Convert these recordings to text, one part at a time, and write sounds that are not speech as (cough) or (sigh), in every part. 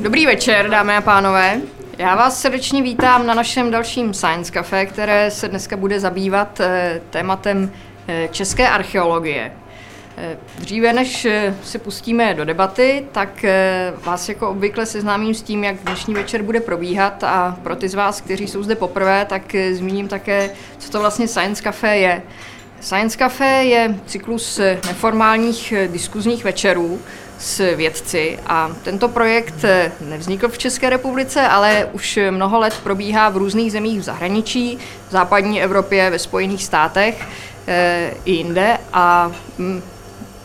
Dobrý večer, dámy a pánové. Já vás srdečně vítám na našem dalším Science Cafe, které se dneska bude zabývat eh, tématem eh, české archeologie. Eh, dříve než se pustíme do debaty, tak vás jako obvykle seznámím s tím, jak dnešní večer bude probíhat a pro ty z vás, kteří jsou zde poprvé, tak zmíním také, co to vlastně Science Cafe je. Science Cafe je cyklus neformálních diskuzních večerů, s vědci. A tento projekt nevznikl v České republice, ale už mnoho let probíhá v různých zemích v zahraničí, v západní Evropě, ve Spojených státech e, i jinde. A mm,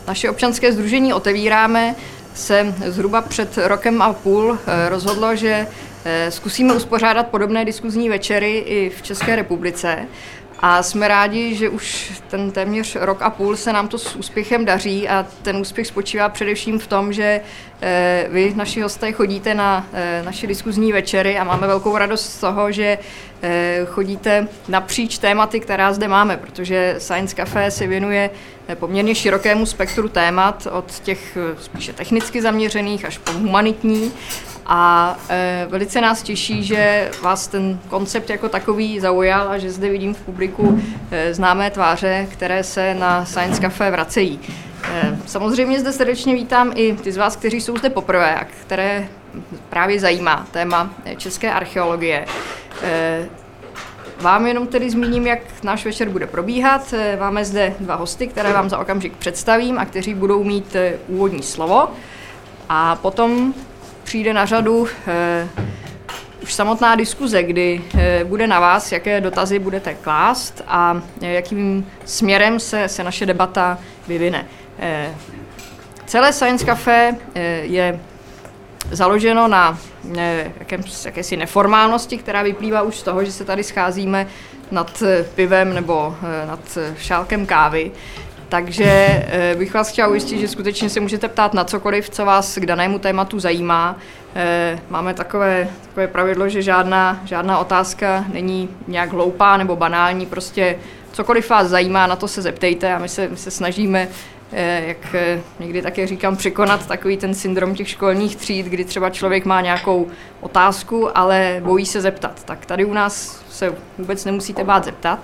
naše občanské združení Otevíráme se zhruba před rokem a půl. E, rozhodlo, že zkusíme uspořádat podobné diskuzní večery i v České republice a jsme rádi, že už ten téměř rok a půl se nám to s úspěchem daří a ten úspěch spočívá především v tom, že eh, vy, naši hosté, chodíte na eh, naše diskuzní večery a máme velkou radost z toho, že eh, chodíte napříč tématy, která zde máme, protože Science Café se věnuje poměrně širokému spektru témat, od těch spíše technicky zaměřených až po humanitní a e, velice nás těší, že vás ten koncept jako takový zaujal a že zde vidím v publiku e, známé tváře, které se na Science Cafe vracejí. E, samozřejmě zde srdečně vítám i ty z vás, kteří jsou zde poprvé a které právě zajímá téma české archeologie. E, vám jenom tedy zmíním, jak náš večer bude probíhat. E, máme zde dva hosty, které vám za okamžik představím a kteří budou mít e, úvodní slovo. A potom přijde na řadu eh, už samotná diskuze, kdy eh, bude na vás, jaké dotazy budete klást a eh, jakým směrem se, se naše debata vyvine. Celé Science Café je založeno na jakési neformálnosti, která vyplývá už z toho, že se tady scházíme nad pivem nebo nad šálkem kávy. Takže eh, bych vás chtěla ujistit, že skutečně se můžete ptát na cokoliv, co vás k danému tématu zajímá. Eh, máme takové, takové pravidlo, že žádná, žádná otázka není nějak hloupá nebo banální, prostě cokoliv vás zajímá, na to se zeptejte a my se, my se snažíme eh, jak někdy také říkám, překonat takový ten syndrom těch školních tříd, kdy třeba člověk má nějakou otázku, ale bojí se zeptat. Tak tady u nás se vůbec nemusíte bát zeptat.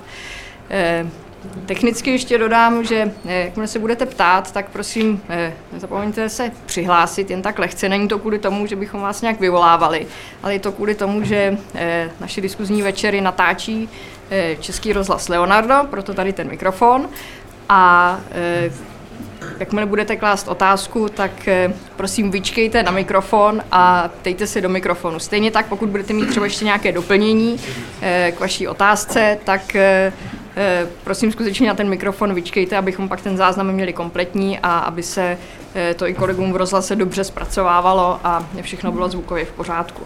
Technicky ještě dodám, že eh, jakmile se budete ptát, tak prosím eh, nezapomeňte se přihlásit jen tak lehce. Není to kvůli tomu, že bychom vás nějak vyvolávali, ale je to kvůli tomu, že eh, naše diskuzní večery natáčí Český rozhlas Leonardo, proto tady ten mikrofon. A jakmile budete klást otázku, tak prosím vyčkejte na mikrofon a ptejte se do mikrofonu. Stejně tak, pokud budete mít třeba ještě nějaké doplnění k vaší otázce, tak prosím skutečně na ten mikrofon vyčkejte, abychom pak ten záznam měli kompletní a aby se eh, to i kolegům v rozhlase dobře zpracovávalo a všechno bylo zvukově v pořádku.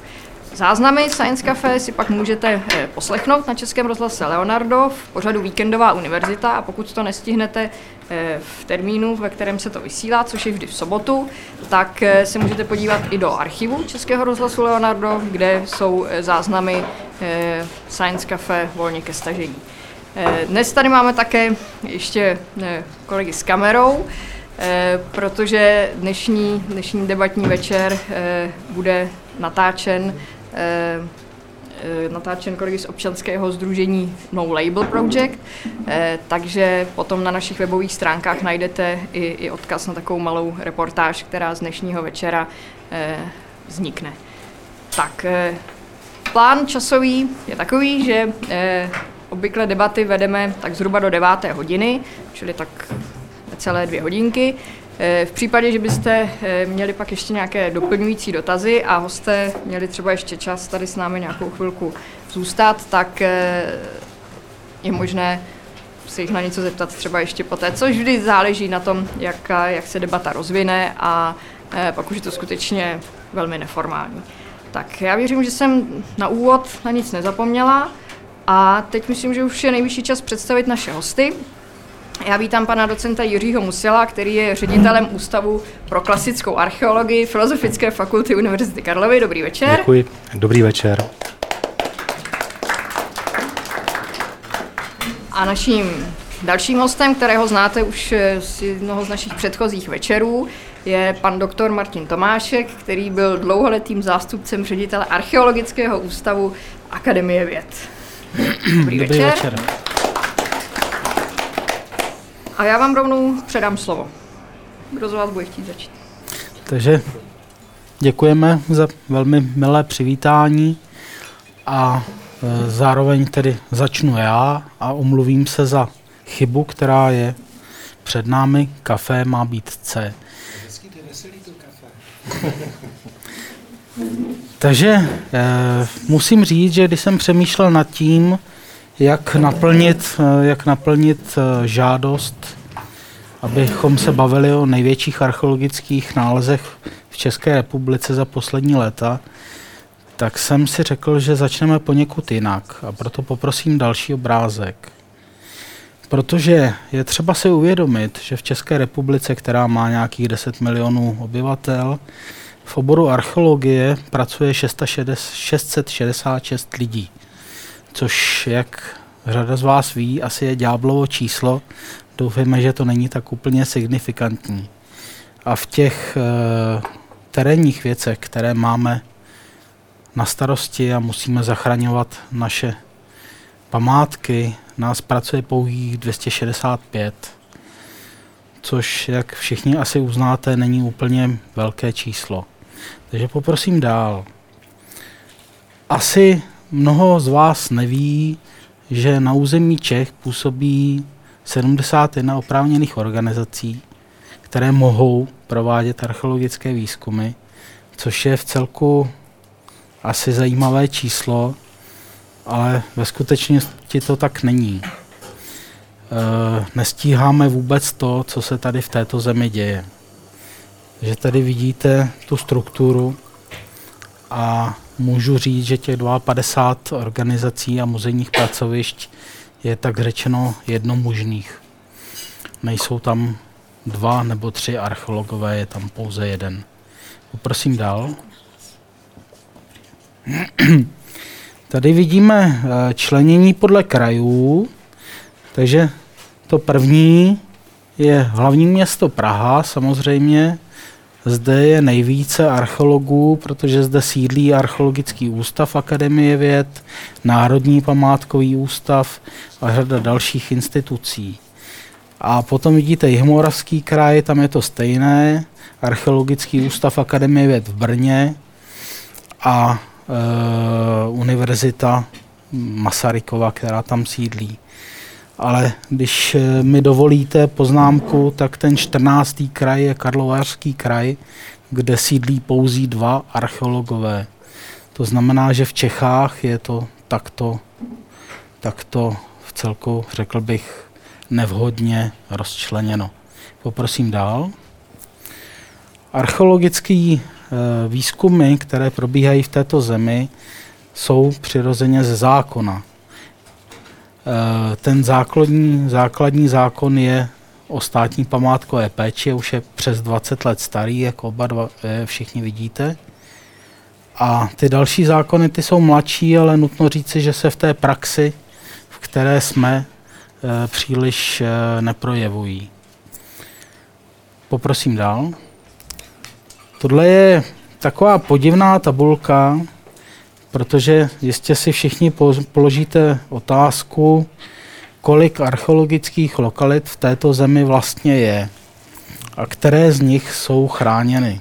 Záznamy Science Cafe si pak můžete eh, poslechnout na Českém rozhlase Leonardo v pořadu Víkendová univerzita a pokud to nestihnete v termínu, ve kterém se to vysílá, což je vždy v sobotu, tak se můžete podívat i do archivu Českého rozhlasu Leonardo, kde jsou záznamy Science Cafe volně ke stažení. Eh, dnes tady máme také ještě eh, kolegy s kamerou, eh, protože dnešní, dnešní debatní večer bude natáčen natáčen kolegy z občanského združení No Label Project, takže potom na našich webových stránkách najdete i, i odkaz na takovou malou reportáž, která z dnešního večera vznikne. Tak, plán časový je takový, že Obvykle debaty vedeme tak zhruba do deváté hodiny, čili tak celé dvě hodinky. Eh, v případě, že byste eh, měli pak ještě nějaké doplňující dotazy a hosté měli třeba ještě čas tady s námi nějakou chvilku zůstat, tak eh, je možné se jich na něco zeptat třeba ještě poté, což vždy záleží na tom, jak, jak se debata rozvine a pak už je to skutečně velmi neformální. Tak já věřím, že jsem na úvod na nic nezapomněla. A teď myslím, že už je nejvyšší čas představit naše hosty. Já vítám pana docenta Jiřího Musila, který je ředitelem Ústavu pro klasickou archeologii Filozofické fakulty Univerzity Karlovy. Dobrý večer. Děkuji. Dobrý večer. A naším Dalším hostem, kterého znáte už z jednoho z našich předchozích večerů, je pan doktor Martin Tomášek, který byl dlouholetým zástupcem ředitele Archeologického ústavu Akademie věd. Dobrý, Dobrý večer. večer. A já vám rovnou předám slovo. Kdo z vás bude chtít začít? Takže děkujeme za velmi milé přivítání a e, zároveň tedy začnu já a omluvím se za chybu, která je před námi. Kafe má být C. (laughs) Takže e, musím říct, že když jsem přemýšlel nad tím, jak naplnit, e, jak naplnit e, žádost abychom se bavili o největších archeologických nálezech v České republice za poslední léta, tak jsem si řekl, že začneme poněkud jinak a proto poprosím další obrázek. Protože je třeba si uvědomit, že v České republice, která má nějakých 10 milionů obyvatel, v oboru archeologie pracuje 666 lidí, což, jak řada z vás ví, asi je ďáblovo číslo, doufejme, že to není tak úplně signifikantní. A v těch e, terénních věcech, které máme na starosti a musíme zachraňovat naše památky, nás pracuje pouhých 265, což, jak všichni asi uznáte, není úplně velké číslo. Takže poprosím dál. Asi mnoho z vás neví, že na území Čech působí 71 oprávněných organizací, které mohou provádět archeologické výzkumy, což je v celku asi zajímavé číslo, ale ve skutečnosti to tak není. E, nestíháme vůbec to, co se tady v této zemi děje. Že tady vidíte tu strukturu a můžu říct, že těch 52 organizací a muzejních pracovišť je tak řečeno jednomužných. Nejsou tam dva nebo tři archeologové, je tam pouze jeden. Poprosím dál. (clears throat) Tady vidíme eh, členění podle krajů, takže to první je hlavní město Praha, samozřejmě. Zde je nejvíce archeologů, protože zde sídlí Archeologický ústav Akademie věd, Národní památkový ústav a řada dalších institucí. A potom vidíte Jihomoravský kraj, tam je to stejné, Archeologický ústav Akademie věd v Brně a e, Univerzita Masarykova, která tam sídlí. Ale když e, mi dovolíte poznámku, tak ten 14. kraj je Karlovarský kraj, kde sídlí pouzí dva archeologové. To znamená, že v Čechách je to takto, takto v celku, řekl bych, nevhodně rozčleněno. Poprosím dál. Archeologické e, výzkumy, které probíhají v této zemi, jsou přirozeně ze zákona. E, ten základní, základní zákon je o státní památkové péči, už je přes 20 let starý, jak oba dva, e, všichni vidíte. A ty další zákony ty jsou mladší, ale nutno říci, že se v té praxi, v které jsme, e, příliš neprojevují. Poprosím dál. Tohle je taková podivná tabulka, protože jistě si všichni položíte otázku, kolik archeologických lokalit v této zemi vlastně je a které z nich jsou chráněny. E,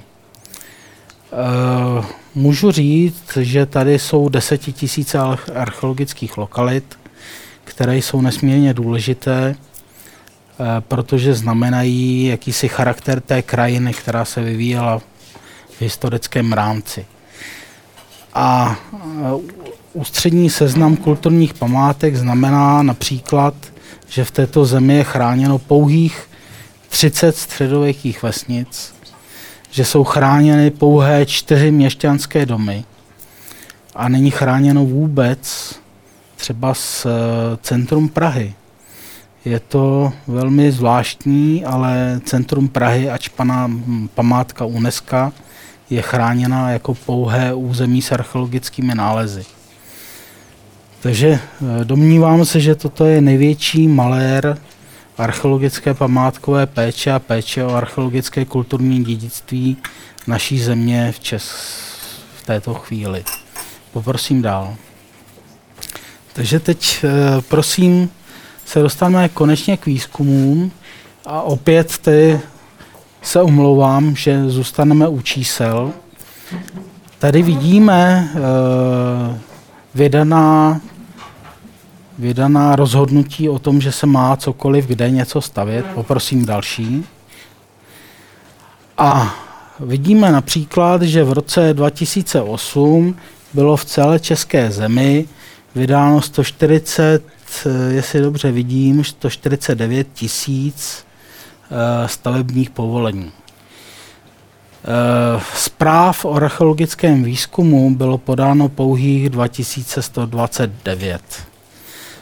můžu říct, že tady jsou desetitisíce archeologických lokalit, které jsou nesmírně důležité, eh, protože znamenají jakýsi charakter té krajiny, která se vyvíjela v historickém rámci. A eh, ústřední seznam kulturních památek znamená například, že v této zemi je chráněno pouhých 30 středověkých vesnic, že jsou chráněny pouhé čtyři měšťanské domy a není chráněno vůbec třeba z eh, centrum Prahy. Je to velmi zvláštní, ale centrum Prahy, ač pana památka UNESCO, je chráněna jako pouhé území s archeologickými nálezy. Takže eh, domnívám se, že toto je největší malér archeologické památkové péče a péče o archeologické kulturní dědictví naší země v, Čes, v této chvíli. Poprosím dál. Takže teď eh, prosím se dostaneme konečně k výzkumům a opět ty se umlouvám, že zůstaneme u čísel. Tady vidíme uh, vydaná, vydaná rozhodnutí o tom, že se má cokoliv kde něco stavět. Poprosím další. A vidíme například, že v roce 2008 bylo v celé české zemi vydáno 140, eh, jestli dobře vidím, 149 tisíc stavebních povolení. Eh, zpráv o archeologickém výzkumu bylo podáno pouhých 2129.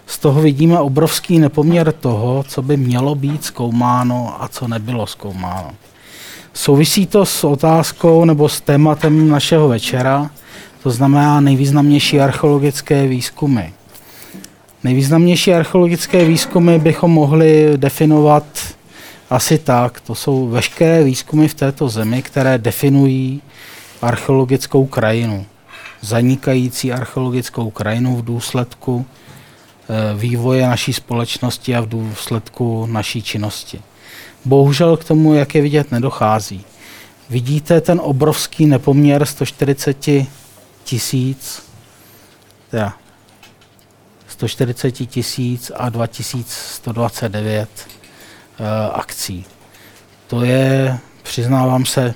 Z toho vidíme obrovský nepoměr toho, co by mělo být zkoumáno a co nebylo zkoumáno. Souvisí to s otázkou nebo s tématem našeho večera, to znamená nejvýznamnější archeologické výzkumy. Nejvýznamnější archeologické výzkumy bychom mohli definovat asi tak. To jsou veškeré výzkumy v této zemi, které definují archeologickou krajinu. Zanikající archeologickou krajinu v důsledku eh, vývoje naší společnosti a v důsledku naší činnosti. Bohužel k tomu, jak je vidět, nedochází. Vidíte ten obrovský nepoměr 140 tisíc, teda 140 tisíc a 2129 uh, eh, akcí. To je, přiznávám se,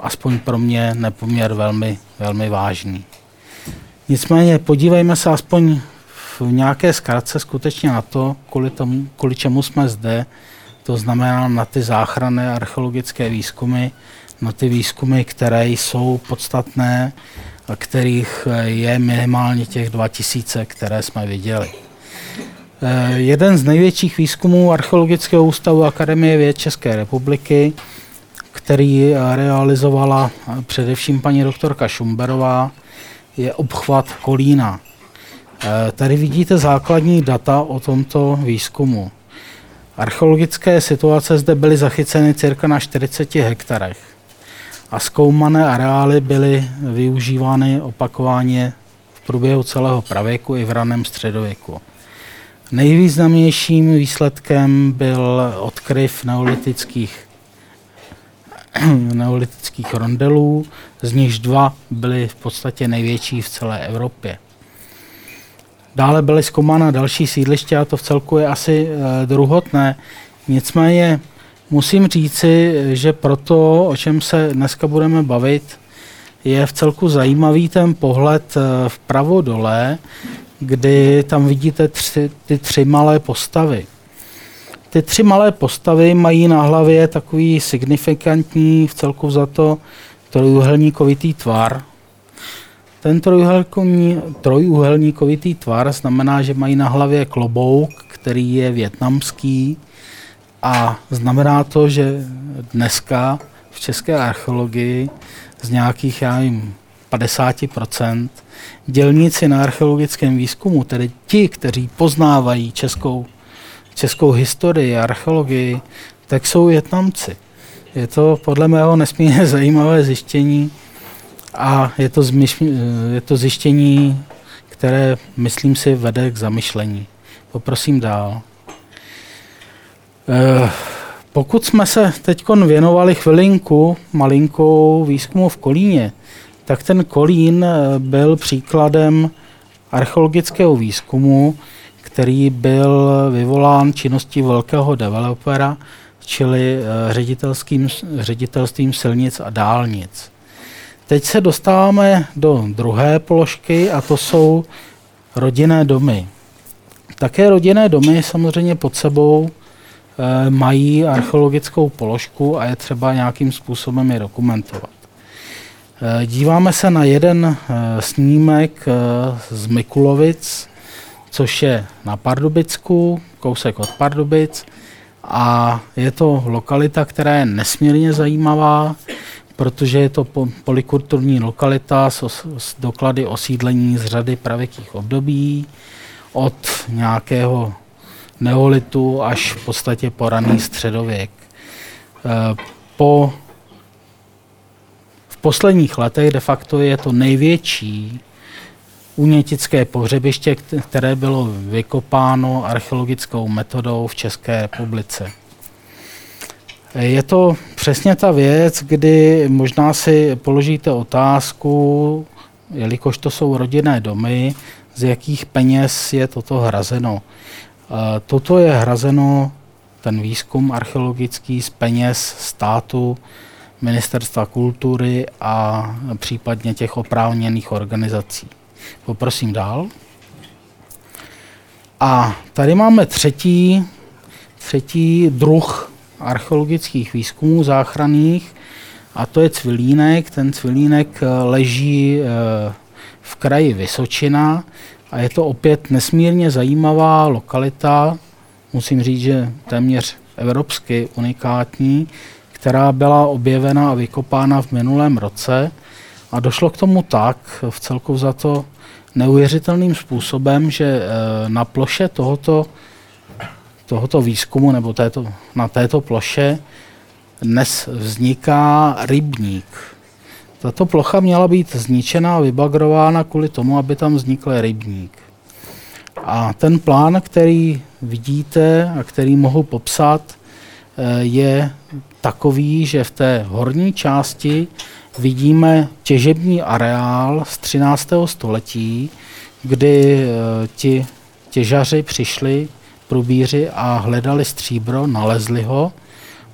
aspoň pro mě nepoměr velmi, velmi vážný. Nicméně podívejme se aspoň v nějaké zkratce skutečně na to, kvůli, tomu, kvůli čemu jsme zde, to znamená na ty záchranné archeologické výzkumy, na ty výzkumy, které jsou podstatné a kterých je minimálně těch 2000, které jsme viděli. Eh, jeden z největších výzkumů Archeologického ústavu Akademie věd České republiky, který realizovala především paní doktorka Šumberová, je obchvat Kolína. Eh, tady vidíte základní data o tomto výzkumu. Archeologické situace zde byly zachyceny cirka na 40 hektarech a zkoumané areály byly využívány opakovaně v průběhu celého pravěku i v raném středověku. Nejvýznamnějším výsledkem byl odkryv neolitických, neolitických rondelů, z nichž dva byly v podstatě největší v celé Evropě. Dále byly zkoumána další sídliště a to v celku je asi e, druhotné. Nicméně musím říci, že proto, o čem se dneska budeme bavit, je v celku zajímavý ten pohled e, vpravo dole, kdy tam vidíte tři, ty tři malé postavy. Ty tři malé postavy mají na hlavě takový signifikantní, v celku za to, trojuhelníkovitý tvar. Ten trojuhelníkovitý tvar znamená, že mají na hlavě klobouk, který je větnamský a znamená to, že dneska v české archeologii z nějakých, já nevím, 50%, dělníci na archeologickém výzkumu, tedy ti, kteří poznávají českou, českou historii a archeologii, tak jsou Větnamci. Je to podle mého nesmírně (laughs) zajímavé zjištění a je to, zmyš, je to zjištění, které, myslím si, vede k zamyšlení. Poprosím dál. Eh, pokud jsme se teď věnovali chvilinku malinkou výzkumu v Kolíně, tak ten Kolín eh, byl příkladem archeologického výzkumu, který byl vyvolán činností velkého developera, čili eh, ředitelským, ředitelstvím silnic a dálnic. Teď se dostáváme do druhé položky a to jsou rodinné domy. Také rodinné domy samozřejmě pod sebou e, mají archeologickou položku a je třeba nějakým způsobem je dokumentovat. Eh, díváme se na jeden eh, snímek eh, z Mikulovic, což je na Pardubicku, kousek od Pardubic. A je to lokalita, která je nesmírně zajímavá, protože je to polikulturní lokalita s, s doklady osídlení z řady pravěkých období od nějakého neolitu až v podstatě po raný středověk. Po posledních letech de facto je to největší unětické pohřebiště, které bylo vykopáno archeologickou metodou v České republice. Je to přesně ta věc, kdy možná si položíte otázku, jelikož to jsou rodinné domy, z jakých peněz je toto hrazeno. Toto je hrazeno, ten výzkum archeologický, z peněz státu, ministerstva kultury a případně těch oprávněných organizací. Poprosím dál. A tady máme třetí, třetí druh archeologických výzkumů záchranných a to je Cvilínek. Ten Cvilínek eh, leží eh, v kraji Vysočina a je to opět nesmírně zajímavá lokalita, musím říct, že téměř evropsky unikátní, která byla objevena a vykopána v minulém roce a došlo k tomu tak, v celku za to neuvěřitelným způsobem, že eh, na ploše tohoto, tohoto výzkumu nebo této, na této ploše dnes vzniká rybník. Tato plocha měla být zničená a vybagrována kvůli tomu, aby tam vznikl rybník. A ten plán, který vidíte a který mohu popsat, eh, je takový, že v té horní části vidíme těžební areál z 13. století, kdy eh, ti těžaři přišli, průbíři a hledali stříbro, nalezli ho,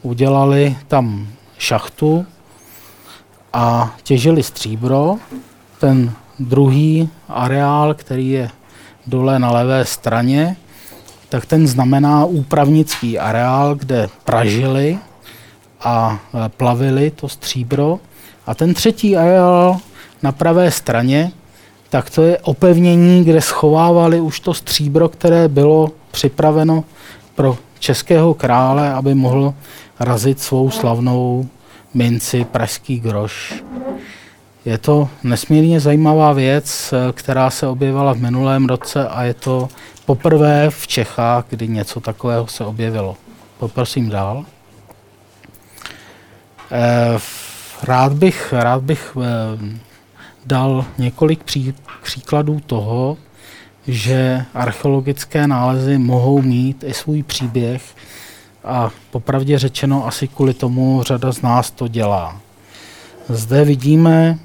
udělali tam šachtu a těžili stříbro. Ten druhý areál, který je dole na levé straně, tak ten znamená úpravnický areál, kde pražili a eh, plavili to stříbro a ten třetí areál na pravé straně, tak to je opevnění, kde schovávali už to stříbro, které bylo připraveno pro českého krále, aby mohl razit svou slavnou minci Pražský groš. Je to nesmírně zajímavá věc, která se objevila v minulém roce a je to poprvé v Čechách, kdy něco takového se objevilo. Poprosím dál. E, Rád bych, rád bych eh, dal několik pří, příkladů toho, že archeologické nálezy mohou mít i svůj příběh a popravdě řečeno asi kvůli tomu řada z nás to dělá. Zde vidíme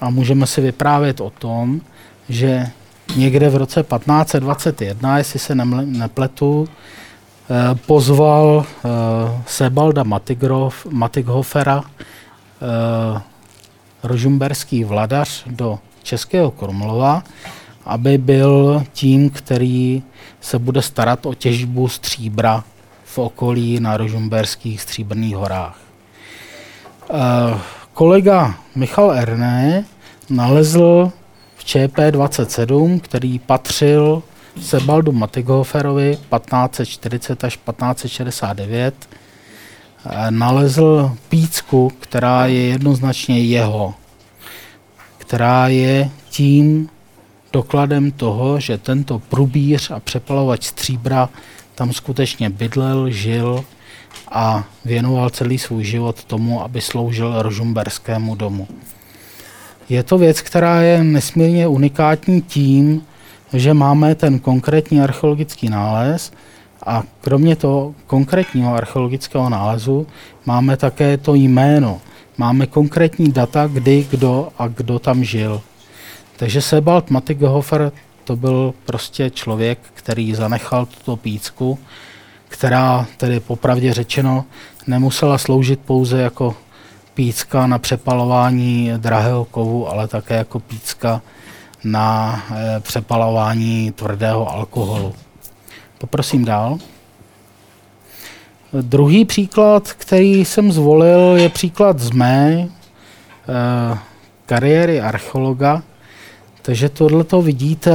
a můžeme si vyprávět o tom, že někde v roce 1521, jestli se nepletu, eh, pozval eh, Sebalda Matighofera Eh, rožumberský vladař do Českého Krumlova, aby byl tím, který se bude starat o těžbu stříbra v okolí na rožumberských stříbrných horách. Eh, kolega Michal Erné nalezl v ČP27, který patřil Sebaldu Matigoferovi 1540 až 1569, nalezl pícku, která je jednoznačně jeho, která je tím dokladem toho, že tento průbíř a přepalovač stříbra tam skutečně bydlel, žil a věnoval celý svůj život tomu, aby sloužil rožumberskému domu. Je to věc, která je nesmírně unikátní tím, že máme ten konkrétní archeologický nález, a kromě toho konkrétního archeologického nálezu máme také to jméno. Máme konkrétní data, kdy, kdo a kdo tam žil. Takže Sebald Matighofer to byl prostě člověk, který zanechal tuto pícku, která tedy popravdě řečeno nemusela sloužit pouze jako pícka na přepalování drahého kovu, ale také jako pícka na e, přepalování tvrdého alkoholu. Poprosím dál. Druhý příklad, který jsem zvolil, je příklad z mé eh, kariéry archeologa. Takže tohleto vidíte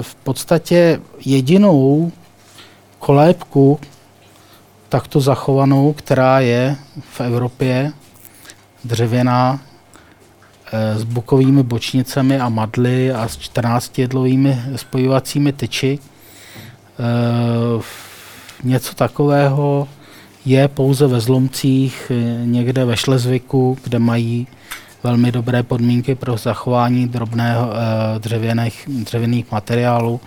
v podstatě jedinou kolébku takto zachovanou, která je v Evropě dřevěná eh, s bukovými bočnicemi a madly a s 14 jedlovými spojovacími tyči. Eh, něco takového je pouze ve Zlomcích, eh, někde ve Šlezviku, kde mají velmi dobré podmínky pro zachování drobného eh, dřevěných, dřevěných materiálů,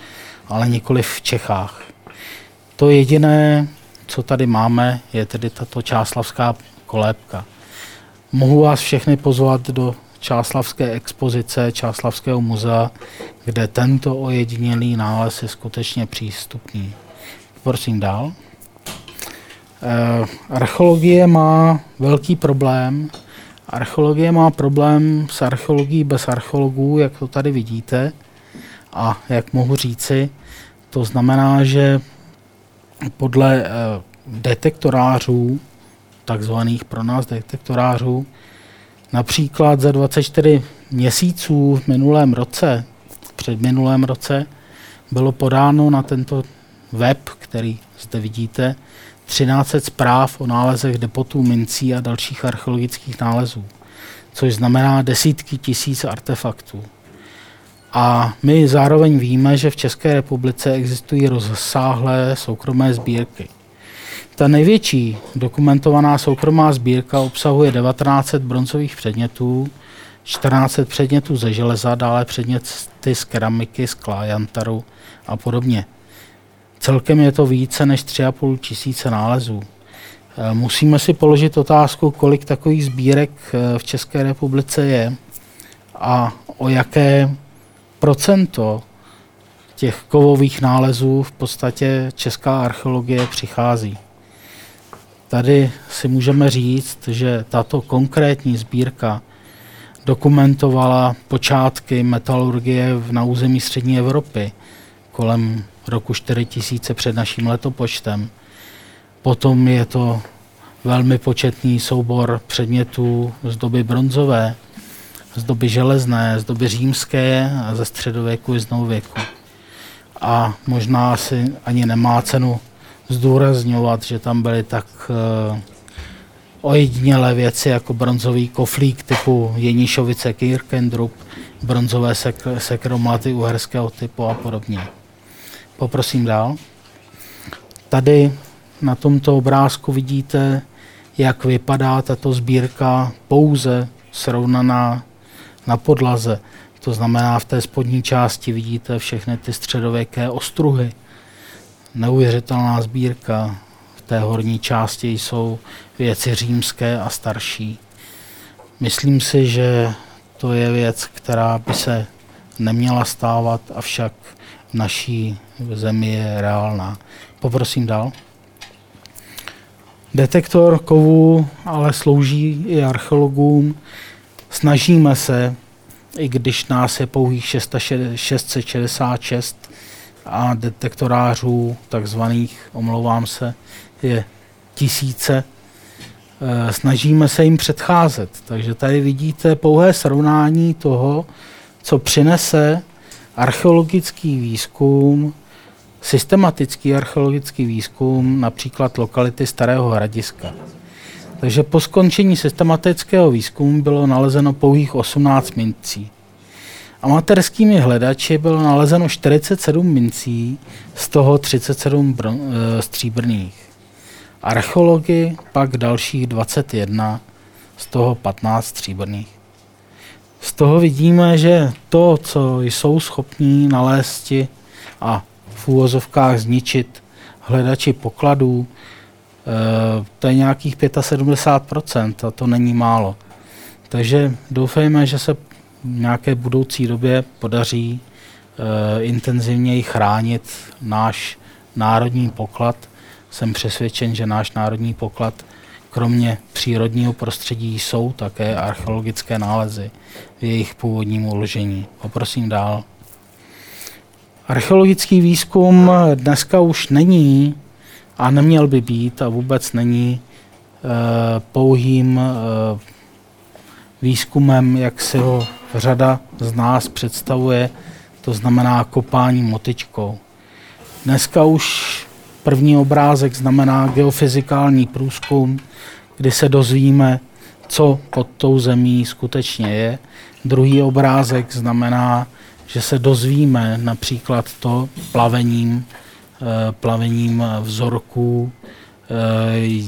ale nikoli v Čechách. To jediné, co tady máme, je tedy tato čáslavská kolébka. Mohu vás všechny pozvat do Čáslavské expozice Čáslavského muzea, kde tento ojedinělý nález je skutečně přístupný. Prosím dál. Eh, archeologie má velký problém. Archeologie má problém s archeologií bez archeologů, jak to tady vidíte. A jak mohu říci, to znamená, že podle eh, detektorářů, takzvaných pro nás detektorářů, například za 24 měsíců v minulém roce, před minulém roce, bylo podáno na tento web, který zde vidíte, 13 zpráv o nálezech depotů mincí a dalších archeologických nálezů, což znamená desítky tisíc artefaktů. A my zároveň víme, že v České republice existují rozsáhlé soukromé sbírky. Ta největší dokumentovaná soukromá sbírka obsahuje 1900 bronzových předmětů, 1400 předmětů ze železa, dále předměty z keramiky, skla, jantaru a podobně. Celkem je to více než 3,5 tisíce nálezů. Eh, musíme si položit otázku, kolik takových sbírek eh, v České republice je a o jaké procento těch kovových nálezů v podstatě česká archeologie přichází. Tady si můžeme říct, že tato konkrétní sbírka dokumentovala počátky metalurgie na území střední Evropy kolem roku 4000 před naším letopočtem. Potom je to velmi početný soubor předmětů z doby bronzové, z doby železné, z doby římské a ze středověku i z novověku. A možná asi ani nemá cenu zdůrazňovat, že tam byly tak uh, ojedinělé věci jako bronzový koflík typu Jeníšovice Kirkendrup, bronzové sek- sekromaty uherského typu a podobně. Poprosím dál. Tady na tomto obrázku vidíte, jak vypadá tato sbírka pouze srovnaná na podlaze. To znamená, v té spodní části vidíte všechny ty středověké ostruhy. Neuvěřitelná sbírka. V té horní části jsou věci římské a starší. Myslím si, že to je věc, která by se neměla stávat, avšak v naší zemi je reálná. Poprosím dál. Detektor kovů ale slouží i archeologům. Snažíme se, i když nás je pouhých 666 a detektorářů, takzvaných, omlouvám se, je tisíce, eh, snažíme se jim předcházet. Takže tady vidíte pouhé srovnání toho, co přinese archeologický výzkum, systematický archeologický výzkum, například lokality Starého hradiska. Takže po skončení systematického výzkumu bylo nalezeno pouhých 18 mincí. Amatérskými hledači bylo nalezeno 47 mincí, z toho 37 br- e, stříbrných. Archeologi pak dalších 21, z toho 15 stříbrných. Z toho vidíme, že to, co jsou schopní nalézt a v úvozovkách zničit hledači pokladů, eh, to je nějakých 75% a to není málo. Takže doufejme, že se nějaké budoucí době podaří uh, intenzivněji chránit náš národní poklad. Jsem přesvědčen, že náš národní poklad kromě přírodního prostředí jsou také archeologické nálezy v jejich původním uložení. Poprosím dál. Archeologický výzkum dneska už není a neměl by být a vůbec není uh, pouhým uh, výzkumem, jak si ho řada z nás představuje, to znamená kopání motičkou. Dneska už první obrázek znamená geofyzikální průzkum, kdy se dozvíme, co pod tou zemí skutečně je. Druhý obrázek znamená, že se dozvíme například to plavením plavením vzorků,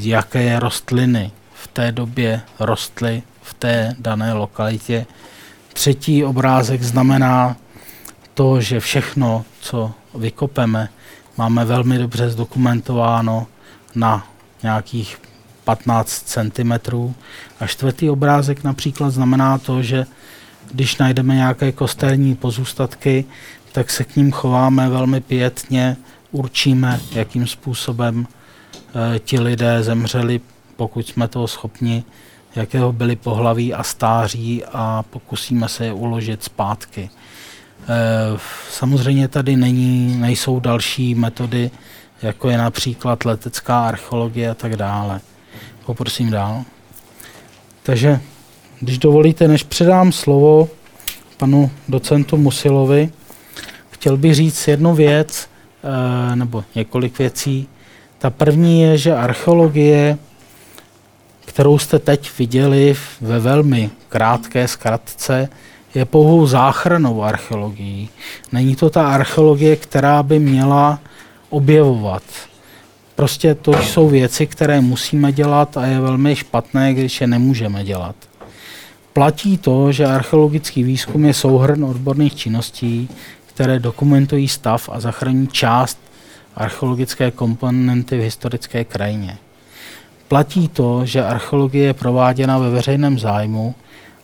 jaké rostliny v té době rostly v té dané lokalitě. Třetí obrázek znamená to, že všechno, co vykopeme, máme velmi dobře zdokumentováno na nějakých 15 cm. A čtvrtý obrázek například znamená to, že když najdeme nějaké kostelní pozůstatky, tak se k ním chováme velmi pětně, určíme, jakým způsobem e, ti lidé zemřeli, pokud jsme toho schopni, jakého byli pohlaví a stáří a pokusíme se je uložit zpátky. E, samozřejmě tady není, nejsou další metody, jako je například letecká archeologie a tak dále. Poprosím dál. Takže, když dovolíte, než předám slovo panu docentu Musilovi, chtěl bych říct jednu věc, e, nebo několik věcí. Ta první je, že archeologie, kterou jste teď viděli ve velmi krátké zkratce, je pouhou záchranou archeologií. Není to ta archeologie, která by měla objevovat. Prostě to jsou věci, které musíme dělat a je velmi špatné, když je nemůžeme dělat. Platí to, že archeologický výzkum je souhrn odborných činností, které dokumentují stav a zachraní část archeologické komponenty v historické krajině. Platí to, že archeologie je prováděna ve veřejném zájmu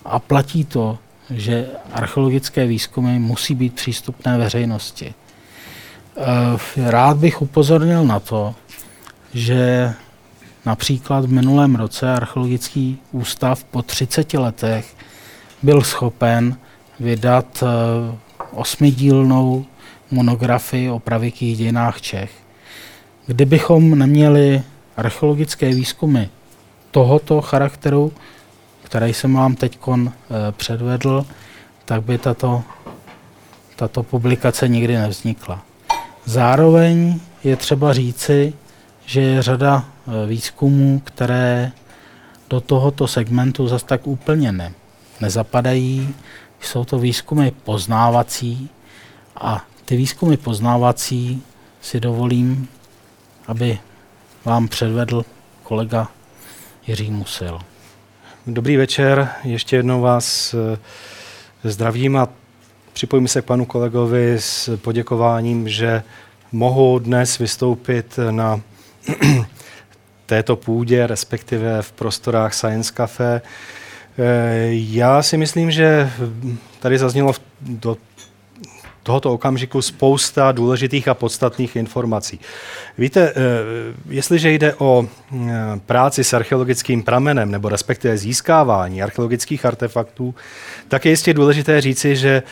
a platí to, že archeologické výzkumy musí být přístupné veřejnosti. Eh, rád bych upozornil na to, že například v minulém roce archeologický ústav po 30 letech byl schopen vydat eh, osmidílnou monografii o pravěkých dějinách Čech. Kdybychom neměli archeologické výzkumy tohoto charakteru, které jsem vám teď eh, předvedl, tak by tato, tato publikace nikdy nevznikla. Zároveň je třeba říci, že je řada e, výzkumů, které do tohoto segmentu zase tak úplně ne, nezapadají. Jsou to výzkumy poznávací a ty výzkumy poznávací si dovolím, aby vám předvedl kolega Jiří Musil. Dobrý večer, ještě jednou vás e, zdravím a připojím se k panu kolegovi s poděkováním, že mohu dnes vystoupit na (clears throat) této půdě, respektive v prostorách Science Cafe. Eh, já si myslím, že tady zaznělo do tohoto okamžiku spousta důležitých a podstatných informací. Víte, eh, jestliže jde o eh, práci s archeologickým pramenem, nebo respektive získávání archeologických artefaktů, tak je jistě důležité říci, že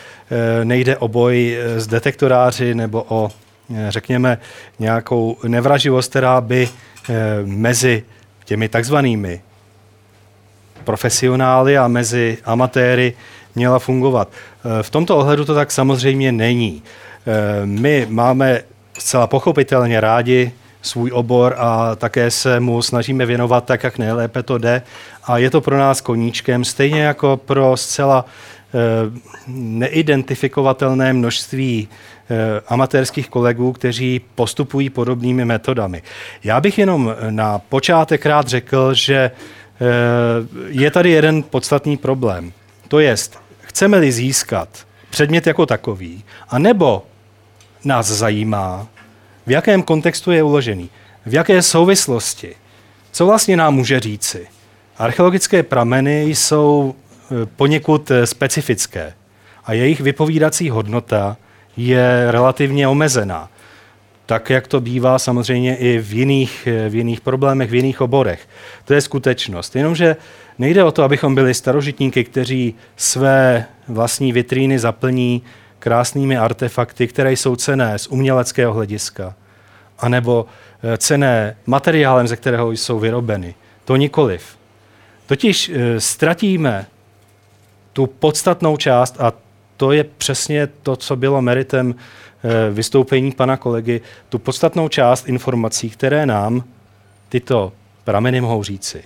nejde o boj s detektoráři nebo o řekněme, nějakou nevraživost, která by eh, mezi těmi takzvanými profesionály a mezi amatéry měla fungovat. Eh, v tomto ohledu to tak samozřejmě není. Eh, my máme zcela pochopitelně rádi svůj obor a také se mu snažíme věnovat tak, jak nejlépe to jde. A je to pro nás koníčkem, stejně jako pro zcela neidentifikovatelné množství Eh, amatérských kolegů, kteří postupují podobnými metodami. Já bych jenom na počátek rád řekl, že eh, je tady jeden podstatný problém. To jest, chceme-li získat předmět jako takový, a nebo nás zajímá, v jakém kontextu je uložený, v jaké souvislosti, co vlastně nám může říci. Archeologické prameny jsou eh, poněkud specifické a jejich vypovídací hodnota je relativně omezená. Tak, jak to bývá samozřejmě i v jiných, v jiných problémech, v jiných oborech. To je skutečnost. Jenomže nejde o to, abychom byli starožitníky, kteří své vlastní vitríny zaplní krásnými artefakty, které jsou cené z uměleckého hlediska, anebo eh, cené materiálem, ze kterého jsou vyrobeny. To nikoliv. Totiž eh, ztratíme tu podstatnou část a to je přesně to, co bylo meritem eh, vystoupení pana kolegy, tu podstatnou část informací, které nám tyto prameny mohou říci.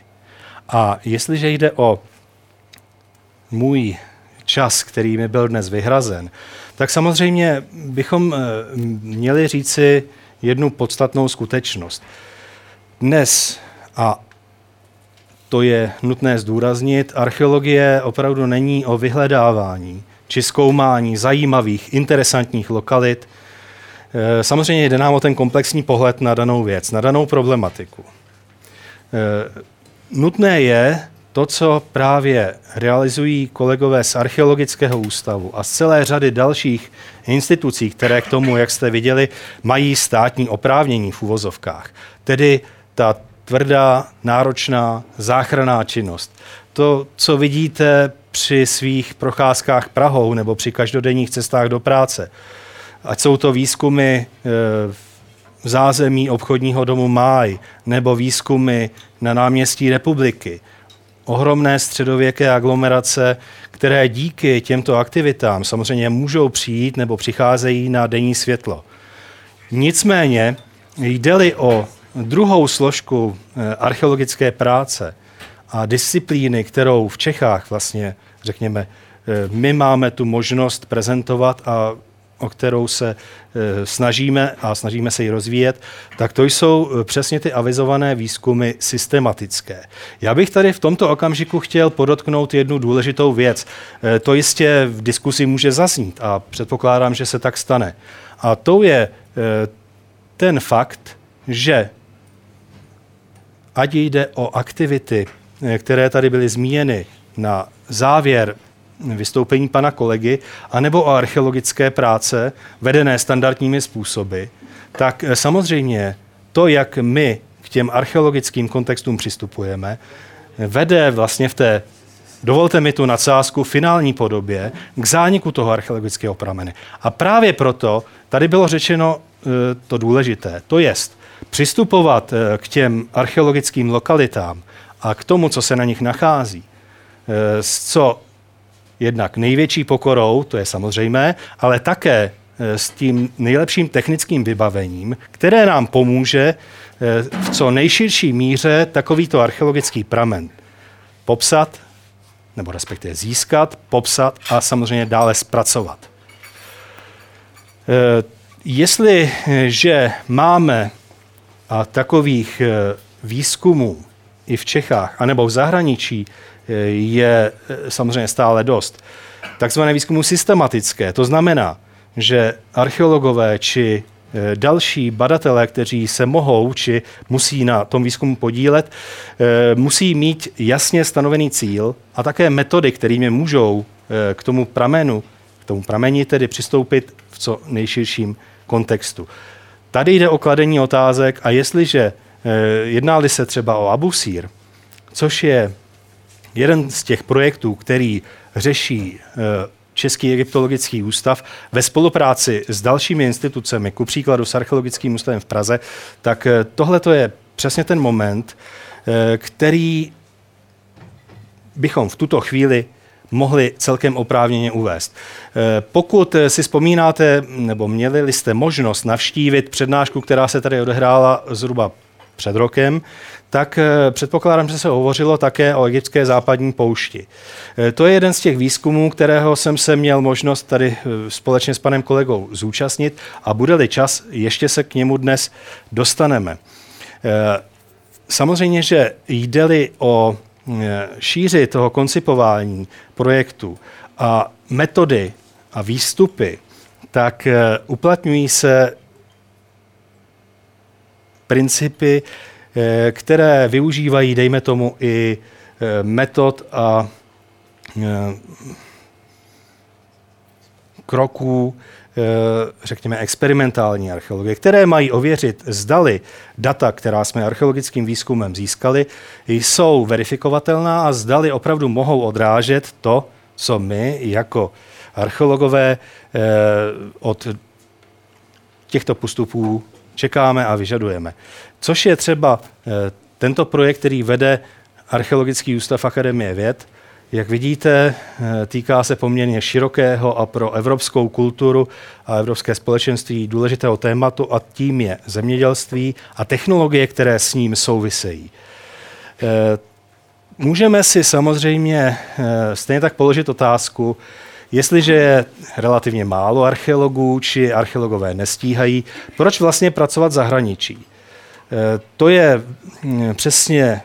A jestliže jde o můj čas, který mi byl dnes vyhrazen, tak samozřejmě bychom eh, měli říci jednu podstatnou skutečnost. Dnes, a to je nutné zdůraznit, archeologie opravdu není o vyhledávání či zkoumání zajímavých, interesantních lokalit. E, samozřejmě jde nám o ten komplexní pohled na danou věc, na danou problematiku. Nutné je to, co právě realizují kolegové z Archeologického ústavu a z celé řady dalších institucí, které k tomu, jak jste viděli, mají státní oprávnění v uvozovkách. Tedy ta tvrdá, náročná záchranná činnost. To, co vidíte při svých procházkách Prahou nebo při každodenních cestách do práce, ať jsou to výzkumy e, v zázemí obchodního domu Máj nebo výzkumy na náměstí republiky, ohromné středověké aglomerace, které díky těmto aktivitám samozřejmě můžou přijít nebo přicházejí na denní světlo. Nicméně jde-li o druhou složku eh, archeologické práce a disciplíny, kterou v Čechách vlastně, řekněme, eh, my máme tu možnost prezentovat a o kterou se eh, snažíme a snažíme se ji rozvíjet, tak to jsou přesně ty avizované výzkumy systematické. Já bych tady v tomto okamžiku chtěl podotknout jednu důležitou věc. To jistě v diskusi může zaznít a předpokládám, že se tak stane. A to je ten fakt, že ať jde o aktivity, eh, které tady byly zmíněny na závěr vystoupení pana kolegy, anebo o archeologické práce vedené standardními způsoby, tak eh, samozřejmě to, jak my k těm archeologickým kontextům přistupujeme, vede vlastně v té, dovolte mi tu nadsázku, finální podobě k zániku toho archeologického pramene. A právě proto tady bylo řečeno eh, to důležité, to jest, přistupovat eh, k těm archeologickým lokalitám a k tomu, co se na nich nachází, s co jednak největší pokorou, to je samozřejmé, ale také eh, s tím nejlepším technickým vybavením, které nám pomůže v co nejširší míře takovýto archeologický pramen popsat, nebo respektive získat, popsat a samozřejmě dále zpracovat. Jestliže máme a takových eh, výzkumů i v Čechách, anebo v zahraničí eh, je eh, samozřejmě stále dost. Takzvané výzkumy systematické, to znamená, že archeologové či další badatelé, kteří se mohou či musí na tom výzkumu podílet, musí mít jasně stanovený cíl a také metody, kterými můžou k tomu pramenu, k tomu prameni tedy přistoupit v co nejširším kontextu. Tady jde o kladení otázek a jestliže eh, jednáli se třeba o Abusír, což je jeden z těch projektů, který řeší eh, Český egyptologický ústav ve spolupráci s dalšími institucemi, ku příkladu s Archeologickým ústavem v Praze, tak eh, tohle je přesně ten moment, který bychom v tuto chvíli mohli celkem oprávněně uvést. Eh, pokud si vzpomínáte, nebo měli jste možnost navštívit přednášku, která se tady odehrála zhruba před rokem, tak eh, předpokládám, že se hovořilo také o egyptské západní poušti. Eh, to je jeden z těch výzkumů, kterého jsem se měl možnost tady společně s panem kolegou zúčastnit a bude-li čas, ještě se k němu dnes dostaneme. Samozřejmě, že jde-li o Eh, šíři toho koncipování projektu a metody a výstupy, tak eh, uplatňují se principy, eh, které využívají, dejme tomu, i metod a kroků Eh, řekněme, experimentální archeologie, které mají ověřit, zdali data, která jsme archeologickým výzkumem získali, jsou verifikovatelná a zdali opravdu mohou odrážet to, co my jako archeologové eh, od těchto postupů čekáme a vyžadujeme. Což je třeba eh, tento projekt, který vede Archeologický ústav Akademie věd, jak vidíte, eh, týká se poměrně širokého a pro evropskou kulturu a evropské společenství důležitého tématu a tím je zemědělství a technologie, které s ním souvisejí. Eh, můžeme si samozřejmě stejně tak položit otázku, Jestliže je relativně málo archeologů, či archeologové nestíhají, proč vlastně pracovat zahraničí? To je mm, přesně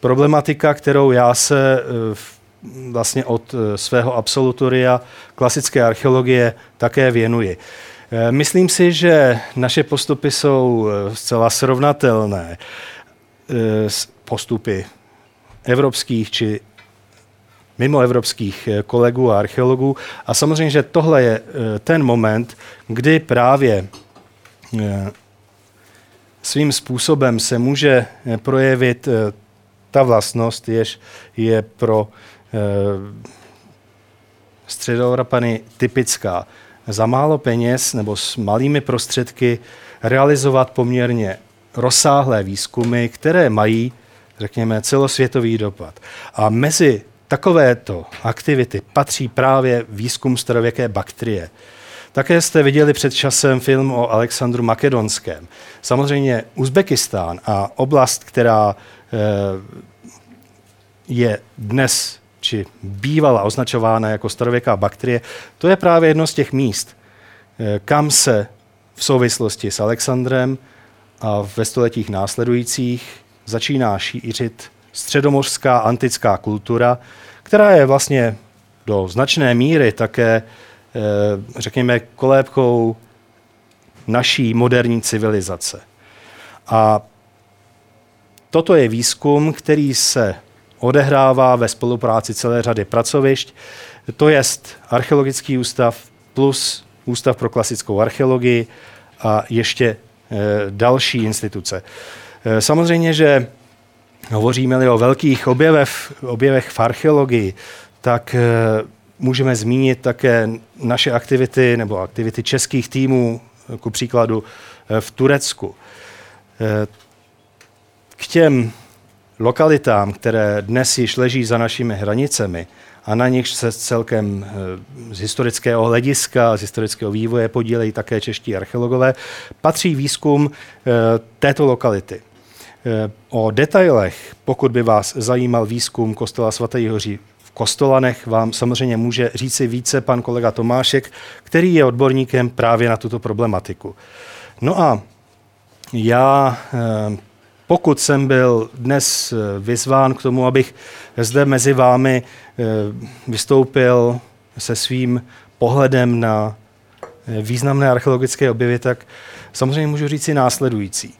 problematika, kterou já se vlastně od svého absolutoria klasické archeologie také věnuji. Myslím si, že naše postupy jsou zcela srovnatelné s postupy evropských či mimoevropských eh, kolegů a archeologů. A samozřejmě, že tohle je eh, ten moment, kdy právě eh, svým způsobem se může projevit ta vlastnost, jež je pro středoevropany typická. Za málo peněz nebo s malými prostředky realizovat poměrně rozsáhlé výzkumy, které mají, řekněme, celosvětový dopad. A mezi takovéto aktivity patří právě výzkum starověké bakterie. Také jste viděli před časem film o Alexandru Makedonském. Samozřejmě Uzbekistán a oblast, která eh, je dnes či bývala označována jako starověká bakterie, to je právě jedno z těch míst, eh, kam se v souvislosti s Alexandrem a ve stoletích následujících začíná šířit středomořská antická kultura, která je vlastně do značné míry také, řekněme, kolébkou naší moderní civilizace. A toto je výzkum, který se odehrává ve spolupráci celé řady pracovišť, to je Archeologický ústav plus Ústav pro klasickou archeologii a ještě eh, další instituce. Eh, samozřejmě, že hovoříme-li o velkých objevech, objevech v archeologii, tak eh, můžeme zmínit také naše aktivity nebo aktivity českých týmů, ku příkladu eh, v Turecku. K těm lokalitám, které dnes již leží za našimi hranicemi a na nich se celkem z historického hlediska, z historického vývoje podílejí také čeští archeologové, patří výzkum této lokality. Eh, o detailech, pokud by vás zajímal výzkum kostela svaté Jihoří Kostolanech, vám samozřejmě může říci více pan kolega Tomášek, který je odborníkem právě na tuto problematiku. No a já, eh, pokud jsem byl dnes eh, vyzván k tomu, abych zde mezi vámi vystoupil se svým pohledem na významné archeologické objevy, tak samozřejmě můžu říci následující.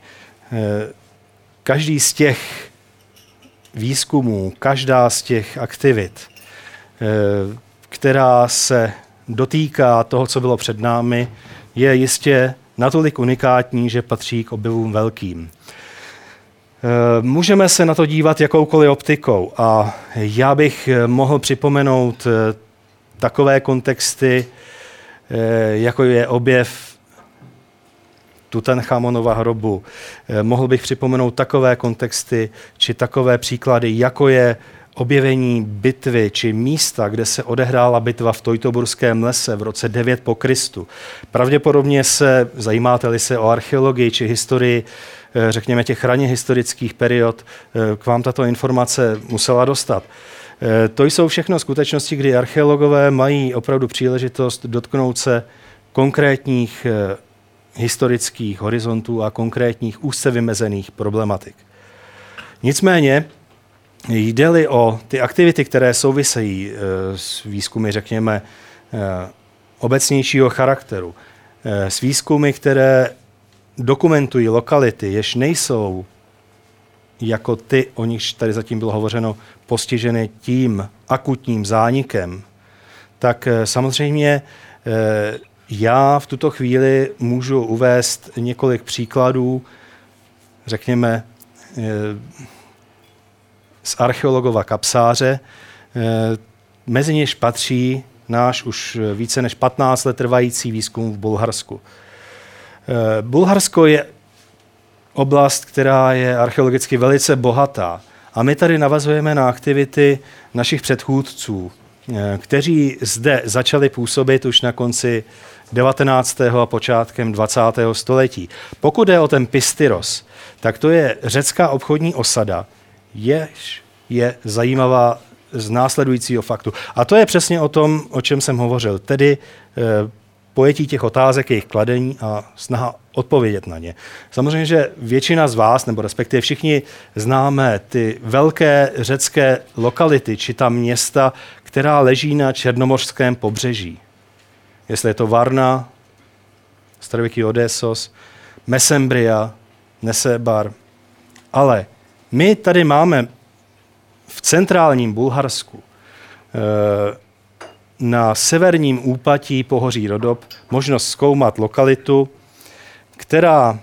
Každý z těch výzkumů, každá z těch aktivit, eh, která se dotýká toho, co bylo před námi, je jistě natolik unikátní, že patří k objevům velkým. Eh, můžeme se na to dívat jakoukoliv optikou a já bych mohl připomenout eh, takové kontexty, jako je objev Tutanchamonova hrobu. Eh, mohl bych připomenout takové kontexty či takové příklady, jako je objevení bitvy či místa, kde se odehrála bitva v Tojtoburském lese v roce 9 po Kristu. Pravděpodobně se, zajímáte-li se o archeologii či historii, eh, řekněme těch raně historických period, eh, k vám tato informace musela dostat. To jsou všechno skutečnosti, kdy archeologové mají opravdu příležitost dotknout se konkrétních historických horizontů a konkrétních úzce vymezených problematik. Nicméně, jde-li o ty aktivity, které souvisejí eh, s výzkumy, řekněme, eh, obecnějšího charakteru, eh, s výzkumy, které dokumentují lokality, jež nejsou jako ty, o nichž tady zatím bylo hovořeno, postiženy tím akutním zánikem, tak samozřejmě já v tuto chvíli můžu uvést několik příkladů, řekněme, eh, z archeologova kapsáře, eh, mezi něž patří náš už více než 15 let trvající výzkum v Bulharsku. Eh, Bulharsko je oblast, která je archeologicky velice bohatá. A my tady navazujeme na aktivity našich předchůdců, kteří zde začali působit už na konci 19. a počátkem 20. století. Pokud je o ten Pistyros, tak to je řecká obchodní osada, jež je zajímavá z následujícího faktu. A to je přesně o tom, o čem jsem hovořil, tedy eh, pojetí těch otázek, jejich kladení a snaha odpovědět na ně. Samozřejmě, že většina z vás, nebo respektive všichni známe ty velké řecké lokality, či ta města, která leží na černomořském pobřeží. Jestli je to Varna, starověký Odessos, Mesembria, Nesebar. Ale my tady máme v centrálním Bulharsku eh, na severním úpatí pohoří Rodob možnost zkoumat lokalitu, která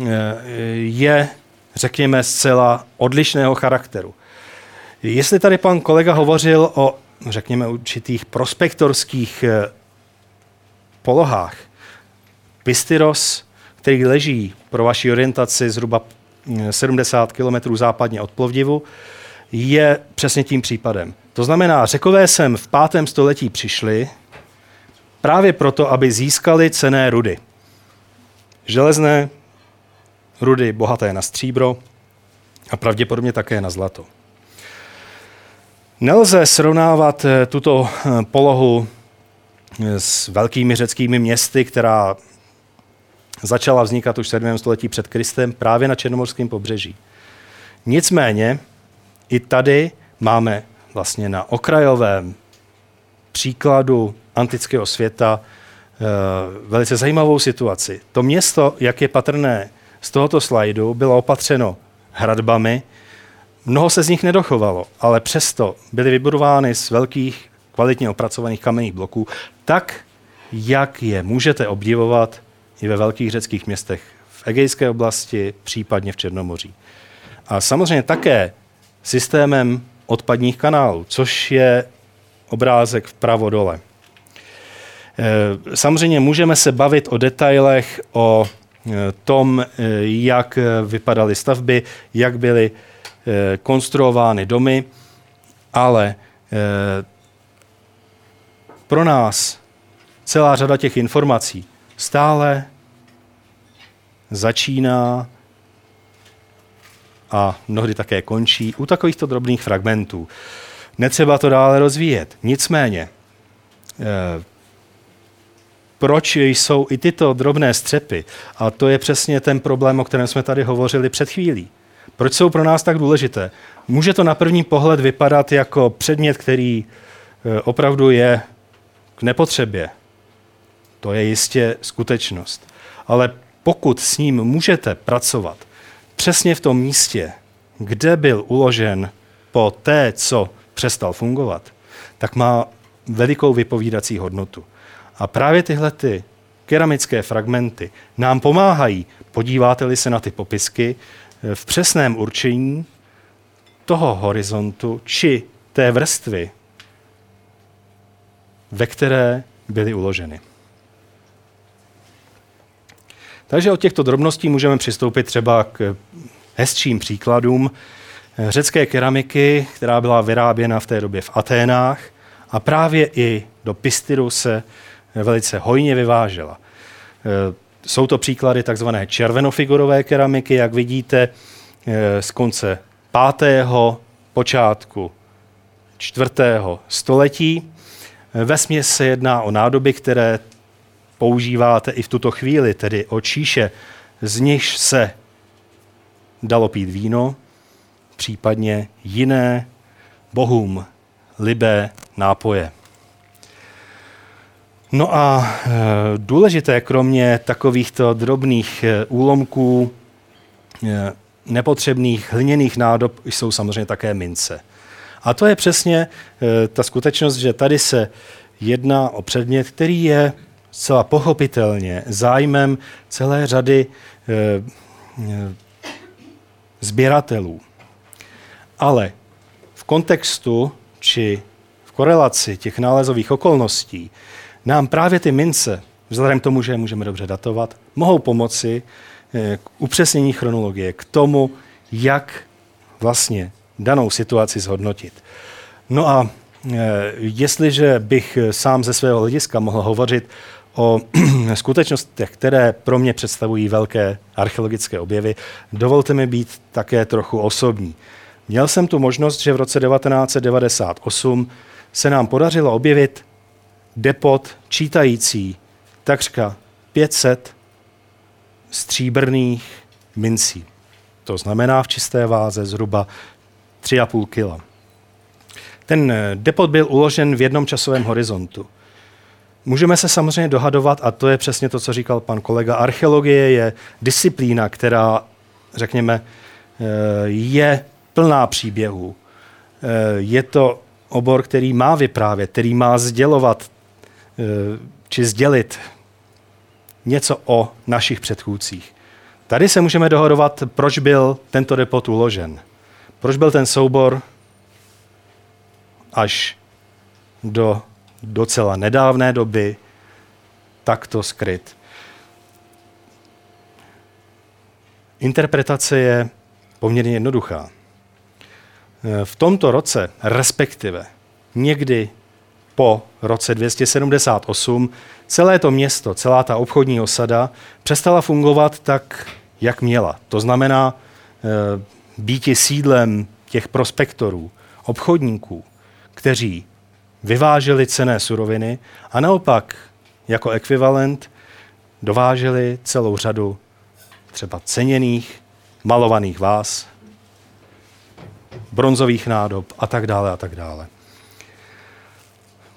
eh, je, řekněme, zcela odlišného charakteru. Jestli tady pan kolega hovořil o, řekněme, určitých prospektorských eh, polohách, Pistyros, který leží pro vaši orientaci zhruba 70 km západně od Plovdivu, je přesně tím případem. To znamená, řekové sem v pátém století přišli právě proto, aby získali cené rudy. Železné rudy bohaté na stříbro a pravděpodobně také na zlato. Nelze srovnávat eh, tuto eh, polohu s velkými řeckými městy, která začala vznikat už v 7. století před Kristem právě na Černomorském pobřeží. Nicméně i tady máme vlastně na okrajovém příkladu antického světa eh, velice zajímavou situaci. To město, jak je patrné z tohoto slajdu, bylo opatřeno hradbami, mnoho se z nich nedochovalo, ale přesto byly vybudovány z velkých kvalitně opracovaných kamenných bloků, tak, jak je můžete obdivovat i ve velkých řeckých městech v Egejské oblasti, případně v Černomoří. A samozřejmě také systémem odpadních kanálů, což je obrázek vpravo dole. Eh, samozřejmě můžeme se bavit o detailech, o eh, tom, eh, jak vypadaly stavby, jak byly konstruovány domy, ale pro nás celá řada těch informací stále začíná a mnohdy také končí u takovýchto drobných fragmentů. Netřeba to dále rozvíjet. Nicméně, eh, proč jsou i tyto drobné střepy, a to je přesně ten problém, o kterém jsme tady hovořili před chvílí, proč jsou pro nás tak důležité? Může to na první pohled vypadat jako předmět, který eh, opravdu je k nepotřebě. To je jistě skutečnost. Ale pokud s ním můžete pracovat přesně v tom místě, kde byl uložen po té, co přestal fungovat, tak má velikou vypovídací hodnotu. A právě tyhle ty keramické fragmenty nám pomáhají, podíváte-li se na ty popisky, v přesném určení toho horizontu či té vrstvy, ve které byly uloženy. Takže od těchto drobností můžeme přistoupit třeba k hezčím příkladům řecké keramiky, která byla vyráběna v té době v Aténách a právě i do Pistyru se velice hojně vyvážela. Jsou to příklady takzvané červenofigurové keramiky, jak vidíte, z konce pátého, počátku čtvrtého století. Vesměs se jedná o nádoby, které používáte i v tuto chvíli, tedy o číše, z nichž se dalo pít víno, případně jiné bohům libé nápoje. No a e, důležité, kromě takovýchto drobných e, úlomků, e, nepotřebných hliněných nádob, jsou samozřejmě také mince. A to je přesně ta skutečnost, že tady se jedná o předmět, který je zcela pochopitelně zájmem celé řady e, e, sběratelů. Ale v kontextu či v korelaci těch nálezových okolností nám právě ty mince, vzhledem k tomu, že je můžeme dobře datovat, mohou pomoci eh, k upřesnění chronologie, k tomu, jak vlastně danou situaci zhodnotit. No a jestliže bych sám ze svého hlediska mohl hovořit o (clears throat) skutečnostech, které pro mě představují velké archeologické objevy, dovolte mi být také trochu osobní. Měl jsem tu možnost, že v roce 1998 se nám podařilo objevit depot čítající takřka 500 stříbrných mincí. To znamená v čisté váze zhruba 3,5 kg. Ten depot byl uložen v jednom časovém horizontu. Můžeme se samozřejmě dohadovat, a to je přesně to, co říkal pan kolega, archeologie je disciplína, která, řekněme, eh, je plná příběhů. Eh, je to obor, který má vyprávět, který má sdělovat eh, či sdělit něco o našich předchůdcích. Tady se můžeme dohodovat, proč byl tento depot uložen. Proč byl ten soubor až do docela nedávné doby takto skryt. Interpretace je poměrně jednoduchá. V tomto roce, respektive někdy po roce 278, celé to město, celá ta obchodní osada přestala fungovat tak, jak měla. To znamená e, býti sídlem těch prospektorů, obchodníků, kteří vyváželi cené suroviny a naopak jako ekvivalent dováželi celou řadu třeba ceněných, malovaných vás, bronzových nádob a tak dále a tak dále.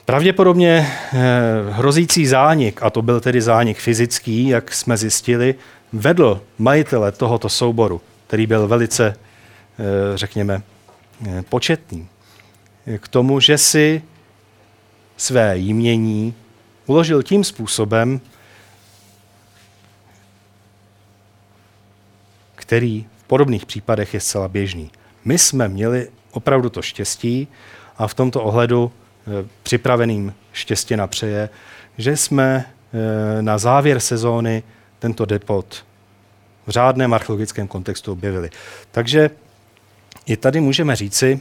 Pravděpodobně eh, hrozící zánik, a to byl tedy zánik fyzický, jak jsme zjistili, vedl majitele tohoto souboru, který byl velice, řekněme, eh, početný, k tomu, že si své jmění uložil tím způsobem, který v podobných případech je zcela běžný. My jsme měli opravdu to štěstí a v tomto ohledu e, připraveným štěstí na přeje, že jsme na závěr sezóny tento depot v řádném archeologickém kontextu objevili. Takže i tady můžeme říci,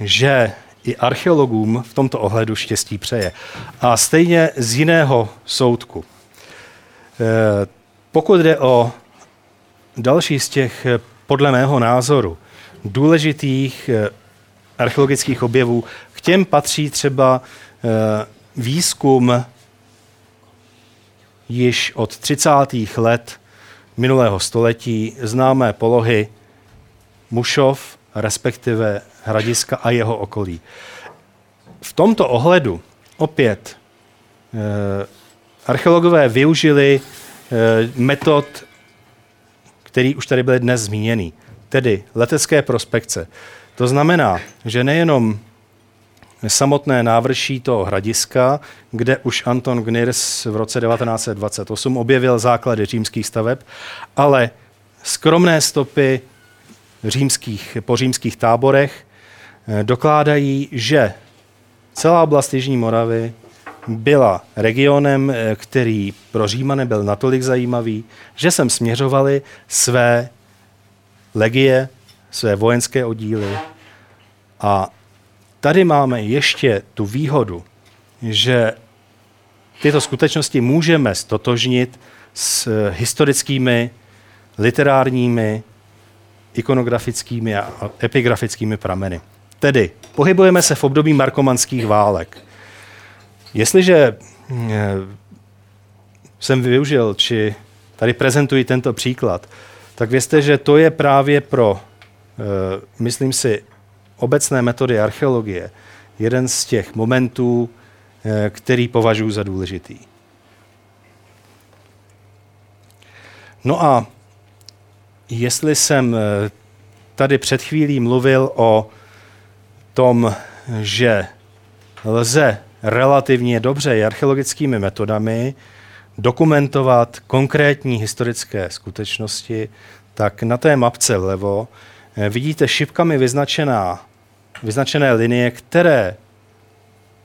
že i archeologům v tomto ohledu štěstí přeje. A stejně z jiného soudku. E, pokud jde o další z těch, podle mého názoru, důležitých e, archeologických objevů, k těm patří třeba výzkum již od 30. let minulého století známé polohy Mušov, respektive Hradiska a jeho okolí. V tomto ohledu opět eh, archeologové využili eh, metod, který už tady byly dnes zmíněný, tedy letecké prospekce. To znamená, že nejenom samotné návrší toho hradiska, kde už Anton Gnirs v roce 1928 objevil základy římských staveb, ale skromné stopy římských, po římských táborech Eh, dokládají, že celá oblast Jižní Moravy byla regionem, eh, který pro Římany byl natolik zajímavý, že sem směřovali své legie, své vojenské oddíly. A tady máme ještě tu výhodu, že tyto skutečnosti můžeme stotožnit s eh, historickými, literárními, ikonografickými a epigrafickými prameny. Tedy pohybujeme se v období markomanských válek. Jestliže eh, jsem využil, či tady prezentuji tento příklad, tak vězte, že to je právě pro, eh, myslím si, obecné metody archeologie jeden z těch momentů, eh, který považuji za důležitý. No a jestli jsem tady před chvílí mluvil o tom, že lze relativně dobře archeologickými metodami dokumentovat konkrétní historické skutečnosti, tak na té mapce vlevo eh, vidíte šipkami vyznačená, vyznačené linie, které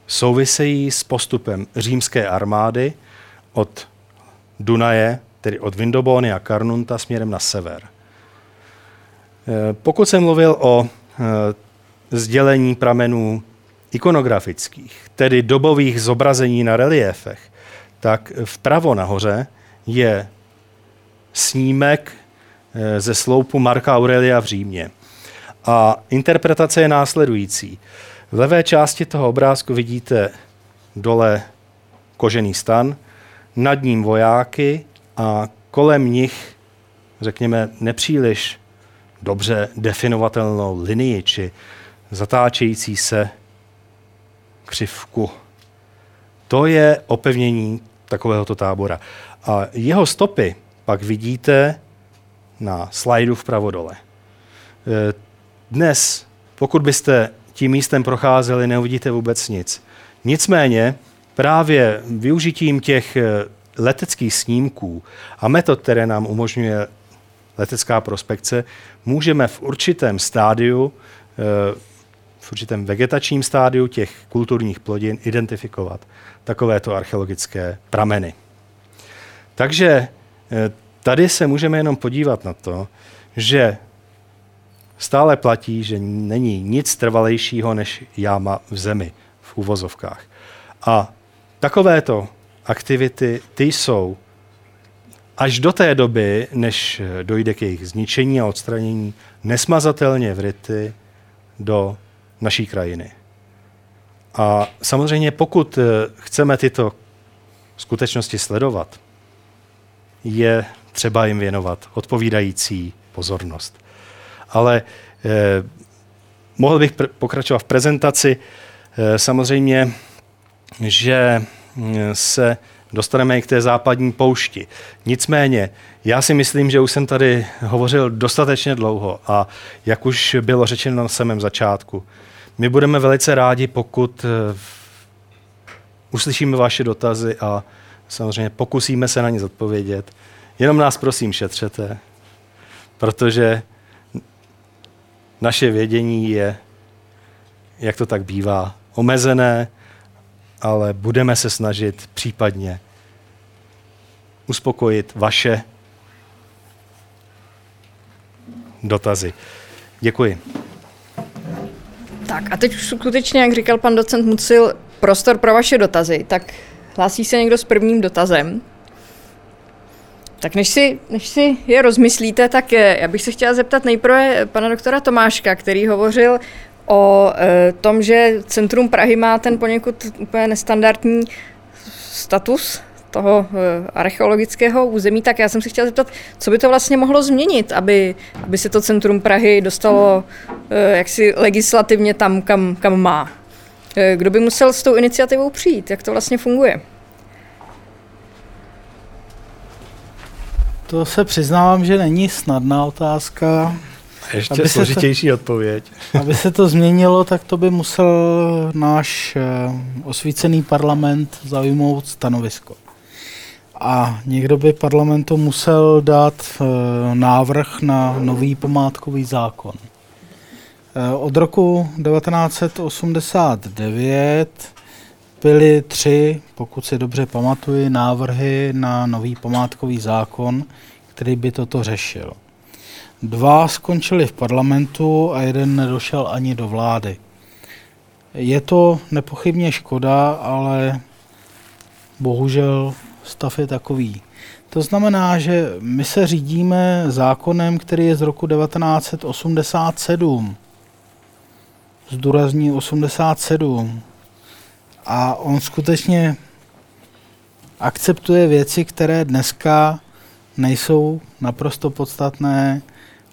souvisejí s postupem římské armády od Dunaje, tedy od Vindobony a Karnunta směrem na sever. Eh, pokud jsem mluvil o eh, sdělení pramenů ikonografických, tedy dobových zobrazení na reliéfech, tak vpravo nahoře je snímek eh, ze sloupu Marka Aurelia v Římě. A interpretace je následující. V levé části toho obrázku vidíte dole kožený stan, nad ním vojáky a kolem nich, řekněme, nepříliš dobře definovatelnou linii či zatáčející se křivku. To je opevnění takovéhoto tábora. A jeho stopy pak vidíte na slajdu vpravo dole. E, dnes, pokud byste tím místem procházeli, neuvidíte vůbec nic. Nicméně právě využitím těch e, leteckých snímků a metod, které nám umožňuje letecká prospekce, můžeme v určitém stádiu, e, v určitém vegetačním stádiu těch kulturních plodin identifikovat takovéto archeologické prameny. Takže Tady se můžeme jenom podívat na to, že stále platí, že není nic trvalejšího než jáma v zemi, v uvozovkách. A takovéto aktivity, ty jsou až do té doby, než dojde k jejich zničení a odstranění, nesmazatelně vryty do naší krajiny. A samozřejmě pokud chceme tyto skutečnosti sledovat, je třeba jim věnovat odpovídající pozornost. Ale eh, mohl bych pr- pokračovat v prezentaci. Eh, samozřejmě, že hm, se dostaneme i k té západní poušti. Nicméně, já si myslím, že už jsem tady hovořil dostatečně dlouho a jak už bylo řečeno na samém začátku, my budeme velice rádi, pokud eh, uslyšíme vaše dotazy a samozřejmě pokusíme se na ně zodpovědět. Jenom nás prosím šetřete, protože naše vědění je, jak to tak bývá, omezené, ale budeme se snažit případně uspokojit vaše dotazy. Děkuji. Tak a teď už skutečně, jak říkal pan docent Mucil, prostor pro vaše dotazy. Tak hlásí se někdo s prvním dotazem? Tak než si, než si je rozmyslíte, tak já bych se chtěla zeptat nejprve pana doktora Tomáška, který hovořil o e, tom, že centrum Prahy má ten poněkud úplně nestandardní status toho e, archeologického území, tak já jsem se chtěla zeptat, co by to vlastně mohlo změnit, aby, aby se to centrum Prahy dostalo e, jaksi legislativně tam, kam, kam má. E, kdo by musel s tou iniciativou přijít? Jak to vlastně funguje? To se přiznávám, že není snadná otázka. Ještě aby složitější to, odpověď. (laughs) aby se to změnilo, tak to by musel náš eh, osvícený parlament zaujmout stanovisko. A někdo by parlamentu musel dát eh, návrh na nový památkový zákon. Eh, od roku 1989 byly tři, pokud si dobře pamatuji, návrhy na nový památkový zákon, který by toto řešil. Dva skončili v parlamentu a jeden nedošel ani do vlády. Je to nepochybně škoda, ale bohužel stav je takový. To znamená, že my se řídíme zákonem, který je z roku 1987. Zdůrazní 87 a on skutečně akceptuje věci, které dneska nejsou naprosto podstatné,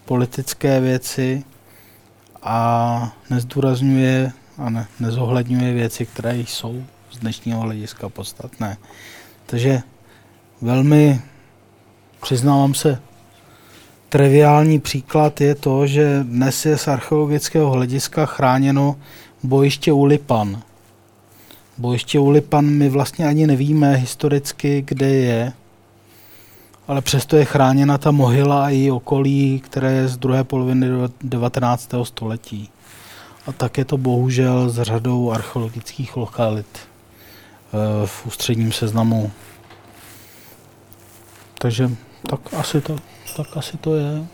politické věci a nezdůrazňuje a ne, nezohledňuje věci, které jsou z dnešního hlediska podstatné. Takže velmi, přiznávám se, triviální příklad je to, že dnes je z archeologického hlediska chráněno bojiště u Lipan Bojiště u Lipan my vlastně ani nevíme historicky, kde je, ale přesto je chráněna ta mohyla a její okolí, které je z druhé poloviny 19. století. A tak je to bohužel s řadou archeologických lokalit v ústředním seznamu. Takže tak asi to, tak asi to je.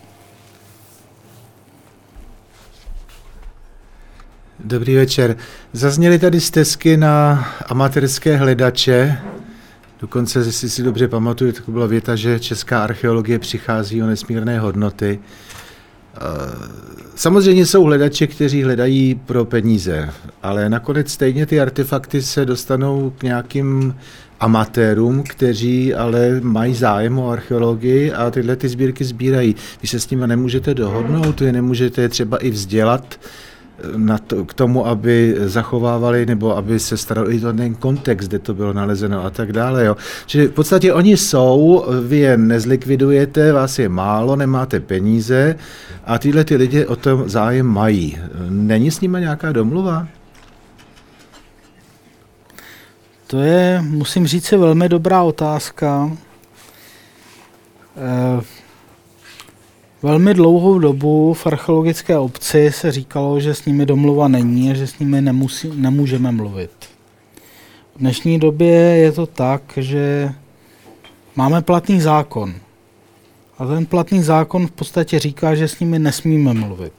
Dobrý večer. Zazněly tady stezky na amatérské hledače. Dokonce, jestli si dobře pamatuju, tak byla věta, že česká archeologie přichází o nesmírné hodnoty. Eh, samozřejmě jsou hledači, kteří hledají pro peníze, ale nakonec stejně ty artefakty se dostanou k nějakým amatérům, kteří ale mají zájem o archeologii a tyhle ty sbírky sbírají. Vy se s nimi nemůžete dohodnout, vy nemůžete třeba i vzdělat, na to, k tomu, aby zachovávali nebo aby se starali to ten kontext, kde to bylo nalezeno a tak dále. Jo. Čili v podstatě oni jsou, vy je nezlikvidujete, vás je málo, nemáte peníze a tyhle ty lidi o tom zájem mají. Není s nimi nějaká domluva? To je, musím říct, velmi dobrá otázka. E, velmi dlouhou dobu v archeologické obci se říkalo, že s nimi domluva není a že s nimi nemusí, nemůžeme mluvit. V dnešní době je to tak, že máme platný zákon. A ten platný zákon v podstatě říká, že s nimi nesmíme mluvit.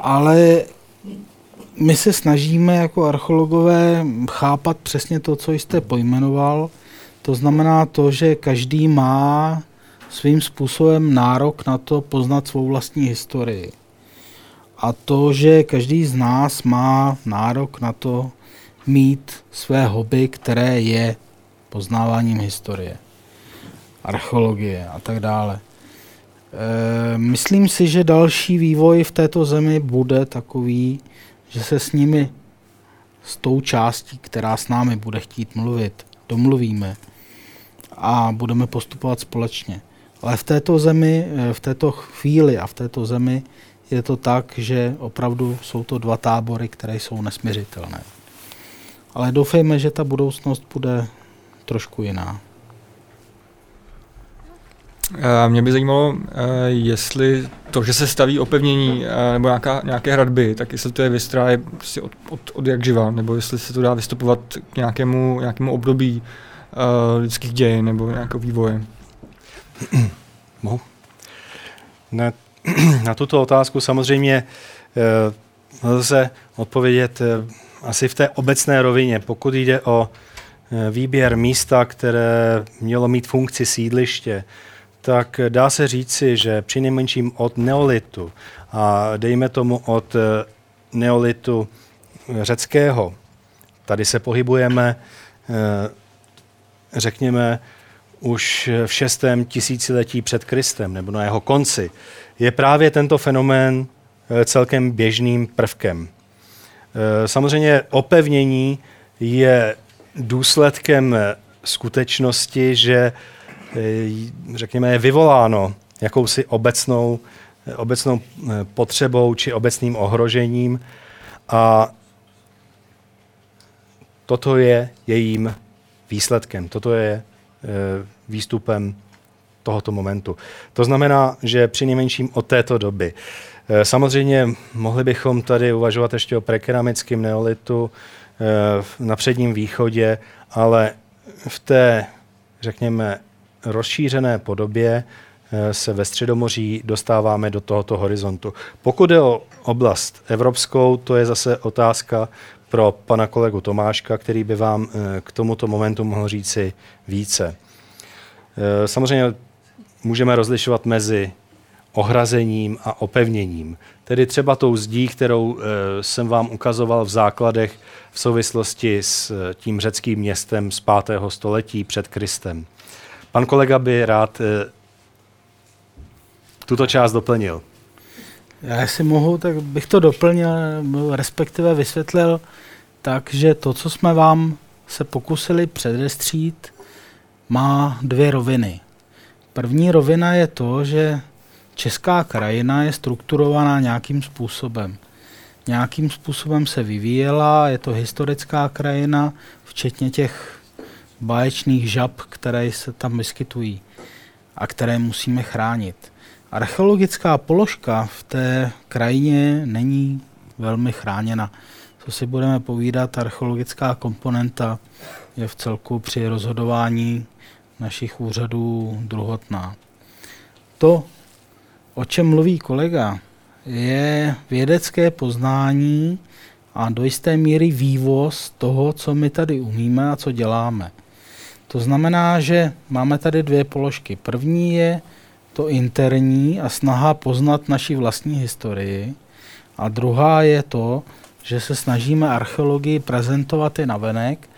Ale my se snažíme jako archeologové chápat přesně to, co jste pojmenoval. To znamená to, že každý má svým způsobem nárok na to poznat svou vlastní historii. A to, že každý z nás má nárok na to mít své hobby, které je poznáváním historie, archeologie a tak dále. E, myslím si, že další vývoj v této zemi bude takový, že se s nimi, s tou částí, která s námi bude chtít mluvit, domluvíme a budeme postupovat společně. Ale v této zemi, eh, v této chvíli a v této zemi je to tak, že opravdu jsou to dva tábory, které jsou nesměřitelné. Ale doufejme, že ta budoucnost bude trošku jiná. Eh, mě by zajímalo, eh, jestli to, že se staví opevnění nebo nějaká, nějaké hradby, tak jestli to je věc, která je prostě od, od, od jak živa, nebo jestli se to dá vystupovat k nějakému, nějakému období lidských dějin nebo nějakého vývoje. (clears throat) Mohu? Na, (clears throat) na tuto otázku samozřejmě eh, lze odpovědět eh, asi v té obecné rovině. Pokud jde o eh, výběr místa, které mělo mít funkci sídliště, tak dá se říci, že při nejmenším od neolitu a dejme tomu od neolitu řeckého, tady se pohybujeme, řekněme, už v šestém tisíciletí před Kristem nebo na jeho konci, je právě tento fenomén eh, celkem běžným prvkem. Eh, samozřejmě opevnění je důsledkem skutečnosti, že eh, řekněme, je vyvoláno jakousi obecnou, obecnou potřebou či obecným ohrožením a toto je jejím výsledkem. Toto je Eh, výstupem tohoto momentu. To znamená, že při nejmenším od této doby. Eh, samozřejmě mohli bychom tady uvažovat ještě o prekeramickém neolitu eh, na předním východě, ale v té, řekněme, rozšířené podobě se ve Středomoří dostáváme do tohoto horizontu. Pokud je o oblast evropskou, to je zase otázka pro pana kolegu Tomáška, který by vám eh, k tomuto momentu mohl říci více. Eh, samozřejmě můžeme rozlišovat mezi ohrazením a opevněním. Tedy třeba tou zdí, kterou eh, jsem vám ukazoval v základech v souvislosti s tím řeckým městem z 5. století před Kristem. Pan kolega by rád tuto část doplnil. Já si mohu, tak bych to doplnil, respektive vysvětlil tak, že to, co jsme vám se pokusili předestřít, má dvě roviny. První rovina je to, že česká krajina je strukturovaná nějakým způsobem. Nějakým způsobem se vyvíjela, je to historická krajina, včetně těch báječných žab, které se tam vyskytují a které musíme chránit. Archeologická položka v té krajině není velmi chráněna. Co si budeme povídat, archeologická komponenta je v celku při rozhodování našich úřadů druhotná. To, o čem mluví kolega, je vědecké poznání a do jisté míry vývoz toho, co my tady umíme a co děláme. To znamená, že máme tady dvě položky. První je to interní a snaha poznat naši vlastní historii. A druhá je to, že se snažíme archeologii prezentovat i navenek,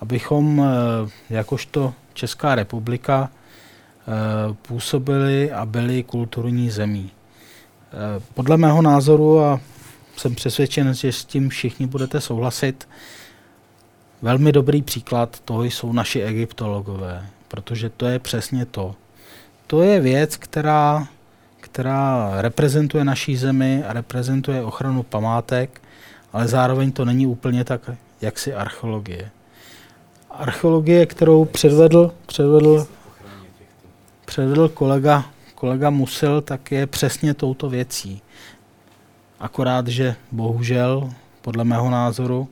abychom eh, jakožto Česká republika eh, působili a byli kulturní zemí. Eh, podle mého názoru, a jsem přesvědčen, že s tím všichni budete souhlasit, velmi dobrý příklad toho jsou naši egyptologové, protože to je přesně to. To je věc, která, která reprezentuje naší zemi a reprezentuje ochranu památek, ale zároveň to není úplně tak, jaksi archeologie. Archeologie, kterou předvedl, předvedl, předvedl kolega, kolega Musil, tak je přesně touto věcí. Akorát, že bohužel, podle mého názoru,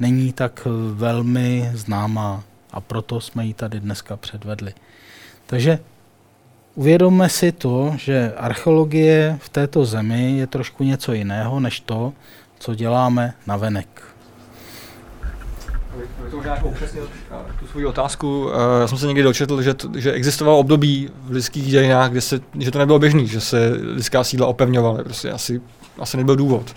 není tak velmi známá a proto jsme ji tady dneska předvedli. Takže uvědomme si to, že archeologie v této zemi je trošku něco jiného než to, co děláme na venek. Už nějakou tu svou otázku. Eh, já jsem se někdy dočetl, že, to, že existovalo období v lidských dějinách, kde se, že to nebylo běžné, že se lidská sídla opevňovaly. Prostě asi, asi nebyl důvod.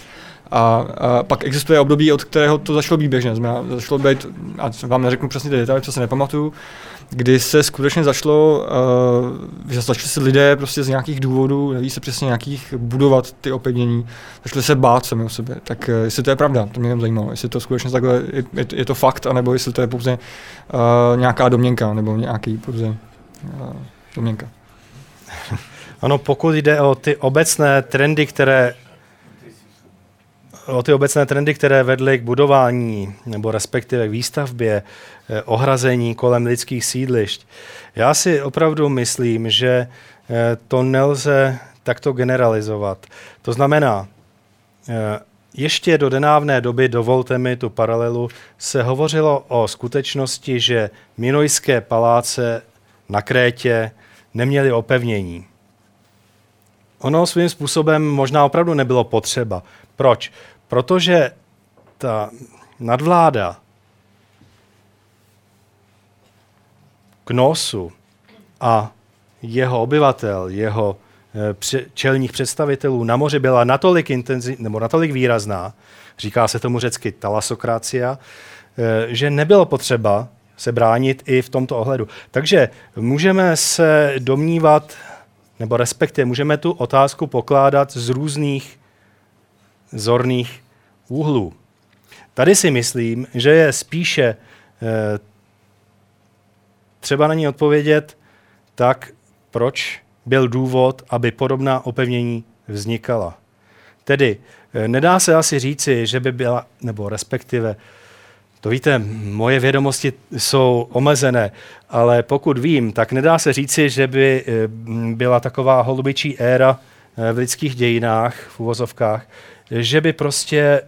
A, a pak existuje období, od kterého to začalo být běžné. Začalo být, a vám neřeknu přesně ty detaily, co se nepamatuju, kdy se skutečně začalo, uh, že začali se lidé prostě z nějakých důvodů, neví se přesně nějakých, budovat ty opevnění, začali se bát sami o sebe. Tak uh, jestli to je pravda, to mě jen zajímalo, jestli to skutečně takhle, je, je, je to fakt, anebo jestli to je pouze uh, nějaká domněnka, nebo nějaký pouze uh, domněnka. Ano, pokud jde o ty obecné trendy, které o ty obecné trendy, které vedly k budování nebo respektive k výstavbě eh, ohrazení kolem lidských sídlišť. Já si opravdu myslím, že eh, to nelze takto generalizovat. To znamená, eh, ještě do denávné doby, dovolte mi tu paralelu, se hovořilo o skutečnosti, že minojské paláce na Krétě neměly opevnění. Ono svým způsobem možná opravdu nebylo potřeba. Proč? Protože ta nadvláda Knosu a jeho obyvatel, jeho eh, čelních představitelů na moři byla natolik, intenzi, nebo natolik výrazná, říká se tomu řecky talasokracia, eh, že nebylo potřeba se bránit i v tomto ohledu. Takže můžeme se domnívat, nebo respektive můžeme tu otázku pokládat z různých zorných úhlů. Tady si myslím, že je spíše eh, třeba na ní odpovědět tak, proč byl důvod, aby podobná opevnění vznikala. Tedy eh, nedá se asi říci, že by byla, nebo respektive, to víte, moje vědomosti jsou omezené, ale pokud vím, tak nedá se říci, že by eh, byla taková holubičí éra v lidských dějinách, v uvozovkách, že by prostě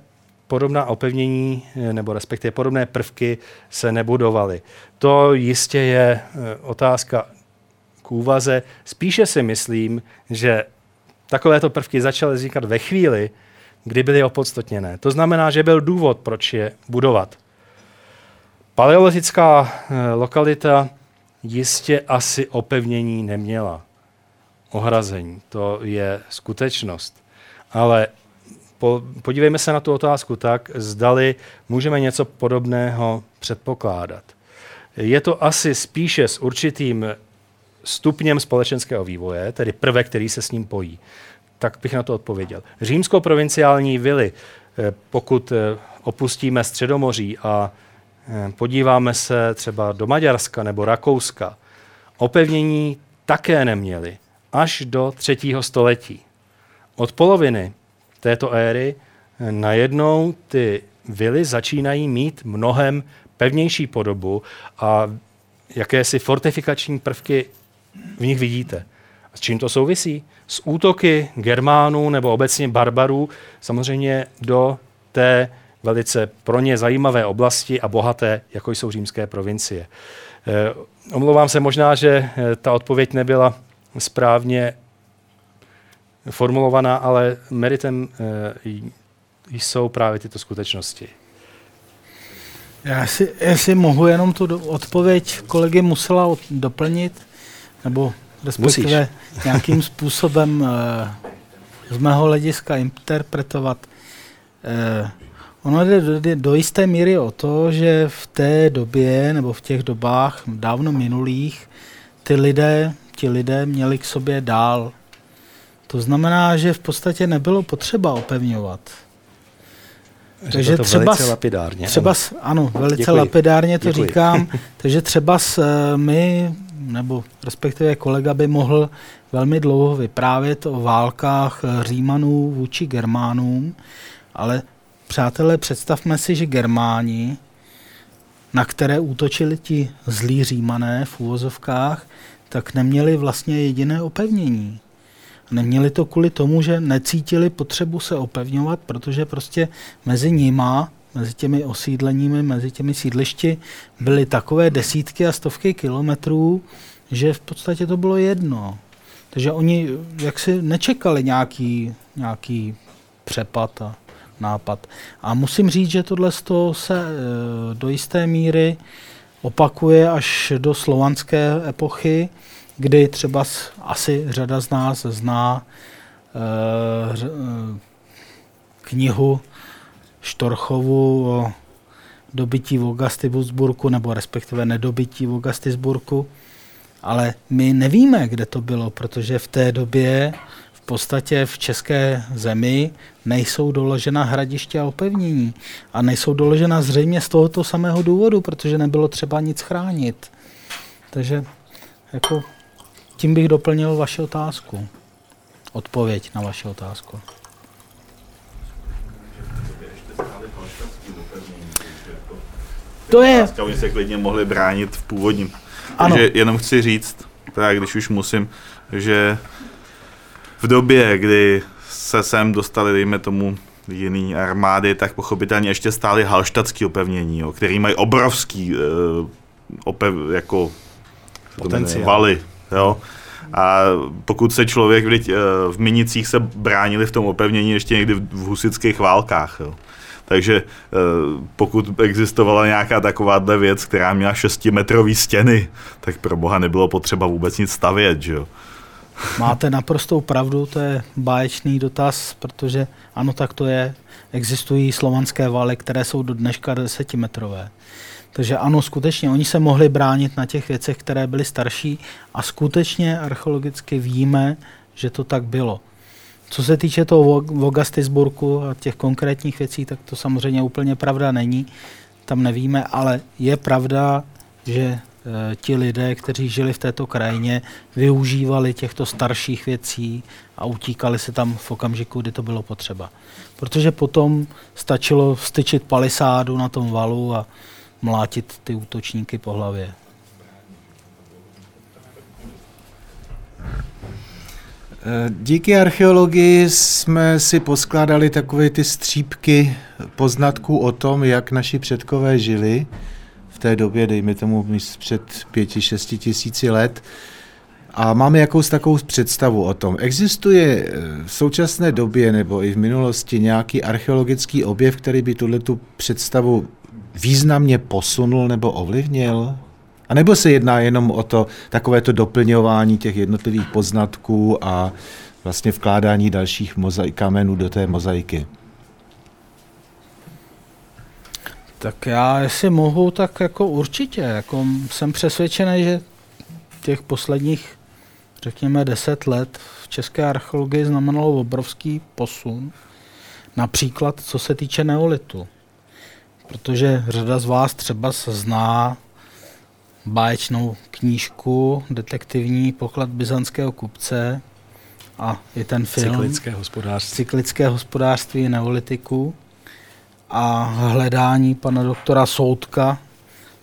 podobná opevnění nebo respektive podobné prvky se nebudovaly. To jistě je eh, otázka k úvaze. Spíše si myslím, že takovéto prvky začaly vznikat ve chvíli, kdy byly opodstatněné. To znamená, že byl důvod, proč je budovat. Paleolitická eh, lokalita jistě asi opevnění neměla. Ohrazení, to je skutečnost. Ale po, podívejme se na tu otázku tak, zdali můžeme něco podobného předpokládat. Je to asi spíše s určitým stupněm společenského vývoje, tedy prvek, který se s ním pojí. Tak bych na to odpověděl. Římsko-provinciální vily, eh, pokud eh, opustíme Středomoří a eh, podíváme se třeba do Maďarska nebo Rakouska, opevnění také neměli až do třetího století. Od poloviny této éry najednou ty vily začínají mít mnohem pevnější podobu a jakési fortifikační prvky v nich vidíte. A s čím to souvisí? S útoky Germánů nebo obecně barbarů samozřejmě do té velice pro ně zajímavé oblasti a bohaté, jako jsou římské provincie. E, omlouvám se možná, že eh, ta odpověď nebyla správně formulovaná, ale meritem eh, jsou právě tyto skutečnosti. Já si, já si mohu jenom tu odpověď kolegy musela doplnit, nebo respektive Musíš. nějakým (laughs) způsobem z mého hlediska interpretovat. Ono jde do, do jisté míry o to, že v té době nebo v těch dobách dávno minulých ty lidé, ti lidé měli k sobě dál. To znamená, že v podstatě nebylo potřeba opevňovat. Řekl takže to třeba velice lapidárně. Třeba, ano, velice Děkuji. lapidárně to Děkuji. říkám. (laughs) takže třeba s, eh, my, nebo respektive kolega by mohl velmi dlouho vyprávět o válkách eh, Římanů vůči Germánům, ale přátelé, představme si, že Germáni, na které útočili ti zlí Římané v úvozovkách, tak neměli vlastně jediné opevnění. Neměli to kvůli tomu, že necítili potřebu se opevňovat, protože prostě mezi nima, mezi těmi osídleními, mezi těmi sídlišti byly takové desítky a stovky kilometrů, že v podstatě to bylo jedno. Takže oni jaksi nečekali nějaký, nějaký přepad a nápad. A musím říct, že tohle se e, do jisté míry opakuje až do slovanské epochy, kdy třeba asi řada z nás zná uh, knihu Štorchovu o dobytí v Augustisburku, nebo respektive nedobytí v Augustisburku, ale my nevíme, kde to bylo, protože v té době v podstatě v české zemi nejsou doložena hradiště a opevnění. A nejsou doložena zřejmě z tohoto samého důvodu, protože nebylo třeba nic chránit. Takže jako tím bych doplnil vaši otázku. Odpověď na vaši otázku. To je... Oni se klidně mohli bránit v původním. Ano. Takže jenom chci říct, tak když už musím, že v době, kdy se sem dostali, dejme tomu, jiný armády, tak pochopitelně ještě stály halštatský opevnění, jo, který mají obrovský uh, opev, jako Potenciál. Jo? A pokud se člověk v, eh, v Minicích se bránili v tom opevnění ještě někdy v husických válkách. Jo? Takže eh, pokud existovala nějaká takováhle věc, která měla šestimetrový stěny, tak pro boha nebylo potřeba vůbec nic stavět. Že jo? (laughs) Máte naprostou pravdu, to je báječný dotaz, protože ano, tak to je. Existují slovanské valy, které jsou do dneška desetimetrové. Takže ano, skutečně, oni se mohli bránit na těch věcech, které byly starší a skutečně archeologicky víme, že to tak bylo. Co se týče toho Vogastisburku a těch konkrétních věcí, tak to samozřejmě úplně pravda není. Tam nevíme, ale je pravda, že e, ti lidé, kteří žili v této krajině, využívali těchto starších věcí a utíkali se tam v okamžiku, kdy to bylo potřeba. Protože potom stačilo styčit palisádu na tom valu a mlátit ty útočníky po hlavě. Díky archeologii jsme si poskládali takové ty střípky poznatků o tom, jak naši předkové žili v té době, dejme tomu před pěti, šesti tisíci let. A máme jakous takovou představu o tom. Existuje v současné době nebo i v minulosti nějaký archeologický objev, který by tuhle tu představu významně posunul nebo ovlivnil? A nebo se jedná jenom o to takovéto doplňování těch jednotlivých poznatků a vlastně vkládání dalších mozaik, kamenů do té mozaiky? Tak já, jestli mohu, tak jako určitě. Jako jsem přesvědčený, že těch posledních, řekněme, deset let v české archeologii znamenalo obrovský posun. Například co se týče neolitu protože řada z vás třeba zná báječnou knížku detektivní poklad byzantského kupce a je ten film Cyklické hospodářství. Cyklické hospodářství neolitiku a hledání pana doktora Soudka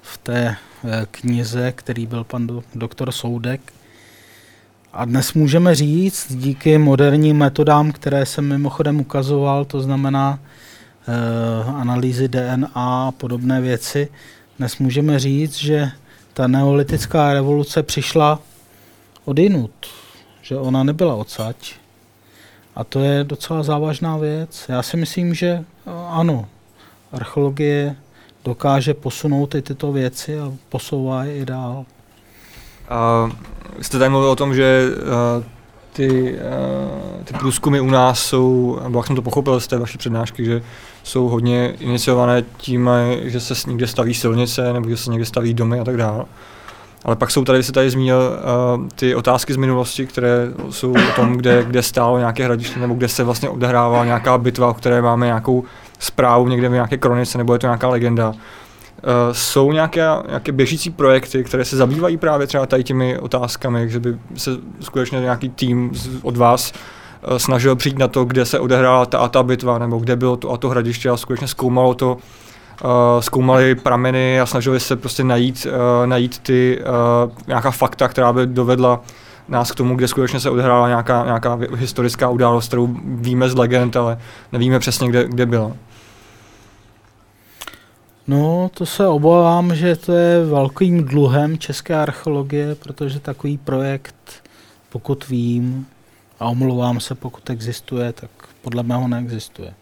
v té eh, knize, který byl pan do, doktor Soudek. A dnes můžeme říct, díky moderním metodám, které jsem mimochodem ukazoval, to znamená analýzy DNA a podobné věci, dnes můžeme říct, že ta neolitická revoluce přišla odinut, že ona nebyla odsaď. A to je docela závažná věc. Já si myslím, že eh, ano, archeologie dokáže posunout i tyto věci a posouvá je i dál. A jste tady mluvil o tom, že uh, ty, ty průzkumy u nás jsou, nebo jak jsem to pochopil z té vaší přednášky, že jsou hodně iniciované tím, že se někde staví silnice nebo že se někde staví domy a tak dále. Ale pak jsou tady, se tady zmínil uh, ty otázky z minulosti, které jsou o tom, kde, kde stálo nějaké hradiště nebo kde se vlastně odehrává nějaká bitva, o které máme nějakou zprávu někde v nějaké kronice nebo je to nějaká legenda. Uh, jsou nějaké, nějaké běžící projekty, které se zabývají právě třeba tady těmi otázkami, že by se skutečně nějaký tým od vás uh, snažil přijít na to, kde se odehrála ta a ta bitva, nebo kde bylo to a to hradiště a skutečně zkoumalo to, uh, zkoumali prameny a snažili se prostě najít, uh, najít ty nějaká fakta, která by dovedla nás k tomu, kde skutečně se odehrála nějaká, nějaká historická událost, kterou víme z legend, ale nevíme přesně, kde, kde byla. No, to se obávám, že to je velkým dluhem české archeologie, protože takový projekt, pokud vím, a omlouvám se, pokud existuje, tak podle mého neexistuje.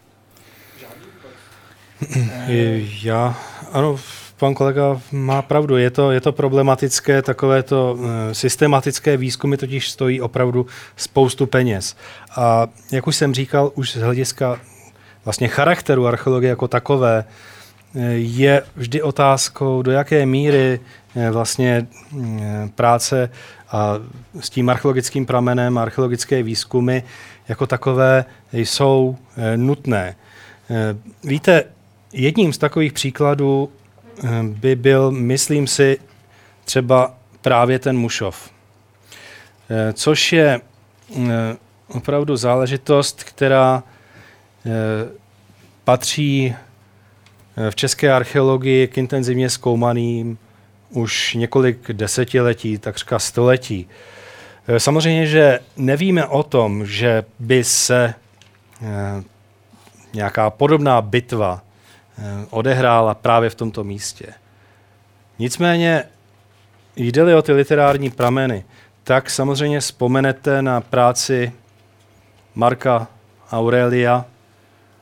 Já, ano, pan kolega má pravdu, je to, je to problematické, takové to e, systematické výzkumy totiž stojí opravdu spoustu peněz. A jak už jsem říkal, už z hlediska vlastně charakteru archeologie jako takové, e, je vždy otázkou, do jaké míry e, vlastně práce a s tím archeologickým pramenem, archeologické výzkumy jako takové jsou nutné. Víte, Jedním z takových příkladů eh, by byl, myslím si, třeba právě ten Mušov, eh, což je eh, opravdu záležitost, která patří v české archeologii k intenzivně zkoumaným už několik desetiletí, takřka století. Samozřejmě, že nevíme o tom, že by se nějaká podobná bitva Eh, odehrála právě v tomto místě. Nicméně, jde-li o ty literární prameny, tak samozřejmě vzpomenete na práci Marka Aurelia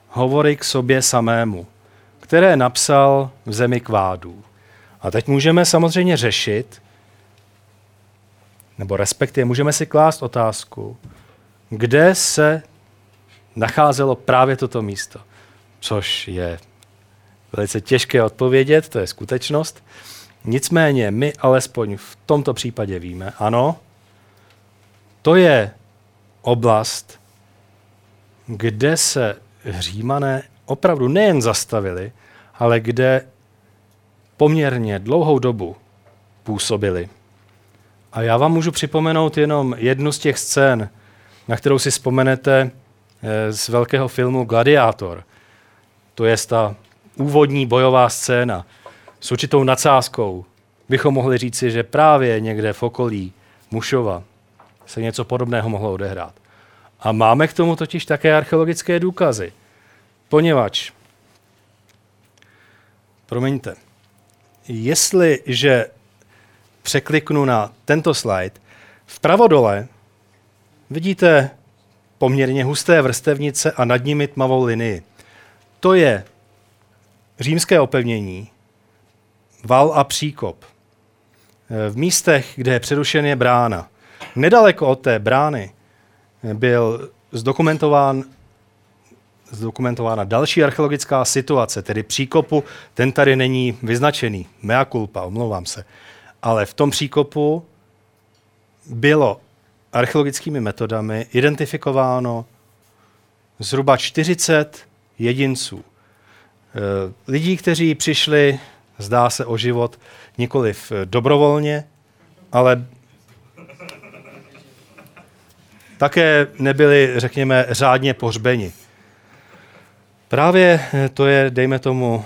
Hovory k sobě samému, které napsal v zemi kvádů. A teď můžeme samozřejmě řešit, nebo respektive můžeme si klást otázku, kde se nacházelo právě toto místo, což je velice těžké odpovědět, to je skutečnost. Nicméně my alespoň v tomto případě víme, ano, to je oblast, kde se římané opravdu nejen zastavili, ale kde poměrně dlouhou dobu působili. A já vám můžu připomenout jenom jednu z těch scén, na kterou si vzpomenete eh, z velkého filmu Gladiátor. To je ta úvodní bojová scéna s určitou nadsázkou, bychom mohli říci, že právě někde v okolí Mušova se něco podobného mohlo odehrát. A máme k tomu totiž také archeologické důkazy, poněvadž, promiňte, jestliže překliknu na tento slide, vpravo dole vidíte poměrně husté vrstevnice a nad nimi tmavou linii. To je římské opevnění, val a příkop. V místech, kde je přerušen je brána. Nedaleko od té brány byl zdokumentován zdokumentována další archeologická situace, tedy příkopu, ten tady není vyznačený, mea culpa, omlouvám se. Ale v tom příkopu bylo archeologickými metodami identifikováno zhruba 40 jedinců. Eh, lidí, kteří přišli, zdá se, o život nikoliv dobrovolně, ale také nebyli, řekněme, řádně pohřbeni. Právě eh, to je, dejme tomu,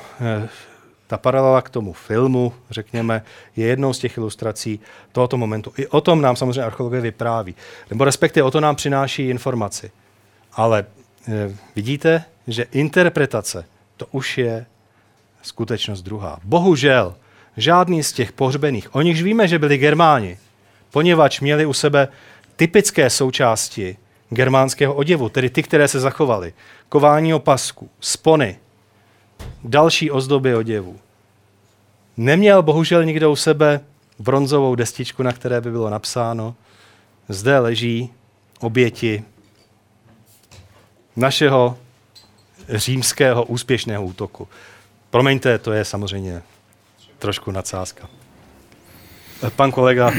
ta paralela k tomu filmu, řekněme, je jednou z těch ilustrací tohoto momentu. I o tom nám samozřejmě archeologie vypráví. Nebo respektive o to nám přináší informaci. Ale vidíte, že interpretace to už je skutečnost druhá. Bohužel, žádný z těch pohřbených, o nichž víme, že byli Germáni, poněvadž měli u sebe typické součásti germánského oděvu, tedy ty, které se zachovaly. Kování opasku, spony, další ozdoby oděvu. Neměl bohužel nikdo u sebe bronzovou destičku, na které by bylo napsáno, zde leží oběti našeho římského úspěšného útoku. Promiňte, to je samozřejmě trošku nadsázka. Pan kolega.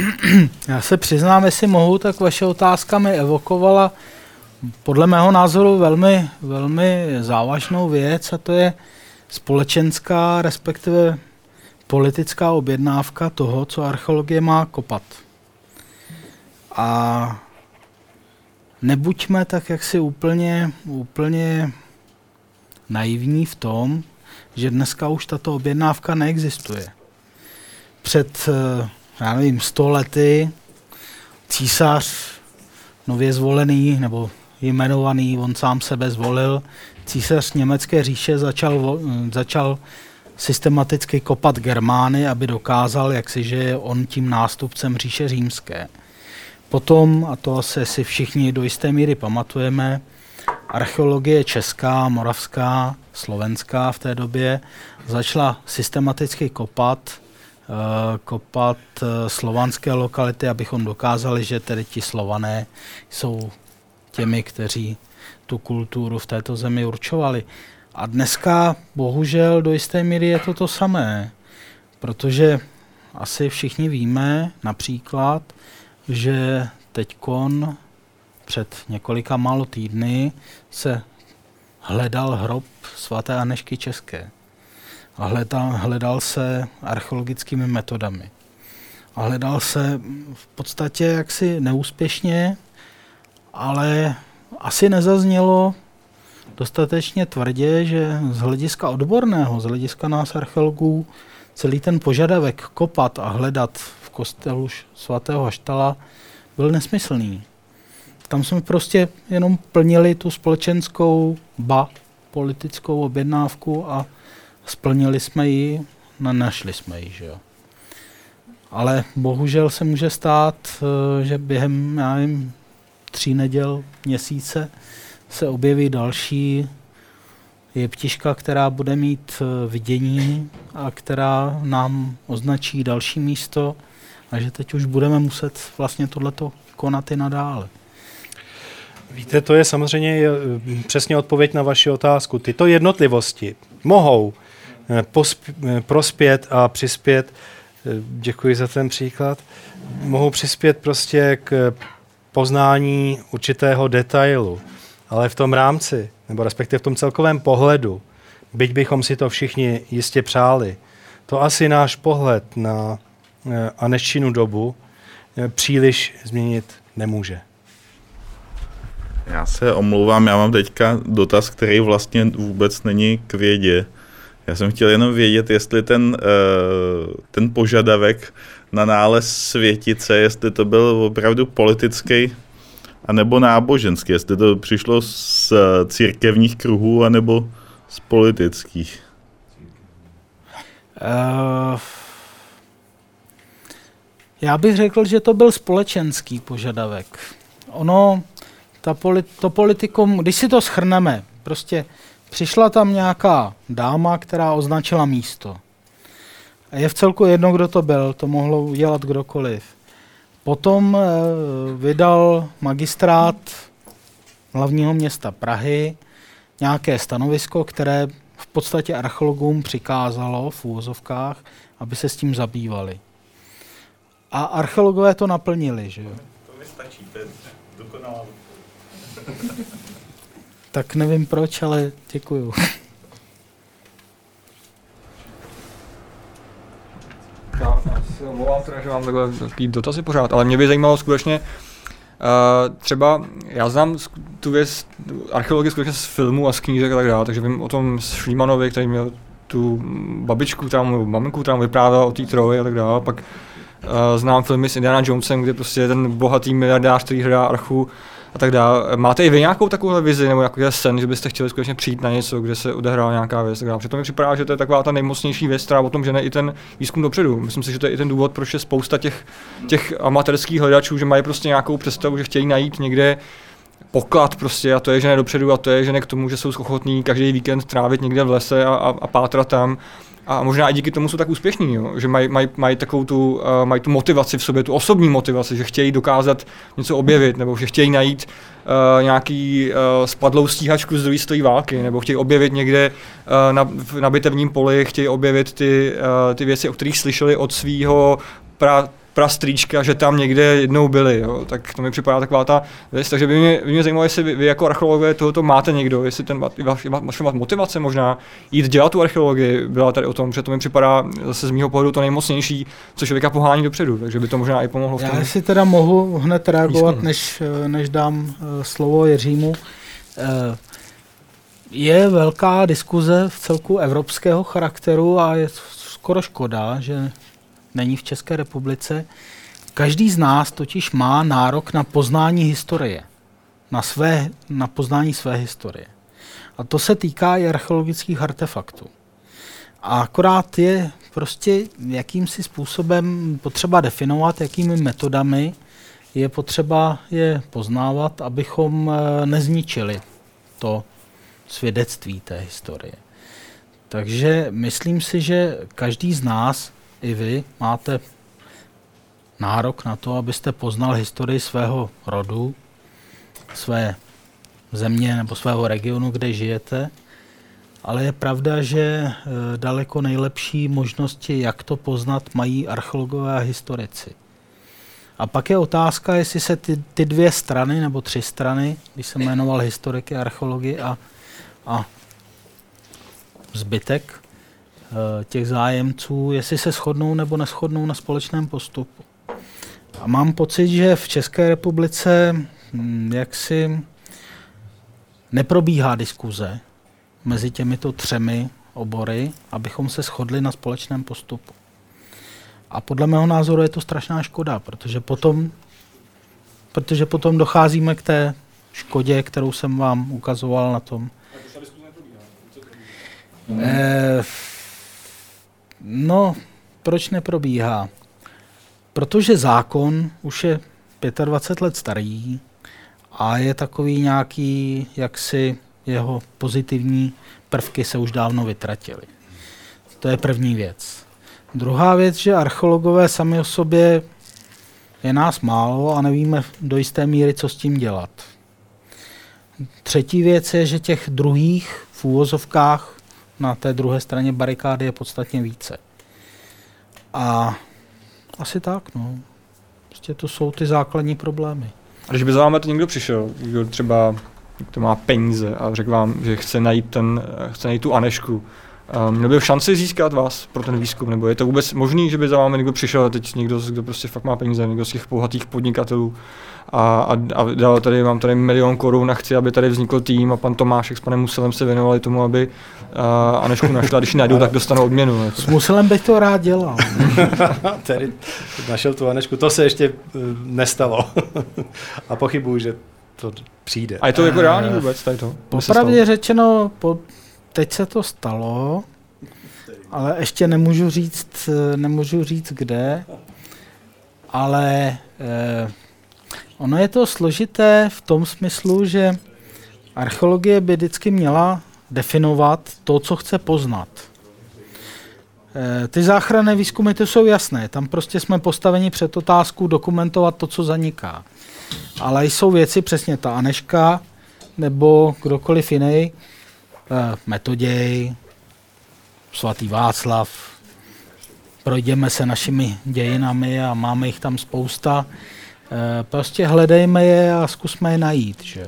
Já se přiznám, jestli mohu, tak vaše otázka mi evokovala podle mého názoru velmi, velmi závažnou věc a to je společenská, respektive politická objednávka toho, co archeologie má kopat. A nebuďme tak jaksi úplně, úplně naivní v tom, že dneska už tato objednávka neexistuje. Před, eh, já nevím, sto lety císař nově zvolený, nebo jmenovaný, on sám sebe zvolil, císař německé říše začal, začal systematicky kopat Germány, aby dokázal, jak si, že je on tím nástupcem říše římské. Potom, a to asi si všichni do jisté míry pamatujeme, archeologie česká, moravská, slovenská v té době začala systematicky kopat, uh, kopat uh, slovanské lokality, abychom dokázali, že tedy ti slované jsou těmi, kteří tu kulturu v této zemi určovali. A dneska bohužel do jisté míry je to to samé, protože asi všichni víme například, že teďkon před několika málo týdny se hledal hrob svaté Anešky České. A hledal, hledal se archeologickými metodami. A hledal se v podstatě jaksi neúspěšně, ale asi nezaznělo dostatečně tvrdě, že z hlediska odborného, z hlediska nás archeologů, celý ten požadavek kopat a hledat v kostelu svatého Haštala byl nesmyslný. Tam jsme prostě jenom plnili tu společenskou, ba politickou objednávku a splnili jsme ji, nenašli jsme ji, že jo. Ale bohužel se může stát, eh, že během, já nevím, tří neděl, měsíce se objeví další jeptiška, která bude mít eh, vidění a která nám označí další místo a že teď už budeme muset vlastně tohleto konat i nadále. Víte, to je samozřejmě eh, přesně odpověď na vaši otázku. Tyto jednotlivosti mohou eh, prospět a přispět, děkuji za ten příklad, mohou přispět prostě k poznání určitého detailu, ale v tom rámci, nebo respektive v tom celkovém pohledu, byť bychom si to všichni jistě přáli, to asi náš pohled na eh, Aneščinu dobu eh, příliš změnit nemůže. Já se omlouvám, já mám teďka dotaz, který vlastně vůbec není k vědě. Já jsem chtěl jenom vědět, jestli ten, eh, ten požadavek na nález světice, jestli to byl opravdu politický anebo náboženský, jestli to přišlo z církevních kruhů anebo z politických. Uh, já bych řekl, že to byl společenský požadavek. Ono, ta polit, to politikum, když si to schrneme, prostě přišla tam nějaká dáma, která označila místo. A je v celku jedno, kdo to byl, to mohlo udělat kdokoliv. Potom eh, vydal magistrát hlavního města Prahy nějaké stanovisko, které v podstatě archeologům přikázalo v úvozovkách, aby se s tím zabývali. A archeologové to naplnili, že jo? To mi stačí, to je dokonalá Tak nevím proč, ale děkuju. Já, já se omlouvám že mám takhle takový dotazy pořád, ale mě by zajímalo skutečně, Uh, třeba já znám tu věc archeologii skutečně z filmů a z knížek a tak dále, takže vím o tom Schlímanovi, který měl tu babičku, mu, maminku, mu vyprávěla o té troji a tak dále. Pak uh, znám filmy s Indiana Jonesem, kde prostě ten bohatý miliardář, který hledá archu a tak dále. Máte i vy nějakou takovou vizi nebo nějaký sen, že byste chtěli skutečně přijít na něco, kde se odehrává nějaká věc? Tak dále. Přitom mi připadá, že to je taková ta nejmocnější věc, která o tom žene i ten výzkum dopředu. Myslím si, že to je i ten důvod, proč je spousta těch, těch amatérských hledačů, že mají prostě nějakou představu, že chtějí najít někde poklad prostě a to je, že ne dopředu a to je, že ne k tomu, že jsou ochotní každý víkend trávit někde v lese a, a, a pátrat tam a možná i díky tomu jsou tak úspěšní, jo? že mají maj, maj takovou tu, uh, mají tu motivaci v sobě, tu osobní motivaci, že chtějí dokázat něco objevit, nebo že chtějí najít uh, nějaký uh, spadlou stíhačku z druhé stojí války, nebo chtějí objevit někde uh, na, na bitevním poli, chtějí objevit ty, uh, ty věci, o kterých slyšeli od svého prastrýčka, že tam někde jednou byli, jo. tak to mi připadá taková ta věc, takže by mě, by mě zajímalo, jestli vy, vy jako archeologové tohoto máte někdo, jestli ten vaše motivace možná jít dělat tu archeologii byla tady o tom, že to mi připadá zase z mého pohledu to nejmocnější, co člověka pohání dopředu, takže by to možná i pomohlo v tom. Já si teda mohu hned reagovat, než, než dám uh, slovo Jiřímu. Uh, je velká diskuze v celku evropského charakteru a je skoro škoda, že není v České republice. Každý z nás totiž má nárok na poznání historie, na, své, na poznání své historie. A to se týká i archeologických artefaktů. A akorát je prostě jakýmsi způsobem potřeba definovat, jakými metodami je potřeba je poznávat, abychom eh, nezničili to svědectví té historie. Takže myslím si, že každý z nás i vy máte nárok na to, abyste poznal historii svého rodu, své země nebo svého regionu, kde žijete. Ale je pravda, že eh, daleko nejlepší možnosti, jak to poznat, mají archeologové a historici. A pak je otázka, jestli se ty, ty dvě strany nebo tři strany, když jsem jmenoval historiky, archeologii a, a zbytek, těch zájemců, jestli se shodnou nebo neschodnou na společném postupu. A mám pocit, že v České republice hm, jaksi neprobíhá diskuze mezi těmito třemi obory, abychom se shodli na společném postupu. A podle mého názoru je to strašná škoda, protože potom, protože potom docházíme k té škodě, kterou jsem vám ukazoval na tom. Eh, No, proč neprobíhá? Protože zákon už je 25 let starý a je takový nějaký, jaksi jeho pozitivní prvky se už dávno vytratily. To je první věc. Druhá věc, že archeologové sami o sobě je nás málo a nevíme do jisté míry, co s tím dělat. Třetí věc je, že těch druhých v úvozovkách na té druhé straně barikády je podstatně více. A asi tak, no. Prostě to jsou ty základní problémy. A když by za vámi to někdo přišel, kdo třeba to má peníze a řekl vám, že chce najít, ten, chce najít tu Anešku, um, měl by šanci získat vás pro ten výzkum, nebo je to vůbec možný, že by za vámi někdo přišel, teď někdo, kdo prostě fakt má peníze, někdo z těch bohatých podnikatelů a, a, a dal tady, mám tady milion korun a chci, aby tady vznikl tým a pan Tomášek s panem Muselem se věnovali tomu, aby uh, Anešku našla, když ji najdou, tak dostanou odměnu. Jako. S Muselem bych to rád dělal. (laughs) tady našel tu Anešku, to se ještě uh, nestalo (laughs) a pochybuju, že to přijde. A je to jako reálný vůbec tady to? Popravdě řečeno, po, teď se to stalo, ale ještě nemůžu říct, nemůžu říct kde, ale eh, ono je to složité v tom smyslu, že archeologie by vždycky měla definovat to, co chce poznat. Eh, ty záchranné výzkumy to jsou jasné, tam prostě jsme postaveni před otázku dokumentovat to, co zaniká. Ale jsou věci, přesně ta Aneška, nebo kdokoliv jiný, Eh, Metoděj, svatý Václav, projdeme se našimi dějinami a máme jich tam spousta. Eh, prostě hledejme je a zkusme je najít. Že?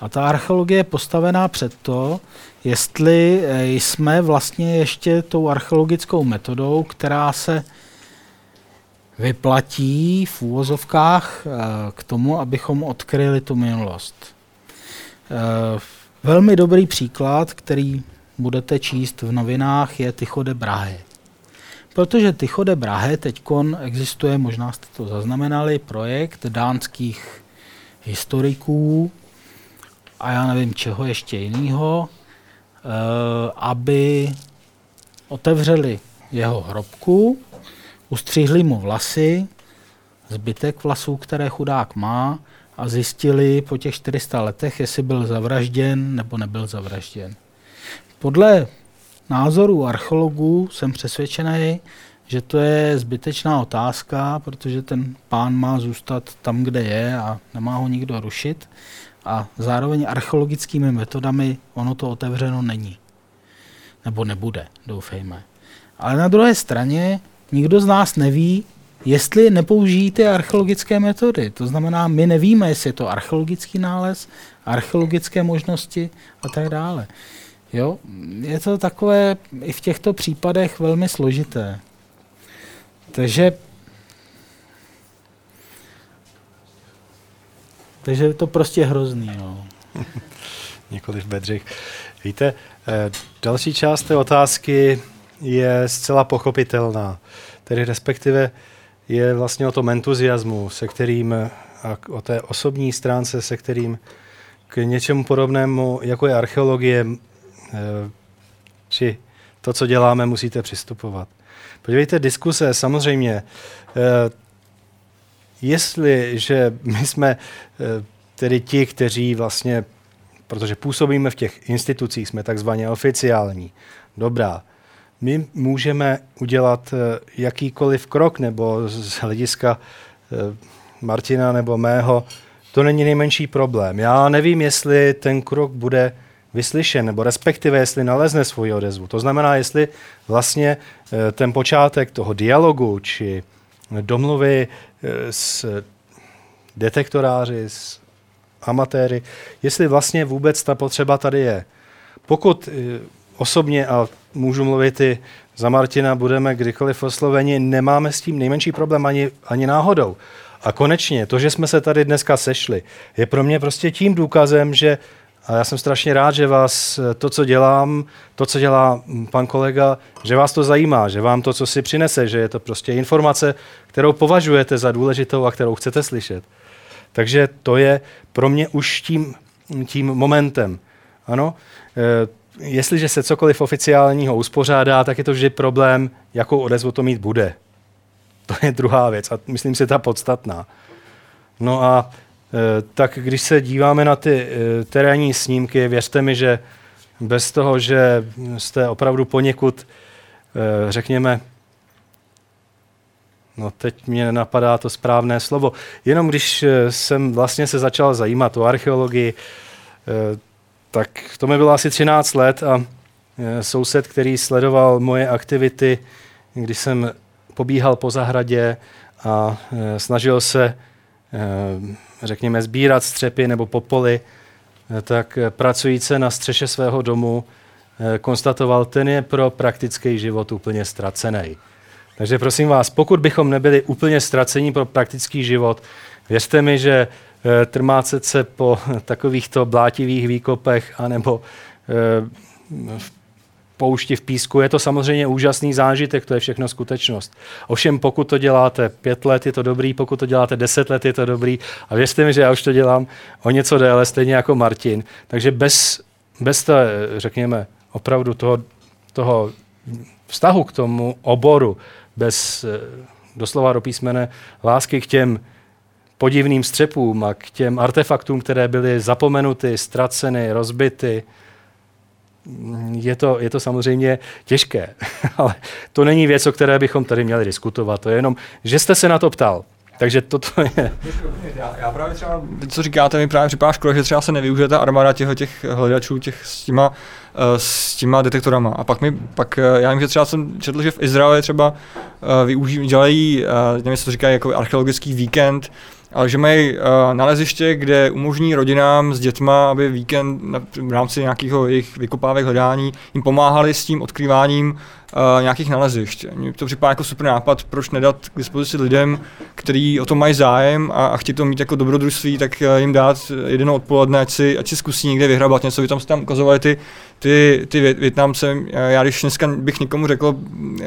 A ta archeologie je postavená před to, jestli eh, jsme vlastně ještě tou archeologickou metodou, která se vyplatí v úvozovkách k tomu, abychom odkryli tu minulost. Velmi dobrý příklad, který budete číst v novinách, je Tycho de Brahe. Protože Tycho de Brahe teď existuje, možná jste to zaznamenali, projekt dánských historiků a já nevím čeho ještě jiného, eh, aby otevřeli jeho hrobku, ustřihli mu vlasy, zbytek vlasů, které chudák má, a zjistili po těch 400 letech, jestli byl zavražděn nebo nebyl zavražděn. Podle názoru archeologů jsem přesvědčený, že to je zbytečná otázka, protože ten pán má zůstat tam, kde je a nemá ho nikdo rušit. A zároveň archeologickými metodami ono to otevřeno není. Nebo nebude, doufejme. Ale na druhé straně nikdo z nás neví, jestli nepoužijí ty archeologické metody. To znamená, my nevíme, jestli je to archeologický nález, archeologické možnosti a tak dále. Jo? Je to takové i v těchto případech velmi složité. Takže takže je to prostě hrozný. No. (laughs) Nikoliv Bedřich. Víte, eh, další část té otázky je zcela pochopitelná. Tedy respektive je vlastně o tom entuziasmu, se kterým a o té osobní stránce, se kterým k něčemu podobnému, jako je archeologie, či to, co děláme, musíte přistupovat. Podívejte, diskuse samozřejmě, eh, jestliže my jsme eh, tedy ti, kteří vlastně, protože působíme v těch institucích, jsme takzvaně oficiální, dobrá, my můžeme udělat eh, jakýkoliv krok, nebo z hlediska Martina nebo mého, to není nejmenší problém. Já nevím, jestli ten krok bude vyslyšen, nebo respektive jestli nalezne svoji odezvu. To znamená, jestli vlastně eh, ten počátek toho dialogu či domluvy eh, s detektoráři, s amatéry, jestli vlastně vůbec ta potřeba tady je. Pokud eh, osobně, a můžu mluvit i za Martina, budeme kdykoliv osloveni, nemáme s tím nejmenší problém ani, ani náhodou. A konečně, to, že jsme se tady dneska sešli, je pro mě prostě tím důkazem, že a já jsem strašně rád, že vás eh, to, co dělám, to, co dělá mm, pan kolega, že vás to zajímá, že vám to, co si přinese, že je to prostě informace, kterou považujete za důležitou a kterou chcete slyšet. Takže to je pro mě už tím, tím momentem. Ano, e, jestliže se cokoliv oficiálního uspořádá, tak je to vždy problém, jakou odezvu to mít bude. To je druhá věc a myslím si ta podstatná. No a Eh, tak když se díváme na ty eh, terénní snímky, věřte mi, že bez toho, že jste opravdu poněkud, eh, řekněme, no teď mě napadá to správné slovo, jenom když jsem vlastně se začal zajímat o archeologii, tak to mi bylo asi 13 let a soused, který sledoval moje aktivity, když jsem pobíhal po zahradě a snažil se řekněme, sbírat střepy nebo popoly, eh, tak eh, pracujíce na střeše svého domu eh, konstatoval, ten je pro praktický život úplně ztracený. Takže prosím vás, pokud bychom nebyli úplně ztracení pro praktický život, věřte mi, že trmácet se po (laughs) takovýchto blátivých výkopech anebo v poušti v písku. Je to samozřejmě úžasný zážitek, to je všechno skutečnost. Ovšem, pokud to děláte pět let, je to dobrý, pokud to děláte deset let, je to dobrý. A věřte mi, že já už to dělám o něco déle, stejně jako Martin. Takže bez, bez té, řekněme, opravdu toho, toho vztahu k tomu oboru, bez eh, doslova do písmene lásky k těm podivným střepům a k těm artefaktům, které byly zapomenuty, ztraceny, rozbity, je to, je to samozřejmě těžké, (laughs) ale to není věc, o které bychom tady měli diskutovat. To je jenom, že jste se na to ptal. Takže toto je. Já, (laughs) já právě třeba, co říkáte, mi právě připadá škoda, že třeba se nevyužije ta armáda těch, těch hledačů těch s těma, eh, s těma detektorama. A pak mi, pak eh, já vím, že třeba jsem četl, že v Izraeli třeba eh, využívají, dělají, nevím, jestli to říkají, jako archeologický víkend, ale že mají uh, naleziště, kde umožní rodinám s dětma, aby víkend na, v rámci nějakého jejich vykopávek hledání jim pomáhali s tím odkrýváním uh, nějakých nalezišť. Mně to připadá jako super nápad, proč nedat k dispozici lidem, kteří o to mají zájem a, a chtějí to mít jako dobrodružství, tak uh, jim dát jeden odpoledne, ať si, ať si zkusí někde vyhrabat něco. Vy tam tam ukazovali ty, ty, ty Větnamce. Já když dneska bych někomu řekl, uh,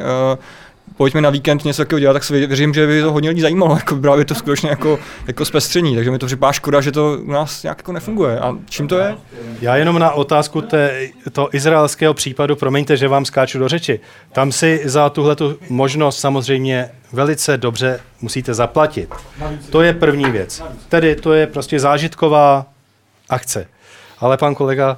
pojďme na víkend něco takového dělat, tak si věřím, že by to hodně lidí zajímalo, jako právě to skutečně jako, jako zpestření, takže mi to připadá škoda, že to u nás nějak jako nefunguje. A čím to je? Já jenom na otázku té, to izraelského případu, promiňte, že vám skáču do řeči, tam si za tuhle možnost samozřejmě velice dobře musíte zaplatit. To je první věc. Tedy to je prostě zážitková akce. Ale pan kolega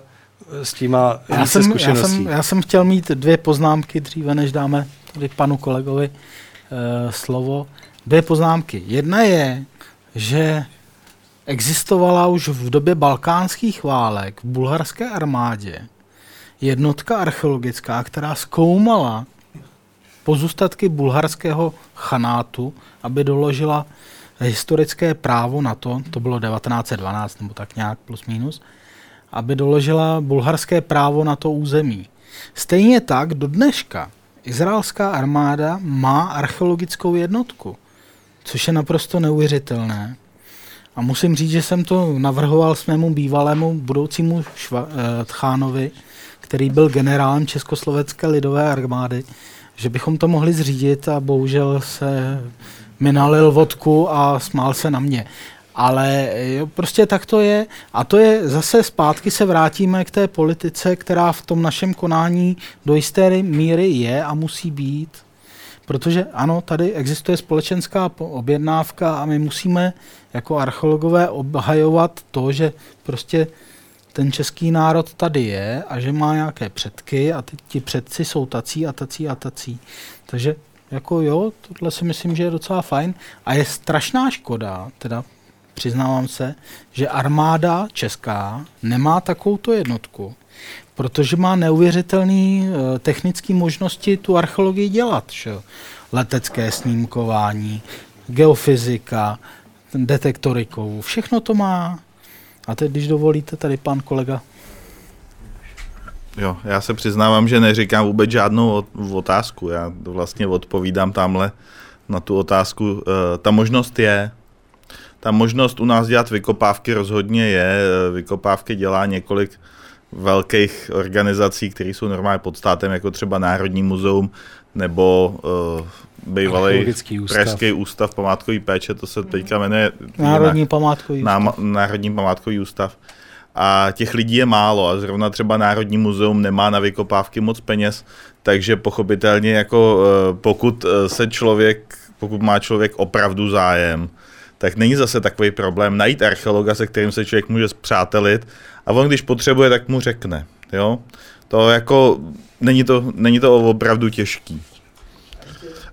s tím má já jsem, já, jsem, já jsem chtěl mít dvě poznámky dříve, než dáme tady panu kolegovi e, slovo. Dvě poznámky. Jedna je, že existovala už v době balkánských válek v bulharské armádě jednotka archeologická, která zkoumala pozůstatky bulharského chanátu, aby doložila historické právo na to, to bylo 1912 nebo tak nějak plus minus, aby doložila bulharské právo na to území. Stejně tak do dneška izraelská armáda má archeologickou jednotku, což je naprosto neuvěřitelné. A musím říct, že jsem to navrhoval svému bývalému budoucímu šva, eh, tchánovi, který byl generálem Československé lidové armády, že bychom to mohli zřídit a bohužel se mi nalil vodku a smál se na mě. Ale jo, prostě tak to je. A to je zase zpátky se vrátíme k té politice, která v tom našem konání do jisté míry je a musí být. Protože ano, tady existuje společenská objednávka a my musíme jako archeologové obhajovat to, že prostě ten český národ tady je a že má nějaké předky a ty, ti předci jsou tací a tací a tací. Takže jako jo, tohle si myslím, že je docela fajn a je strašná škoda, teda přiznávám se, že armáda česká nemá takovouto jednotku, protože má neuvěřitelné uh, technické možnosti tu archeologii dělat. Že? Letecké snímkování, geofyzika, detektorikou, všechno to má. A teď, když dovolíte, tady pan kolega. Jo, já se přiznávám, že neříkám vůbec žádnou otázku. Já vlastně odpovídám tamhle na tu otázku. Eh, ta možnost je, ta možnost u nás dělat vykopávky rozhodně je. Vykopávky dělá několik velkých organizací, které jsou normálně pod státem, jako třeba Národní muzeum nebo uh, bývalý Pražský ústav památkový péče, to se teďka jmenuje Národní památkový ústav. Národní památkový ústav. A těch lidí je málo a zrovna třeba Národní muzeum nemá na vykopávky moc peněz, takže pochopitelně jako uh, pokud eh, se člověk, pokud má člověk opravdu zájem, tak není zase takový problém najít archeologa, se kterým se člověk může zpřátelit a on, když potřebuje, tak mu řekne. Jo? To jako, není to, není to opravdu těžký.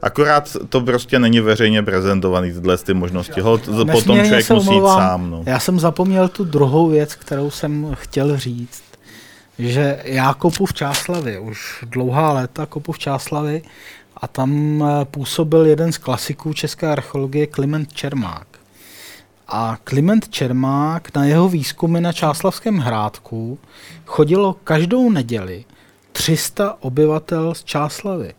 Akorát to prostě není veřejně prezentovaný, tyhle ty možnosti. Ho potom člověk musí jít sám. No. Já jsem zapomněl tu druhou věc, kterou jsem chtěl říct. Že já kopu v Čáslavi, už dlouhá léta kopu v Čáslavi a tam eh, působil jeden z klasiků české archeologie Kliment Čermák. A Kliment Čermák na jeho výzkumy na Čáslavském hrádku chodilo každou neděli 300 obyvatel z Čáslavy.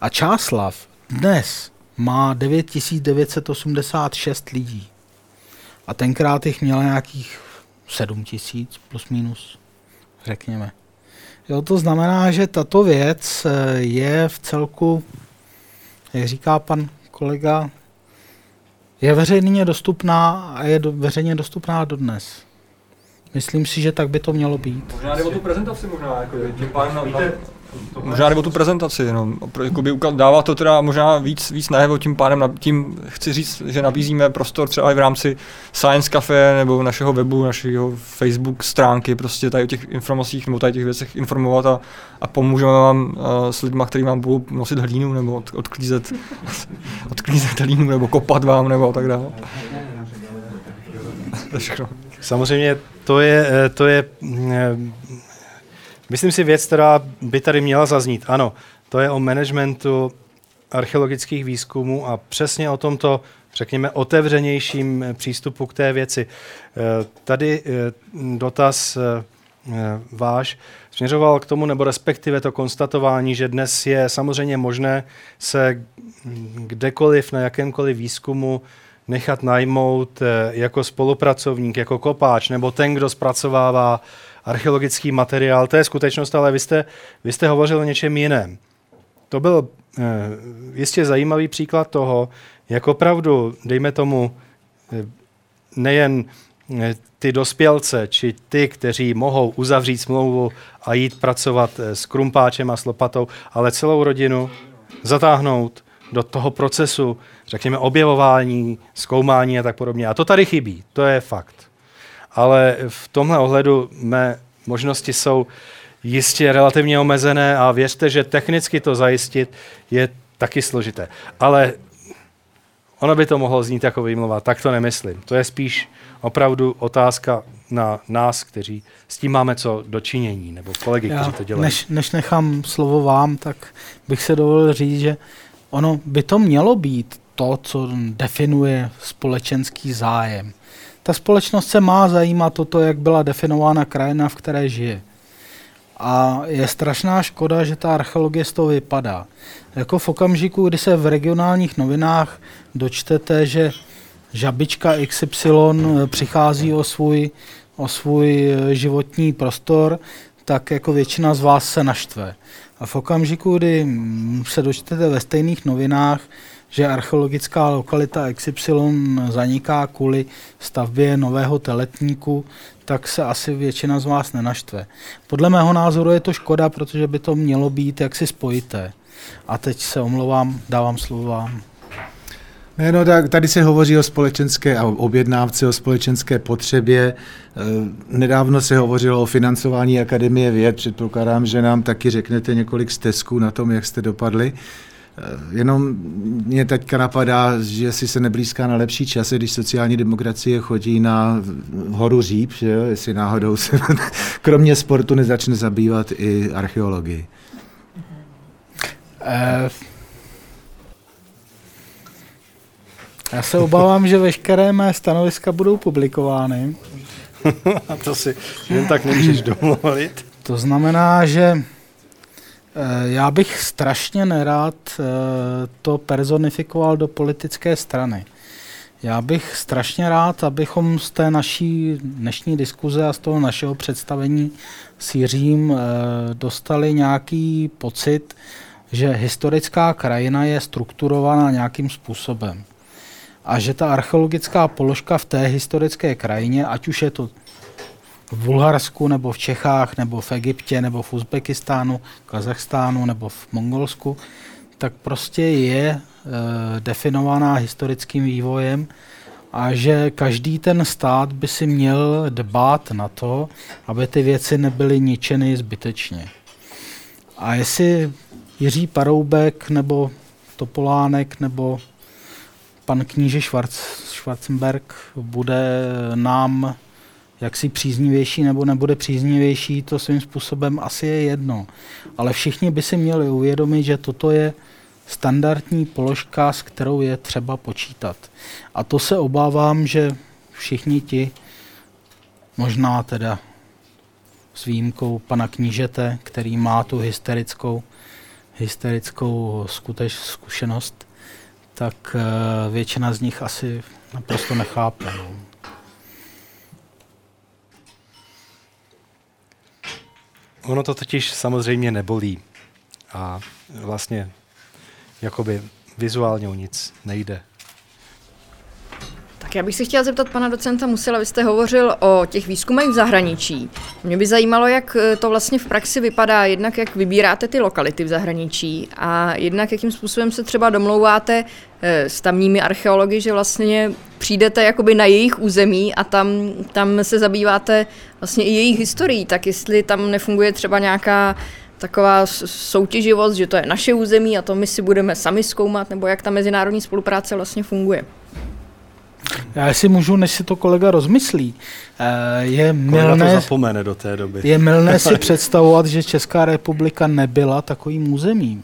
A Čáslav dnes má 9986 lidí. A tenkrát jich měla nějakých 7000 plus minus, řekněme. Jo, to znamená, že tato věc eh, je v celku, jak říká pan kolega je veřejně dostupná a je do, veřejně dostupná dodnes. Myslím si, že tak by to mělo být. Možná jde o tu prezentaci možná, jako, tím pádem na, na, Možná jde o tu prezentaci, no. Jakoby dává to teda možná víc, víc najevo, tím pádem na, tím chci říct, že nabízíme prostor třeba i v rámci Science Cafe nebo našeho webu, našeho Facebook stránky, prostě tady o těch informacích nebo tady těch věcech informovat a, a pomůžeme vám uh, s lidmi, kteří vám budou nosit hlínu nebo od, odklízet, (laughs) odklízet hlínu nebo kopat vám nebo tak dále. Samozřejmě to je, eh, to je eh, Myslím si věc, která by tady měla zaznít. Ano, to je o managementu archeologických výzkumů a přesně o tomto, řekněme, otevřenějším přístupu k té věci. Eh, tady eh, dotaz eh, váš směřoval k tomu, nebo respektive to konstatování, že dnes je samozřejmě možné se kdekoliv na jakémkoliv výzkumu nechat najmout jako spolupracovník, jako kopáč, nebo ten, kdo zpracovává archeologický materiál. To je skutečnost, ale vy jste, vy jste hovořil o něčem jiném. To byl jistě zajímavý příklad toho, jak opravdu, dejme tomu, nejen ty dospělce, či ty, kteří mohou uzavřít smlouvu a jít pracovat s krumpáčem a s lopatou, ale celou rodinu zatáhnout do toho procesu, řekněme, objevování, zkoumání a tak podobně. A to tady chybí, to je fakt. Ale v tomhle ohledu mé možnosti jsou jistě relativně omezené a věřte, že technicky to zajistit je taky složité. Ale ono by to mohlo znít jako výmluva, tak to nemyslím. To je spíš opravdu otázka na nás, kteří s tím máme co dočinění, nebo kolegy, Já, kteří to dělají. Než, než nechám slovo vám, tak bych se dovolil říct, že ono by to mělo být to, co definuje společenský zájem. Ta společnost se má zajímat o to, jak byla definována krajina, v které žije. A je strašná škoda, že ta archeologie z toho vypadá. Jako v okamžiku, kdy se v regionálních novinách dočtete, že žabička XY přichází o svůj, o svůj životní prostor, tak jako většina z vás se naštve. A v okamžiku, kdy se dočtete ve stejných novinách, že archeologická lokalita XY zaniká kvůli stavbě nového teletníku, tak se asi většina z vás nenaštve. Podle mého názoru je to škoda, protože by to mělo být jaksi spojité. A teď se omlouvám, dávám slovo vám. No, tak tady se hovoří o společenské a objednávce, o společenské potřebě. Eh, nedávno se hovořilo o financování Akademie věd. Předpokládám, že nám taky řeknete několik stezků na tom, jak jste dopadli. Eh, jenom mě teďka napadá, že si se neblízká na lepší časy, když sociální demokracie chodí na horu Říp, že jo? jestli náhodou se (laughs) kromě sportu nezačne zabývat i archeologii. Uh, já se obávám, že veškeré mé stanoviska budou publikovány. (laughs) A to si jen tak nemůžeš (laughs) domluvit. To znamená, že Eh, já bych strašně nerad eh, to personifikoval do politické strany. Já bych strašně rád, abychom z té naší dnešní diskuze a z toho našeho představení s Jiřím eh, dostali nějaký pocit, že historická krajina je strukturovaná nějakým způsobem. A že ta archeologická položka v té historické krajině, ať už je to v Bulharsku nebo v Čechách nebo v Egyptě nebo v Uzbekistánu, Kazachstánu nebo v Mongolsku, tak prostě je e, definovaná historickým vývojem a že každý ten stát by si měl dbát na to, aby ty věci nebyly ničeny zbytečně. A jestli Jiří Paroubek nebo Topolánek nebo pan kníže Schwarzenberg bude nám jaksi příznivější nebo nebude příznivější, to svým způsobem asi je jedno. Ale všichni by si měli uvědomit, že toto je standardní položka, s kterou je třeba počítat. A to se obávám, že všichni ti, možná teda s výjimkou pana knížete, který má tu hysterickou, hysterickou skuteč, zkušenost, tak eh, většina z nich asi naprosto nechápe. No. Ono to totiž samozřejmě nebolí. A vlastně jakoby vizuálně o nic nejde. Tak já bych se chtěla zeptat pana docenta Musela, vy jste hovořil o těch výzkumech v zahraničí. Mě by zajímalo, jak eh, to vlastně v praxi vypadá, jednak jak vybíráte ty lokality v zahraničí a jednak jakým způsobem se třeba domlouváte eh, s tamními archeology, že vlastně přijdete jakoby na jejich území a tam, tam se zabýváte vlastně i jejich historií, tak jestli tam nefunguje třeba nějaká taková soutěživost, že to je naše území a to my si budeme sami zkoumat, nebo jak ta mezinárodní spolupráce vlastně funguje. Já si můžu, než si to kolega rozmyslí, eh, je milné, to zapomene do té doby. je milné si (laughs) představovat, že Česká republika nebyla takovým územím.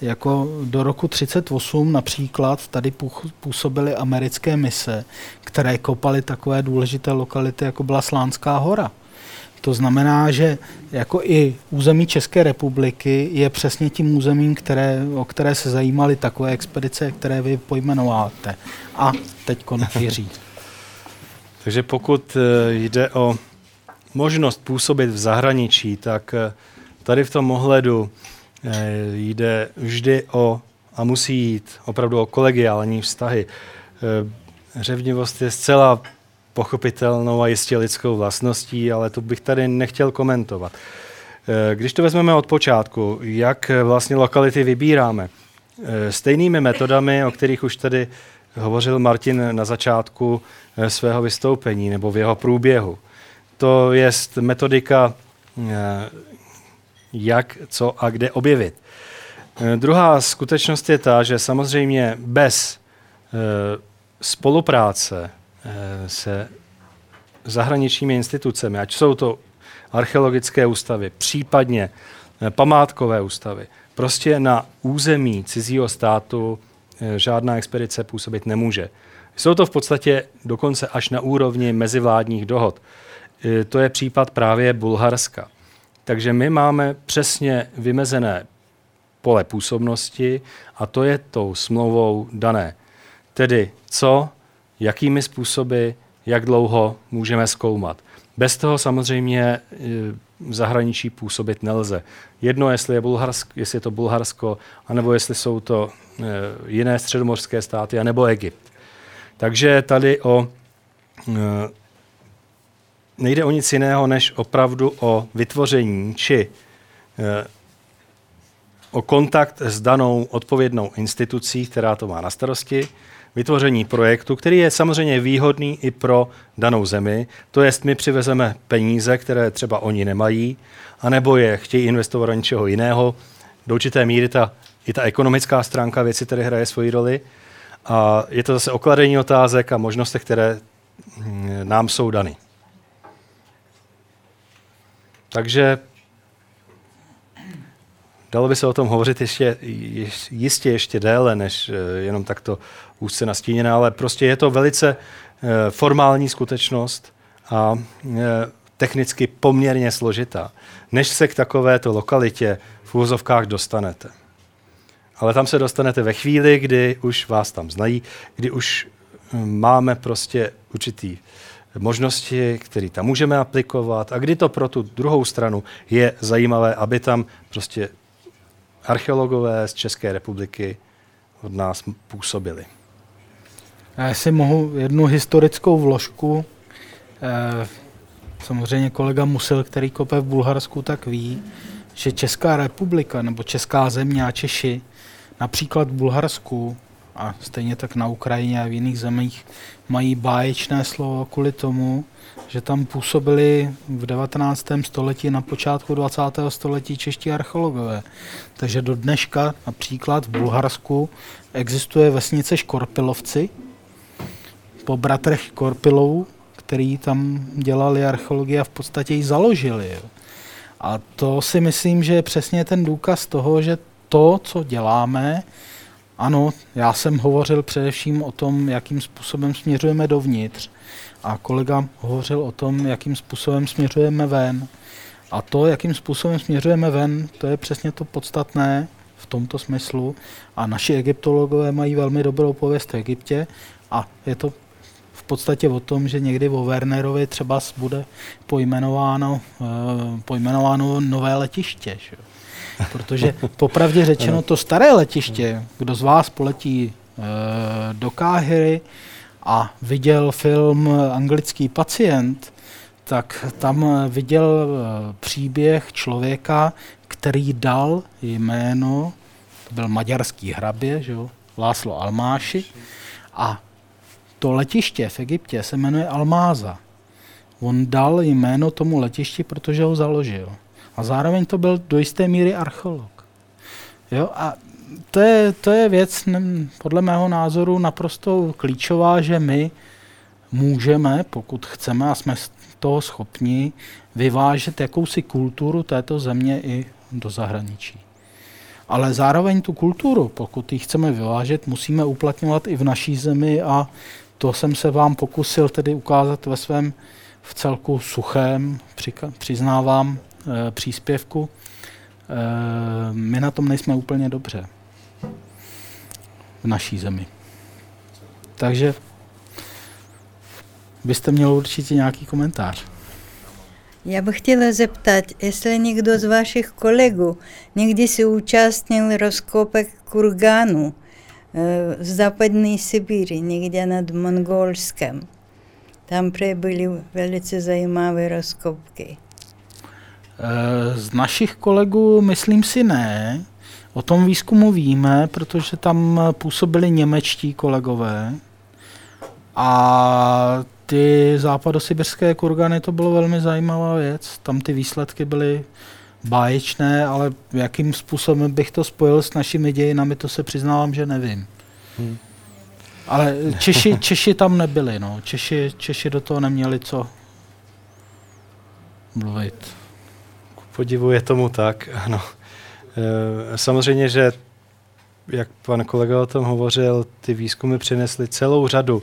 Jako do roku 38 například tady působily americké mise, které kopaly takové důležité lokality, jako byla Slánská hora. To znamená, že jako i území České republiky je přesně tím územím, které, o které se zajímaly takové expedice, které vy pojmenováte. A teď věří. (laughs) Takže pokud eh, jde o možnost působit v zahraničí, tak eh, tady v tom ohledu jde vždy o, a musí jít opravdu o kolegiální vztahy. Řevnivost je zcela pochopitelnou a jistě lidskou vlastností, ale to bych tady nechtěl komentovat. Když to vezmeme od počátku, jak vlastně lokality vybíráme? Stejnými metodami, o kterých už tady hovořil Martin na začátku eh, svého vystoupení nebo v jeho průběhu. To je metodika, eh, jak, co a kde objevit. Eh, druhá skutečnost je ta, že samozřejmě bez spolupráce se zahraničními institucemi, ať jsou to archeologické ústavy, případně památkové ústavy, prostě na území cizího státu Eh, žádná expedice působit nemůže. Jsou to v podstatě dokonce až na úrovni mezivládních dohod. Eh, to je případ právě Bulharska. Takže my máme přesně vymezené pole působnosti a to je tou smlouvou dané. Tedy co, jakými způsoby, jak dlouho můžeme zkoumat. Bez toho samozřejmě eh, v zahraničí působit nelze. Jedno, jestli je, Bulharsk, jestli je to Bulharsko, anebo jestli jsou to Eh, jiné středomorské státy, anebo Egypt. Takže tady o, eh, nejde o nic jiného, než opravdu o vytvoření či o kontakt s danou odpovědnou institucí, která to má na starosti, vytvoření projektu, který je samozřejmě výhodný i pro danou zemi. To jest, my přivezeme peníze, které třeba oni nemají, anebo je chtějí investovat do něčeho jiného. Do určité míry ta i ta ekonomická stránka věci tady hraje svoji roli. A je to zase okladení otázek a možnostech, které hm, nám jsou dany. Takže dalo by se o tom hovořit ještě, jistě ještě déle, než eh, jenom takto úzce nastíněné, ale prostě je to velice eh, formální skutečnost a eh, technicky poměrně složitá, než se k takovéto lokalitě v úvozovkách dostanete ale tam se dostanete ve chvíli, kdy už vás tam znají, kdy už hm, máme prostě určitý možnosti, které tam můžeme aplikovat a kdy to pro tu druhou stranu je zajímavé, aby tam prostě archeologové z České republiky od nás působili. Já si mohu jednu historickou vložku. Eh, samozřejmě kolega Musil, který kope v Bulharsku, tak ví, že Česká republika nebo Česká země a Češi například v Bulharsku a stejně tak na Ukrajině a v jiných zemích mají báječné slovo kvůli tomu, že tam působili v 19. století na počátku 20. století čeští archeologové. Takže do dneška například v Bulharsku existuje vesnice Škorpilovci po bratrech Škorpilovů, který tam dělali archeologii a v podstatě ji založili. Jo. A to si myslím, že je přesně ten důkaz toho, že to, co děláme, ano, já jsem hovořil především o tom, jakým způsobem směřujeme dovnitř a kolega hovořil o tom, jakým způsobem směřujeme ven. A to, jakým způsobem směřujeme ven, to je přesně to podstatné v tomto smyslu. A naši egyptologové mají velmi dobrou pověst v Egyptě a je to podstatě o tom, že někdy o Wernerovi třeba bude pojmenováno, eh, pojmenováno nové letiště. Že? Protože (laughs) popravdě řečeno to staré letiště, kdo z vás poletí e, do Káhyry a viděl film Anglický pacient, tak tam viděl e, příběh člověka, který dal jméno, to byl maďarský hrabě, že jo, Láslo Almáši, a to letiště v Egyptě se jmenuje Almáza. On dal jméno tomu letišti, protože ho založil. A zároveň to byl do jisté míry archeolog. Jo, a to je, to je věc, podle mého názoru, naprosto klíčová, že my můžeme, pokud chceme a jsme toho schopni, vyvážet jakousi kulturu této země i do zahraničí. Ale zároveň tu kulturu, pokud ji chceme vyvážet, musíme uplatňovat i v naší zemi a to jsem se vám pokusil tedy ukázat ve svém v celku suchém, přiznávám, Eh, příspěvku, eh, my na tom nejsme úplně dobře v naší zemi. Takže byste měl určitě nějaký komentář. Já bych chtěla zeptat, jestli někdo z vašich kolegů někdy se účastnil rozkopek kurganu v západní Sibíři, někde nad Mongolskem. Tam byly velice zajímavé rozkopky. Eh, z našich kolegů myslím si ne. O tom výzkumu víme, protože tam působili němečtí kolegové. A ty západosibirské kurgany, to bylo velmi zajímavá věc. Tam ty výsledky byly báječné, ale jakým způsobem bych to spojil s našimi dějinami, to se přiznávám, že nevím. Hmm. Ale (laughs) Češi, Češi tam nebyli, no. Češi, Češi do toho neměli co mluvit. Podivu je tomu tak, ano. E, samozřejmě, že jak pan kolega o tom hovořil, ty výzkumy přinesly celou řadu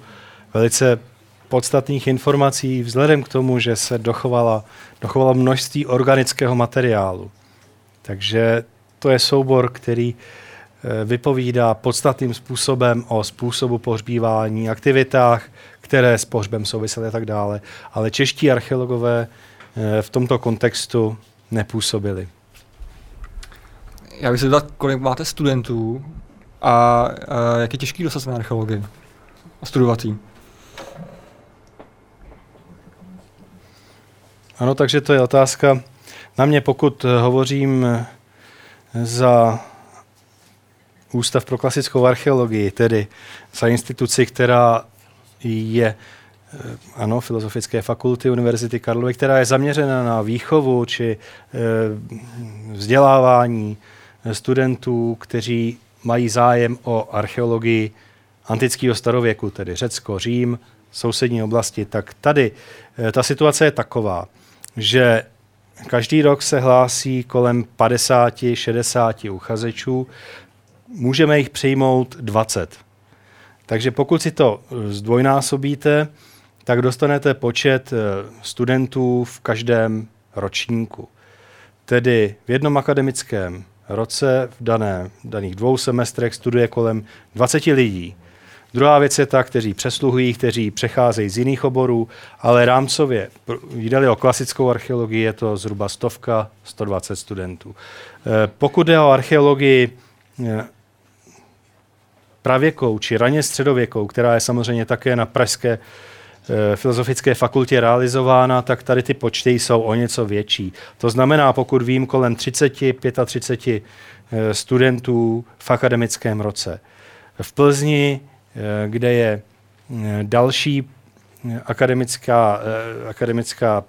velice podstatných informací vzhledem k tomu, že se dochovala, dochovalo množství organického materiálu. Takže to je soubor, který eh, vypovídá podstatným způsobem o způsobu pohřbívání, aktivitách, které s pohřbem souvisely a tak dále. Ale čeští archeologové eh, v tomto kontextu nepůsobili. Já bych se zeptal, kolik máte studentů a, a jak je těžký dostat na archeologii a studovat jí? Ano, takže to je otázka na mě, pokud hovořím za Ústav pro klasickou archeologii, tedy za instituci, která je eh, ano, Filozofické fakulty Univerzity Karlovy, která je zaměřena na výchovu či eh, vzdělávání studentů, kteří mají zájem o archeologii antického starověku, tedy Řecko, Řím, sousední oblasti, tak tady eh, ta situace je taková, že každý rok se hlásí kolem 50-60 uchazečů, můžeme jich přijmout 20. Takže pokud si to zdvojnásobíte, tak dostanete počet eh, studentů v každém ročníku. Tedy v jednom akademickém roce v dané, daných dvou semestrech studuje kolem 20 lidí. Druhá věc je ta, kteří přesluhují, kteří přecházejí z jiných oborů, ale rámcově, jde o klasickou archeologii, je to zhruba stovka, 120 studentů. Eh, pokud jde o archeologii eh, pravěkou či raně středověkou, která je samozřejmě také na Pražské eh, filozofické fakultě realizována, tak tady ty počty jsou o něco větší. To znamená, pokud vím, kolem 30, 35 studentů v akademickém roce. V Plzni kde je eh, další eh, akademická, akademická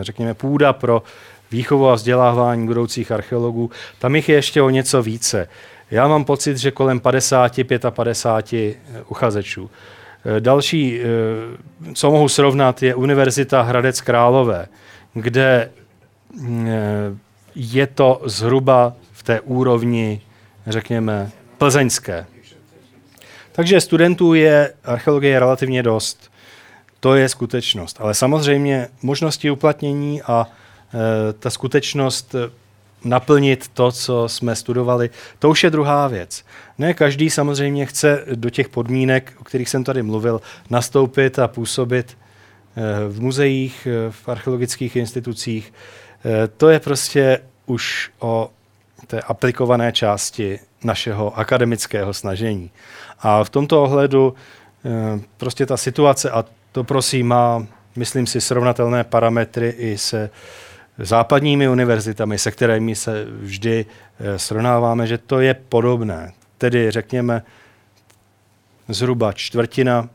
řekněme, půda pro výchovu a vzdělávání budoucích archeologů. Tam jich je ještě o něco více. Já mám pocit, že kolem 50, 55 uchazečů. Další, co mohu srovnat, je Univerzita Hradec Králové, kde je to zhruba v té úrovni, řekněme, plzeňské. Takže studentů je archeologie relativně dost. To je skutečnost. Ale samozřejmě možnosti uplatnění a e, ta skutečnost e, naplnit to, co jsme studovali, to už je druhá věc. Ne každý samozřejmě chce do těch podmínek, o kterých jsem tady mluvil, nastoupit a působit e, v muzeích, e, v archeologických institucích. To je prostě už o té aplikované části našeho akademického snažení. A v tomto ohledu eh, prostě ta situace, a to prosím má, myslím si, srovnatelné parametry i se západními univerzitami, se kterými se vždy eh, srovnáváme, že to je podobné. Tedy řekněme, zhruba čtvrtina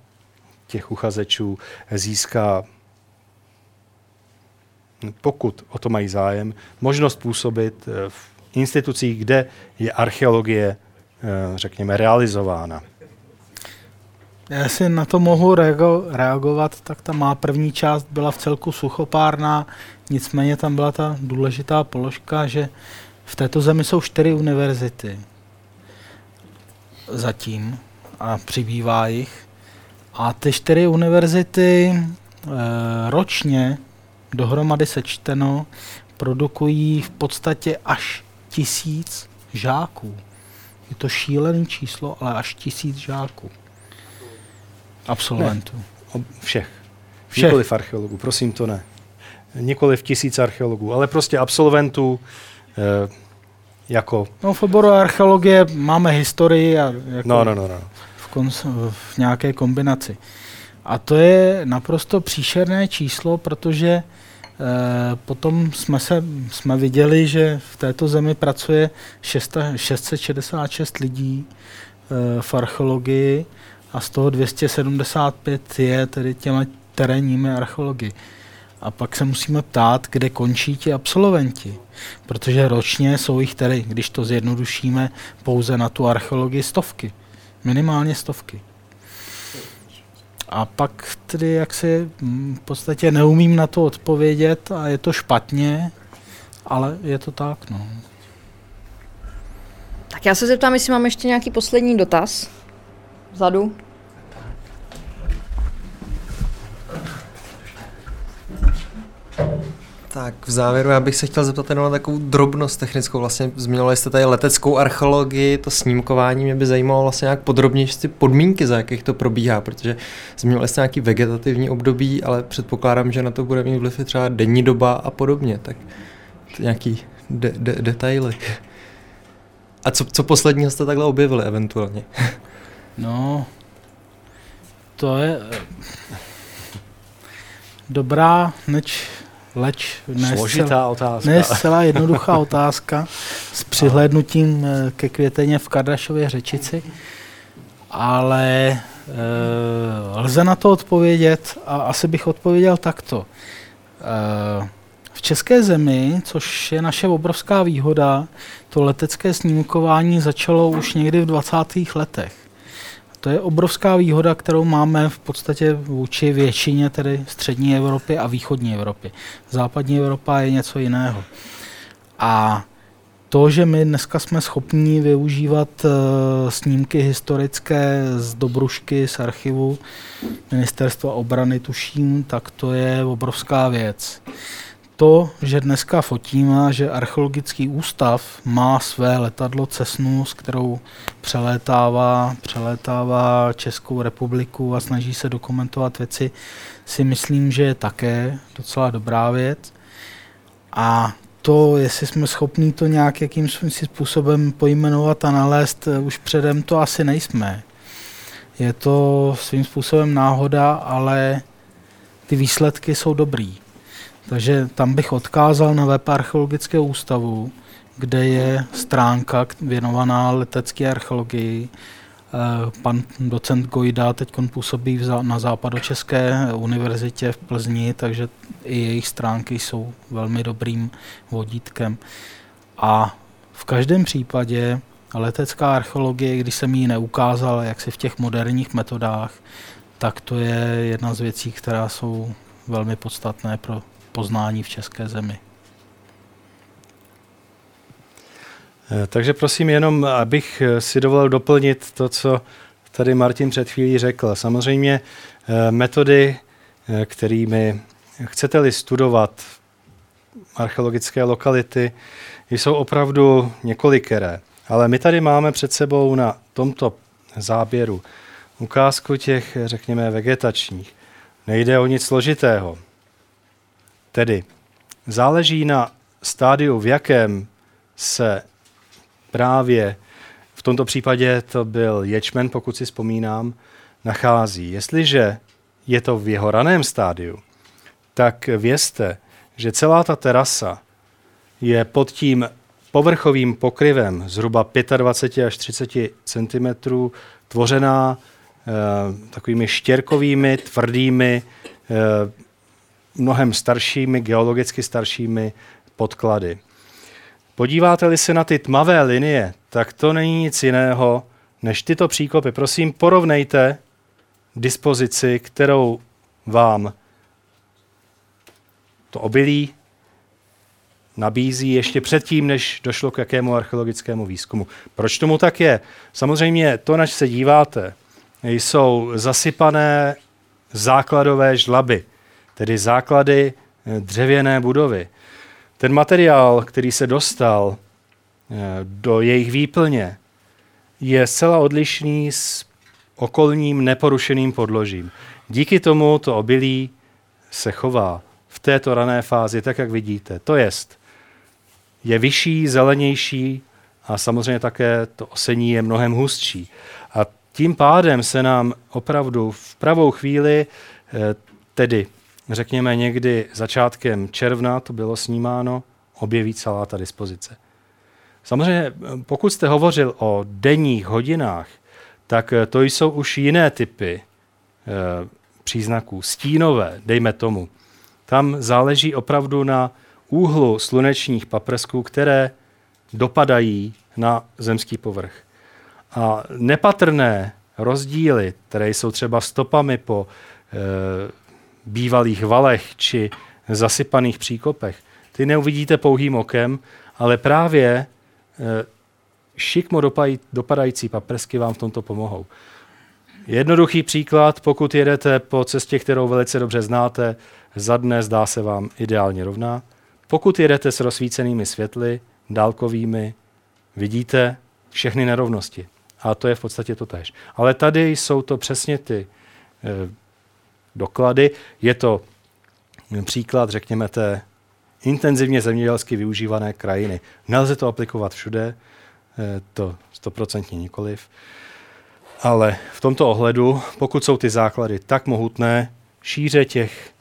těch uchazečů získá, pokud o to mají zájem, možnost působit eh, v institucích, kde je archeologie, řekněme, realizována. Já si na to mohu reago- reagovat, tak ta má první část byla v celku suchopárná, nicméně tam byla ta důležitá položka, že v této zemi jsou čtyři univerzity zatím a přibývá jich. A ty čtyři univerzity e, ročně dohromady sečteno produkují v podstatě až tisíc žáků. Je to šílený číslo, ale až tisíc žáků. Absolventů. Ne, všech. Všech. Nikoliv archeologů, prosím to ne. nikoli v tisíc archeologů, ale prostě absolventů eh, jako... No v oboru archeologie máme historii a jako no, no, no, no. V, kons- v nějaké kombinaci. A to je naprosto příšerné číslo, protože e, potom jsme, se, jsme viděli, že v této zemi pracuje 6, 666 lidí e, v archeologii a z toho 275 je tedy těmi terénními archeologi. A pak se musíme ptát, kde končí ti absolventi. Protože ročně jsou jich tedy, když to zjednodušíme, pouze na tu archeologii stovky. Minimálně stovky. A pak tedy jak si v podstatě neumím na to odpovědět a je to špatně, ale je to tak, no. Tak já se zeptám, jestli mám ještě nějaký poslední dotaz. Vzadu. Tak v závěru já bych se chtěl zeptat jenom na takovou drobnost technickou. Vlastně zmínili jste tady leteckou archeologii, to snímkování. Mě by zajímalo vlastně nějak podrobněji ty podmínky, za jakých to probíhá, protože zmínili jste nějaký vegetativní období, ale předpokládám, že na to bude mít vliv třeba denní doba a podobně. Tak nějaký de- de- detaily. A co, co posledního jste takhle objevili eventuálně? (laughs) No, to je eh, dobrá, neč leč ne Složitá zcela, otázka. Ne zcela jednoduchá (laughs) otázka s přihlédnutím eh, ke květeně v Kardašově řečici, ale e, lze na to odpovědět a asi bych odpověděl takto. E, v české zemi, což je naše obrovská výhoda, to letecké snímkování začalo už někdy v 20. letech. To je obrovská výhoda, kterou máme v podstatě vůči většině tedy střední Evropy a východní Evropy. Západní Evropa je něco jiného. A to, že my dneska jsme schopni využívat uh, snímky historické z Dobrušky, z archivu ministerstva obrany, tuším, tak to je obrovská věc to, že dneska fotíme, že archeologický ústav má své letadlo Cessnu, s kterou přelétává, přelétává Českou republiku a snaží se dokumentovat věci, si myslím, že je také docela dobrá věc. A to, jestli jsme schopni to nějakým způsobem pojmenovat a nalézt už předem, to asi nejsme. Je to svým způsobem náhoda, ale ty výsledky jsou dobrý. Takže tam bych odkázal na web Archeologického ústavu, kde je stránka věnovaná letecké archeologii. Eh, pan docent Gojda teď působí na Západočeské univerzitě v Plzni, takže i jejich stránky jsou velmi dobrým vodítkem. A v každém případě letecká archeologie, když jsem ji neukázal, jak si v těch moderních metodách, tak to je jedna z věcí, která jsou velmi podstatné pro poznání v české zemi. Eh, takže prosím jenom, abych eh, si dovolil doplnit to, co tady Martin před chvílí řekl. Samozřejmě eh, metody, kterými chcete-li studovat archeologické lokality, jsou opravdu několikeré. Ale my tady máme před sebou na tomto záběru ukázku těch, řekněme, vegetačních. Nejde o nic složitého. Tedy záleží na stádiu, v jakém se právě v tomto případě to byl ječmen, pokud si vzpomínám, nachází. Jestliže je to v jeho raném stádiu, tak vězte, že celá ta terasa je pod tím povrchovým pokryvem zhruba 25 až 30 cm tvořená e, takovými štěrkovými, tvrdými e, mnohem staršími, geologicky staršími podklady. Podíváte-li se na ty tmavé linie, tak to není nic jiného než tyto příkopy. Prosím, porovnejte dispozici, kterou vám to obilí nabízí ještě předtím, než došlo k jakému archeologickému výzkumu. Proč tomu tak je? Samozřejmě to, nač se díváte, jsou zasypané základové žlaby tedy základy eh, dřevěné budovy. Ten materiál, který se dostal eh, do jejich výplně, je zcela odlišný s okolním neporušeným podložím. Díky tomu to obilí se chová v této rané fázi, tak jak vidíte. To jest, je vyšší, zelenější a samozřejmě také to osení je mnohem hustší. A tím pádem se nám opravdu v pravou chvíli, eh, tedy řekněme někdy začátkem června, to bylo snímáno, objeví celá ta dispozice. Samozřejmě, pokud jste hovořil o denních hodinách, tak to jsou už jiné typy e, příznaků. Stínové, dejme tomu. Tam záleží opravdu na úhlu slunečních paprsků, které dopadají na zemský povrch. A nepatrné rozdíly, které jsou třeba stopami po e, bývalých valech či zasypaných příkopech, ty neuvidíte pouhým okem, ale právě e, šikmo dopadající paprsky vám v tomto pomohou. Jednoduchý příklad, pokud jedete po cestě, kterou velice dobře znáte, za dne zdá se vám ideálně rovná. Pokud jedete s rozsvícenými světly, dálkovými, vidíte všechny nerovnosti. A to je v podstatě to tež. Ale tady jsou to přesně ty e, doklady. Je to příklad, řekněme, té intenzivně zemědělsky využívané krajiny. Nelze to aplikovat všude, e, to stoprocentně nikoliv. Ale v tomto ohledu, pokud jsou ty základy tak mohutné, šíře těch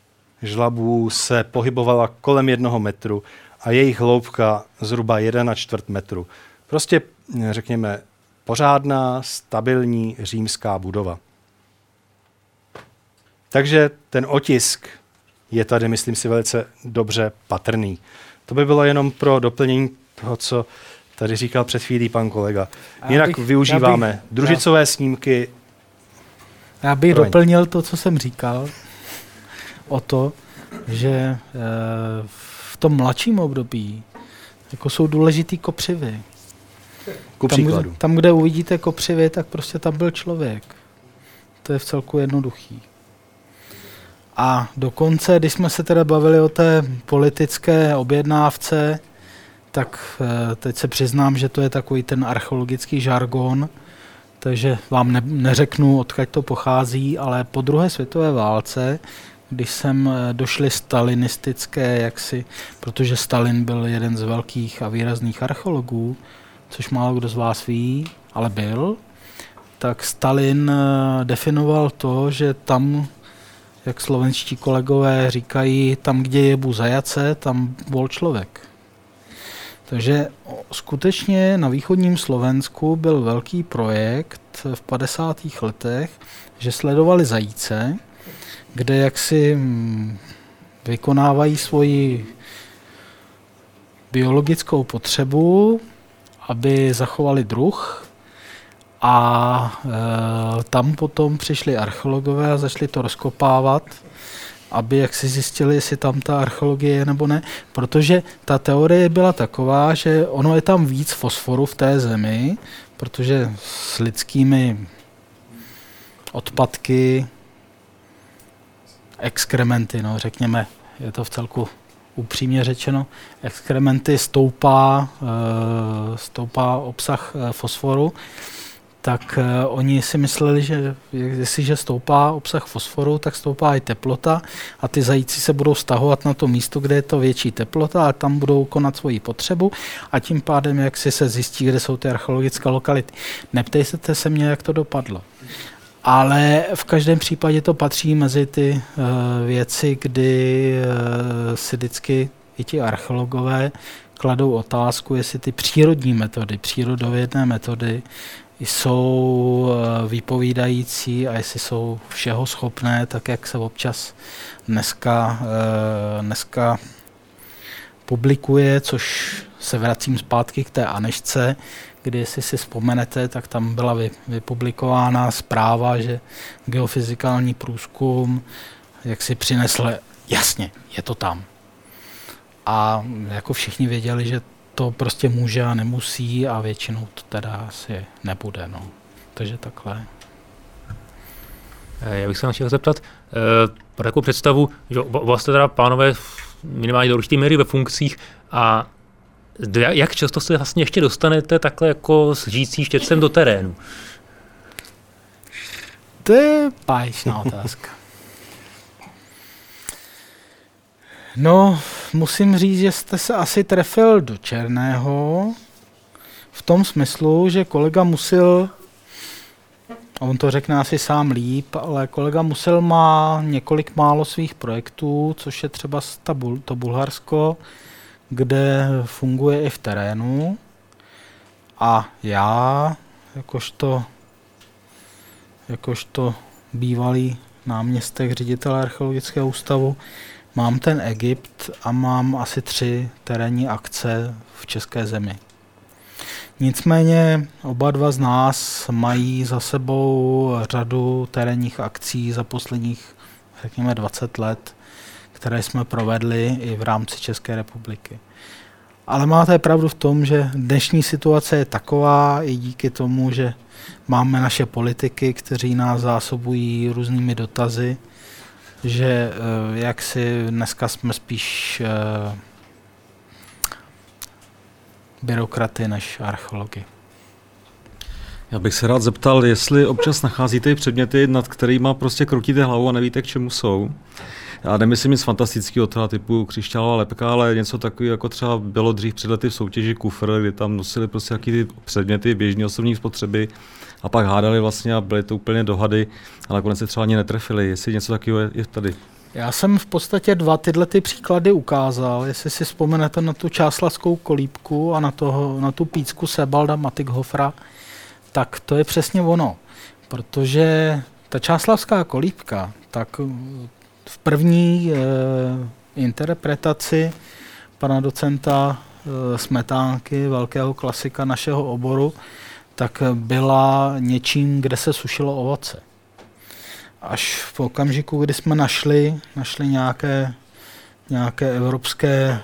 žlabů se pohybovala kolem jednoho metru a jejich hloubka zhruba 1 čtvrt metru. Prostě, řekněme, pořádná, stabilní římská budova. Takže ten otisk je tady, myslím si, velice dobře patrný. To by bylo jenom pro doplnění toho, co tady říkal před chvílí pan kolega. Jinak bych, využíváme já bych, družicové já, snímky. Já bych Proň. doplnil to, co jsem říkal, o to, že e, v tom mladším období jako jsou důležitý kopřivy. Ku tam, kde, tam, kde uvidíte kopřivy, tak prostě tam byl člověk. To je v celku jednoduchý. A dokonce, když jsme se teda bavili o té politické objednávce, tak eh, teď se přiznám, že to je takový ten archeologický žargon, takže vám ne, neřeknu, odkud to pochází, ale po druhé světové válce, když jsem eh, došli stalinistické, jaksi, protože Stalin byl jeden z velkých a výrazných archeologů, což málo kdo z vás ví, ale byl, tak Stalin eh, definoval to, že tam, jak slovenští kolegové říkají, tam, kde je bu zajace, tam byl člověk. Takže skutečně na východním Slovensku byl velký projekt v 50. letech, že sledovali zajíce, kde jaksi mm, vykonávají svoji biologickou potřebu, aby zachovali druh a e, tam potom přišli archeologové a začali to rozkopávat aby jak si zjistili, jestli tam ta archeologie je nebo ne, protože ta teorie byla taková, že ono je tam víc fosforu v té zemi, protože s lidskými odpadky, exkrementy, no řekněme, je to v celku upřímně řečeno, exkrementy stoupá, e, stoupá obsah e, fosforu tak uh, oni si mysleli, že jestliže stoupá obsah fosforu, tak stoupá i teplota a ty zajíci se budou stahovat na to místo, kde je to větší teplota a tam budou konat svoji potřebu a tím pádem, jak si se zjistí, kde jsou ty archeologické lokality. Neptejte se mě, jak to dopadlo. Ale v každém případě to patří mezi ty uh, věci, kdy uh, si vždycky i ti archeologové kladou otázku, jestli ty přírodní metody, přírodovědné metody jsou eh, vypovídající a jestli jsou všeho schopné, tak jak se občas dneska, eh, dneska publikuje, což se vracím zpátky k té Anešce, kdy, jestli si vzpomenete, tak tam byla vypublikována zpráva, že geofyzikální průzkum jak si přinesl, jasně, je to tam. A jako všichni věděli, že to prostě může a nemusí a většinou to teda asi nebude. No. Takže takhle. Eh, já bych se vám chtěl zeptat, eh, pro takovou představu, že vás teda pánové minimálně do určité míry ve funkcích a jak často se vlastně ještě dostanete takhle jako s žijící štětcem do terénu? To je báječná (laughs) otázka. No, musím říct, že jste se asi trefil do černého, v tom smyslu, že kolega musel, on to řekne asi sám líp, ale kolega musel má několik málo svých projektů, což je třeba to Bulharsko, kde funguje i v terénu. A já, jakožto, jakožto bývalý náměstek ředitele archeologického ústavu, mám ten Egypt a mám asi tři terénní akce v české zemi. Nicméně oba dva z nás mají za sebou řadu terénních akcí za posledních, řekněme, 20 let, které jsme provedli i v rámci České republiky. Ale máte pravdu v tom, že dnešní situace je taková i díky tomu, že máme naše politiky, kteří nás zásobují různými dotazy, že eh, jak si dneska jsme spíš eh, byrokraty než archeology. Já bych se rád zeptal, jestli občas nacházíte předměty, nad kterými prostě krutíte hlavu a nevíte, k čemu jsou. Já nemyslím nic fantastického toho typu křišťálová lepka, ale něco takového, jako třeba bylo dřív před lety v soutěži kufr, kdy tam nosili prostě jaký ty předměty běžné osobní spotřeby a pak hádali vlastně a byly to úplně dohady a nakonec se třeba ani netrefili. Jestli něco takového je, je tady. Já jsem v podstatě dva tyhle ty příklady ukázal. Jestli si vzpomenete na tu čáslavskou kolíbku a na, toho, na tu pícku Sebalda Matikhofra, tak to je přesně ono. Protože ta čáslavská kolíbka, tak v první e, interpretaci pana docenta e, Smetánky, velkého klasika našeho oboru, tak byla něčím, kde se sušilo ovoce až v okamžiku, kdy jsme našli, našli nějaké, nějaké evropské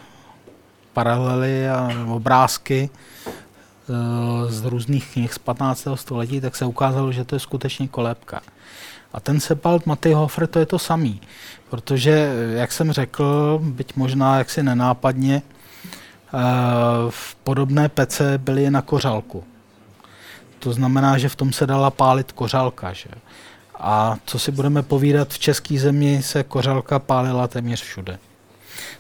paralely a obrázky e, z různých knih z 15. století, tak se ukázalo, že to je skutečně kolébka. A ten Sepalt Hofer to je to samý, protože, jak jsem řekl, byť možná jaksi nenápadně, e, v podobné pece byly na kořálku. To znamená, že v tom se dala pálit kořálka. Že? A co si budeme povídat, v české zemi se kořálka pálila téměř všude.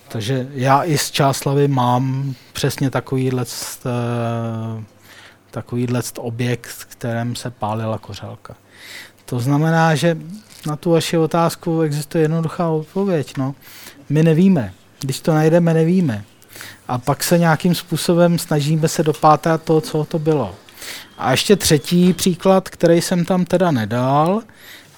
Takže já i z Čáslavy mám přesně takovýhle, eh, takovýhle objekt, kterém se pálila kořálka. To znamená, že na tu vaši otázku existuje jednoduchá odpověď. No. My nevíme. Když to najdeme, nevíme. A pak se nějakým způsobem snažíme se dopátrat toho, co to bylo. A ještě třetí příklad, který jsem tam teda nedal,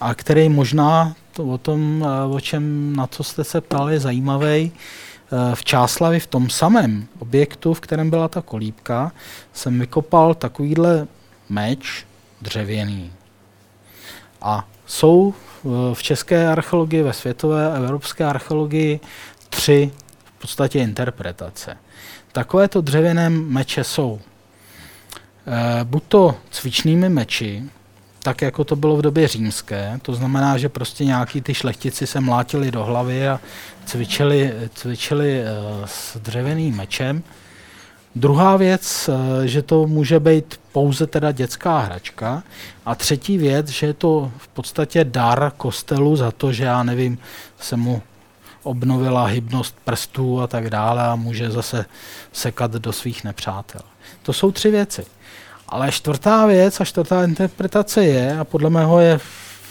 a který možná to o tom, eh, o čem, na co jste se ptali, je zajímavý. Eh, v Čáslavi, v tom samém objektu, v kterém byla ta kolíbka, jsem vykopal takovýhle meč dřevěný. A jsou eh, v české archeologii, ve světové a evropské archeologii tři v podstatě interpretace. Takovéto dřevěné meče jsou buď to cvičnými meči, tak jako to bylo v době římské. To znamená, že prostě nějaký ty šlechtici se mlátili do hlavy a cvičili, cvičili eh, s dřevěným mečem. Druhá věc, eh, že to může být pouze teda dětská hračka. A třetí věc, že je to v podstatě dar kostelu za to, že já nevím, se mu obnovila hybnost prstů a tak dále a může zase sekat do svých nepřátel. To jsou tři věci. Ale čtvrtá věc a čtvrtá interpretace je, a podle mého je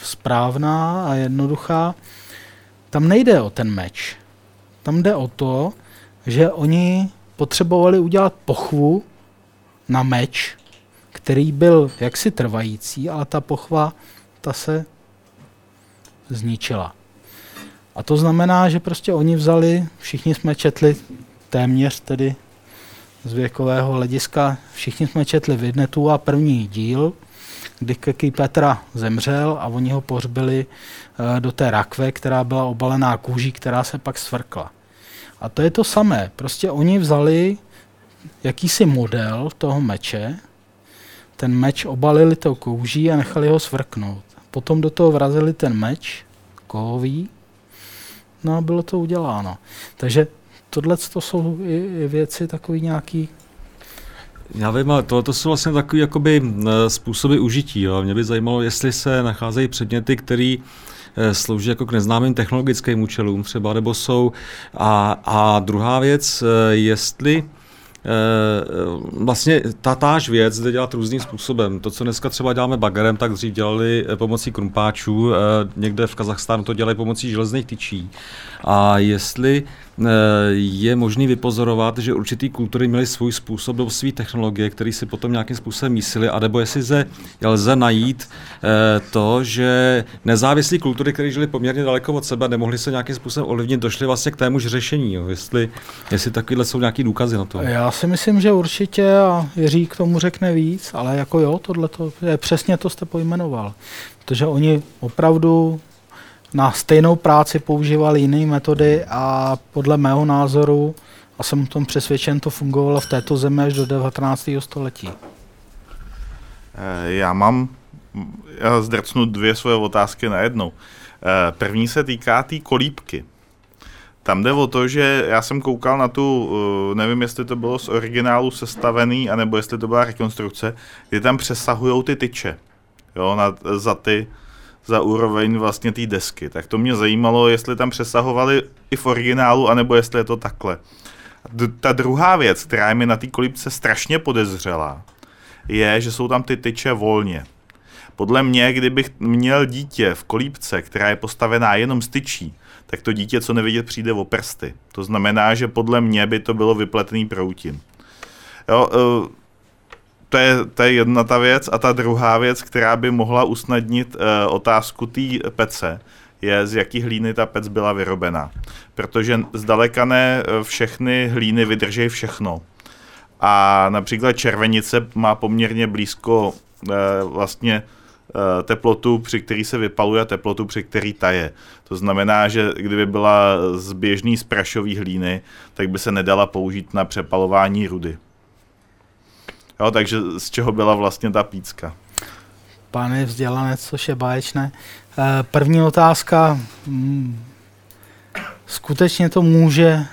správná a jednoduchá, tam nejde o ten meč. Tam jde o to, že oni potřebovali udělat pochvu na meč, který byl jaksi trvající, ale ta pochva, ta se zničila. A to znamená, že prostě oni vzali, všichni jsme četli téměř tedy z věkového hlediska. Všichni jsme četli v Vidnetu a první díl, kdy Keky Petra zemřel a oni ho pohřbili eh, do té rakve, která byla obalená kůží, která se pak svrkla. A to je to samé. Prostě oni vzali jakýsi model toho meče, ten meč obalili tou kůží a nechali ho svrknout. Potom do toho vrazili ten meč, kovový, no a bylo to uděláno. Takže tohle to jsou i, věci takový nějaký já vím, ale to, to jsou vlastně takové jakoby způsoby užití. Jo. Mě by zajímalo, jestli se nacházejí předměty, které slouží jako k neznámým technologickým účelům třeba, nebo jsou. A, a druhá věc, jestli vlastně tatáž věc jde dělat různým způsobem. To, co dneska třeba děláme bagerem, tak dřív dělali pomocí krumpáčů, někde v Kazachstánu to dělají pomocí železných tyčí. A jestli Eh, je možný vypozorovat, že určitý kultury měly svůj způsob do své technologie, který si potom nějakým způsobem myslili, a nebo jestli se lze najít eh, to, že nezávislí kultury, které žili poměrně daleko od sebe, nemohli se nějakým způsobem ovlivnit, došli vlastně k témuž řešení. Jo. Jestli, jestli takovéhle jsou nějaké důkazy na to. Já si myslím, že určitě a Jiří k tomu řekne víc, ale jako jo, tohle je přesně to jste pojmenoval. Protože oni opravdu na stejnou práci používal jiné metody a podle mého názoru, a jsem o tom přesvědčen, to fungovalo v této zemi až do 19. století. Eh, já mám, já zdrcnu dvě svoje otázky na jednou. Eh, první se týká té tý kolíbky. Tam jde o to, že já jsem koukal na tu, eh, nevím, jestli to bylo z originálu sestavený, anebo jestli to byla rekonstrukce, kdy tam přesahují ty tyče jo, na, za ty za úroveň vlastně té desky. Tak to mě zajímalo, jestli tam přesahovali i v originálu, anebo jestli je to takhle. D- ta druhá věc, která mi na té kolípce strašně podezřelá, je, že jsou tam ty tyče volně. Podle mě, kdybych měl dítě v kolípce, která je postavená jenom z tyčí, tak to dítě, co nevidět, přijde o prsty. To znamená, že podle mě by to bylo vypletený proutin. Jo, uh, to je, to je jedna ta věc. A ta druhá věc, která by mohla usnadnit uh, otázku té pece, je, z jaký hlíny ta pec byla vyrobena. Protože zdaleka ne eh, všechny hlíny vydrží všechno. A například červenice má poměrně blízko uh, vlastně teplotu, při který se vypaluje a teplotu, při který taje. To znamená, že kdyby byla z běžný sprašový hlíny, tak by se nedala použít na přepalování rudy. Jo, takže z čeho byla vlastně ta pícka? Pane vzdělanec, což je báječné. Eh, první otázka. Hmm, skutečně to může eh,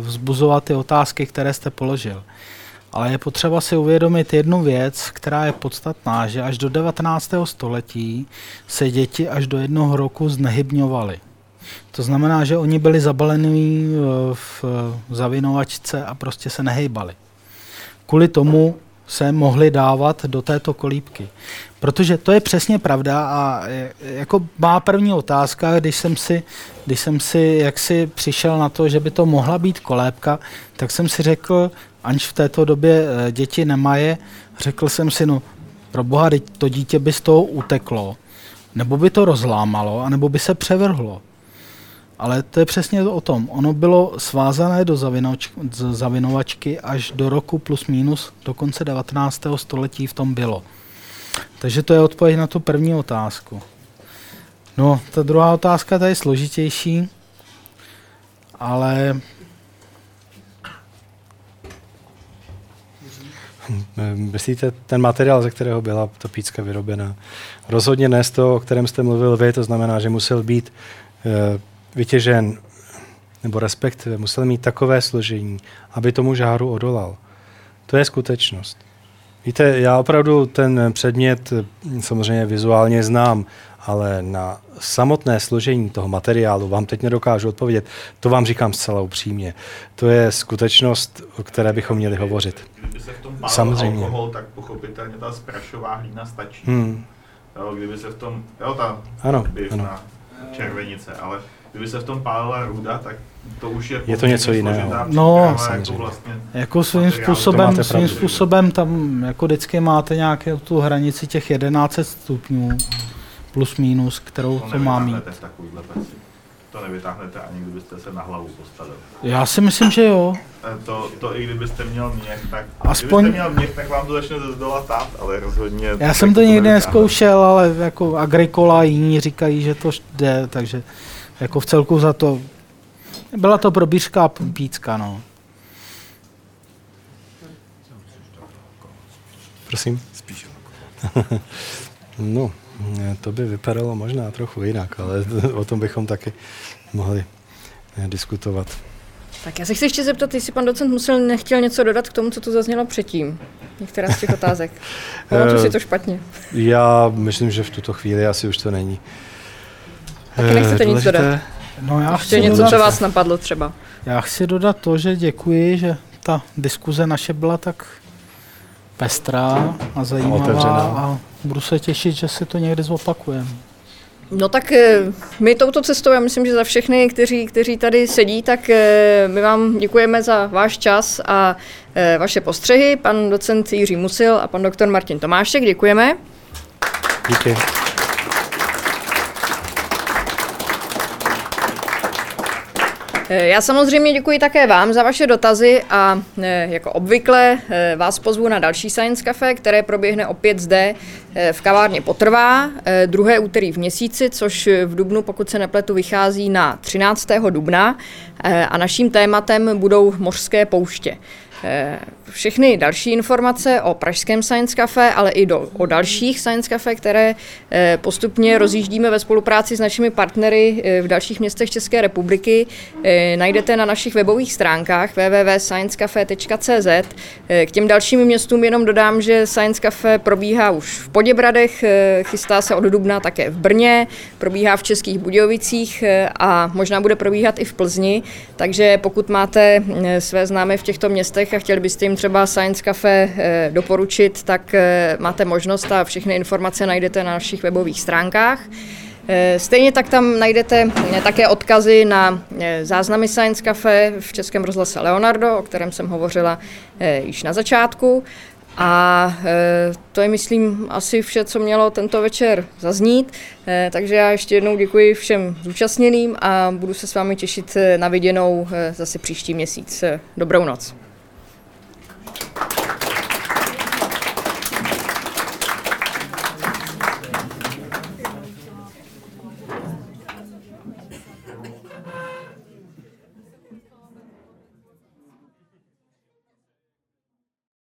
vzbuzovat ty otázky, které jste položil. Ale je potřeba si uvědomit jednu věc, která je podstatná, že až do 19. století se děti až do jednoho roku znehybňovaly. To znamená, že oni byli zabalení eh, v zavinovačce a prostě se nehejbali kvůli tomu se mohli dávat do této kolíbky. Protože to je přesně pravda a jako má první otázka, když jsem si, když jsem si jaksi přišel na to, že by to mohla být kolébka, tak jsem si řekl, aniž v této době eh, děti nemají, řekl jsem si, no pro boha, to dítě by z toho uteklo, nebo by to rozlámalo, anebo by se převrhlo. Ale to je přesně o tom. Ono bylo svázané do zavinovačky až do roku plus minus do konce 19. století v tom bylo. Takže to je odpověď na tu první otázku. No, ta druhá otázka ta je složitější, ale Myslíte ten materiál, ze kterého byla ta pícka vyrobena? Rozhodně ne z toho, o kterém jste mluvil vy, to znamená, že musel být eh, vytěžen, nebo respektive musel mít takové složení, aby tomu žáru odolal. To je skutečnost. Víte, já opravdu ten předmět samozřejmě vizuálně znám, ale na samotné složení toho materiálu vám teď nedokážu odpovědět. To vám říkám zcela upřímně. To je skutečnost, o které bychom měli hovořit. Kdyby se v tom Samozřejmě. alkohol, tak pochopitelně ta sprašová hlína stačí. Hmm. Jo, kdyby se v tom, jo, ta ano, běžná ano. červenice, ale kdyby se v tom pálila ruda, tak to už je, je to něco jiného. No, jako samozřejmě. Jako, vlastně jako svým způsobem, svým způsobem tam jako vždycky máte nějaké tu hranici těch 11 stupňů plus minus, kterou to, to má mít. To nevytáhnete ani kdybyste se na hlavu postavil. Já si myslím, že jo. Eh, to, to i kdybyste měl měch, tak Aspoň... kdybyste měl měch, tak vám to začne ze zdola tát, ale rozhodně... Já jsem to nikdy neskoušel, ale jako Agricola jiní říkají, že to jde, takže jako v celku za to, byla to probířská pícka, no. Prosím? Spíš. (laughs) no, to by vypadalo možná trochu jinak, ale (laughs) o tom bychom taky mohli eh, diskutovat. Tak já se chci ještě zeptat, jestli pan docent musel nechtěl něco dodat k tomu, co tu zaznělo předtím. Některá z těch (laughs) otázek. Pamatuju si to špatně. Já myslím, že v tuto chvíli asi už to není Taky nechcete nic dodat? No já Ještě něco, dodat, co vás napadlo třeba. Já chci dodat to, že děkuji, že ta diskuze naše byla tak pestrá a zajímavá a, a budu se těšit, že si to někdy zopakujeme. No tak eh, my touto cestou, já myslím, že za všechny, kteří, kteří tady sedí, tak eh, my vám děkujeme za váš čas a eh, vaše postřehy. Pan docent Jiří Musil a pan doktor Martin Tomášek, děkujeme. Díky. Já samozřejmě děkuji také vám za vaše dotazy a eh, jako obvykle eh, vás pozvu na další Science Cafe, které proběhne opět zde v kavárně Potrvá, druhé úterý v měsíci, což v Dubnu, pokud se nepletu, vychází na 13. dubna a naším tématem budou mořské pouště. Eh, všechny další informace o pražském Science Cafe, ale i do, o dalších Science Cafe, které eh, postupně rozjíždíme ve spolupráci s našimi partnery eh, v dalších městech České republiky, najdete na našich webových stránkách www.sciencecafe.cz. K těm dalším městům jenom dodám, že Science Cafe probíhá už v Poděbradech, chystá se od dubna také v Brně, probíhá v Českých Budějovicích a možná bude probíhat i v Plzni, takže pokud máte své známé v těchto městech a chtěli byste jim třeba Science Cafe eh, doporučit, tak eh, máte možnost a všechny informace najdete na našich webových stránkách. Eh, stejně tak tam najdete také odkazy na záznamy Science Cafe v Českém rozhlase Leonardo, o kterém jsem hovořila již na začátku. A to je, myslím, asi vše, co mělo tento večer zaznít. Takže já ještě jednou děkuji všem zúčastněným a budu se s vámi těšit na viděnou zase příští měsíc. Dobrou noc. out.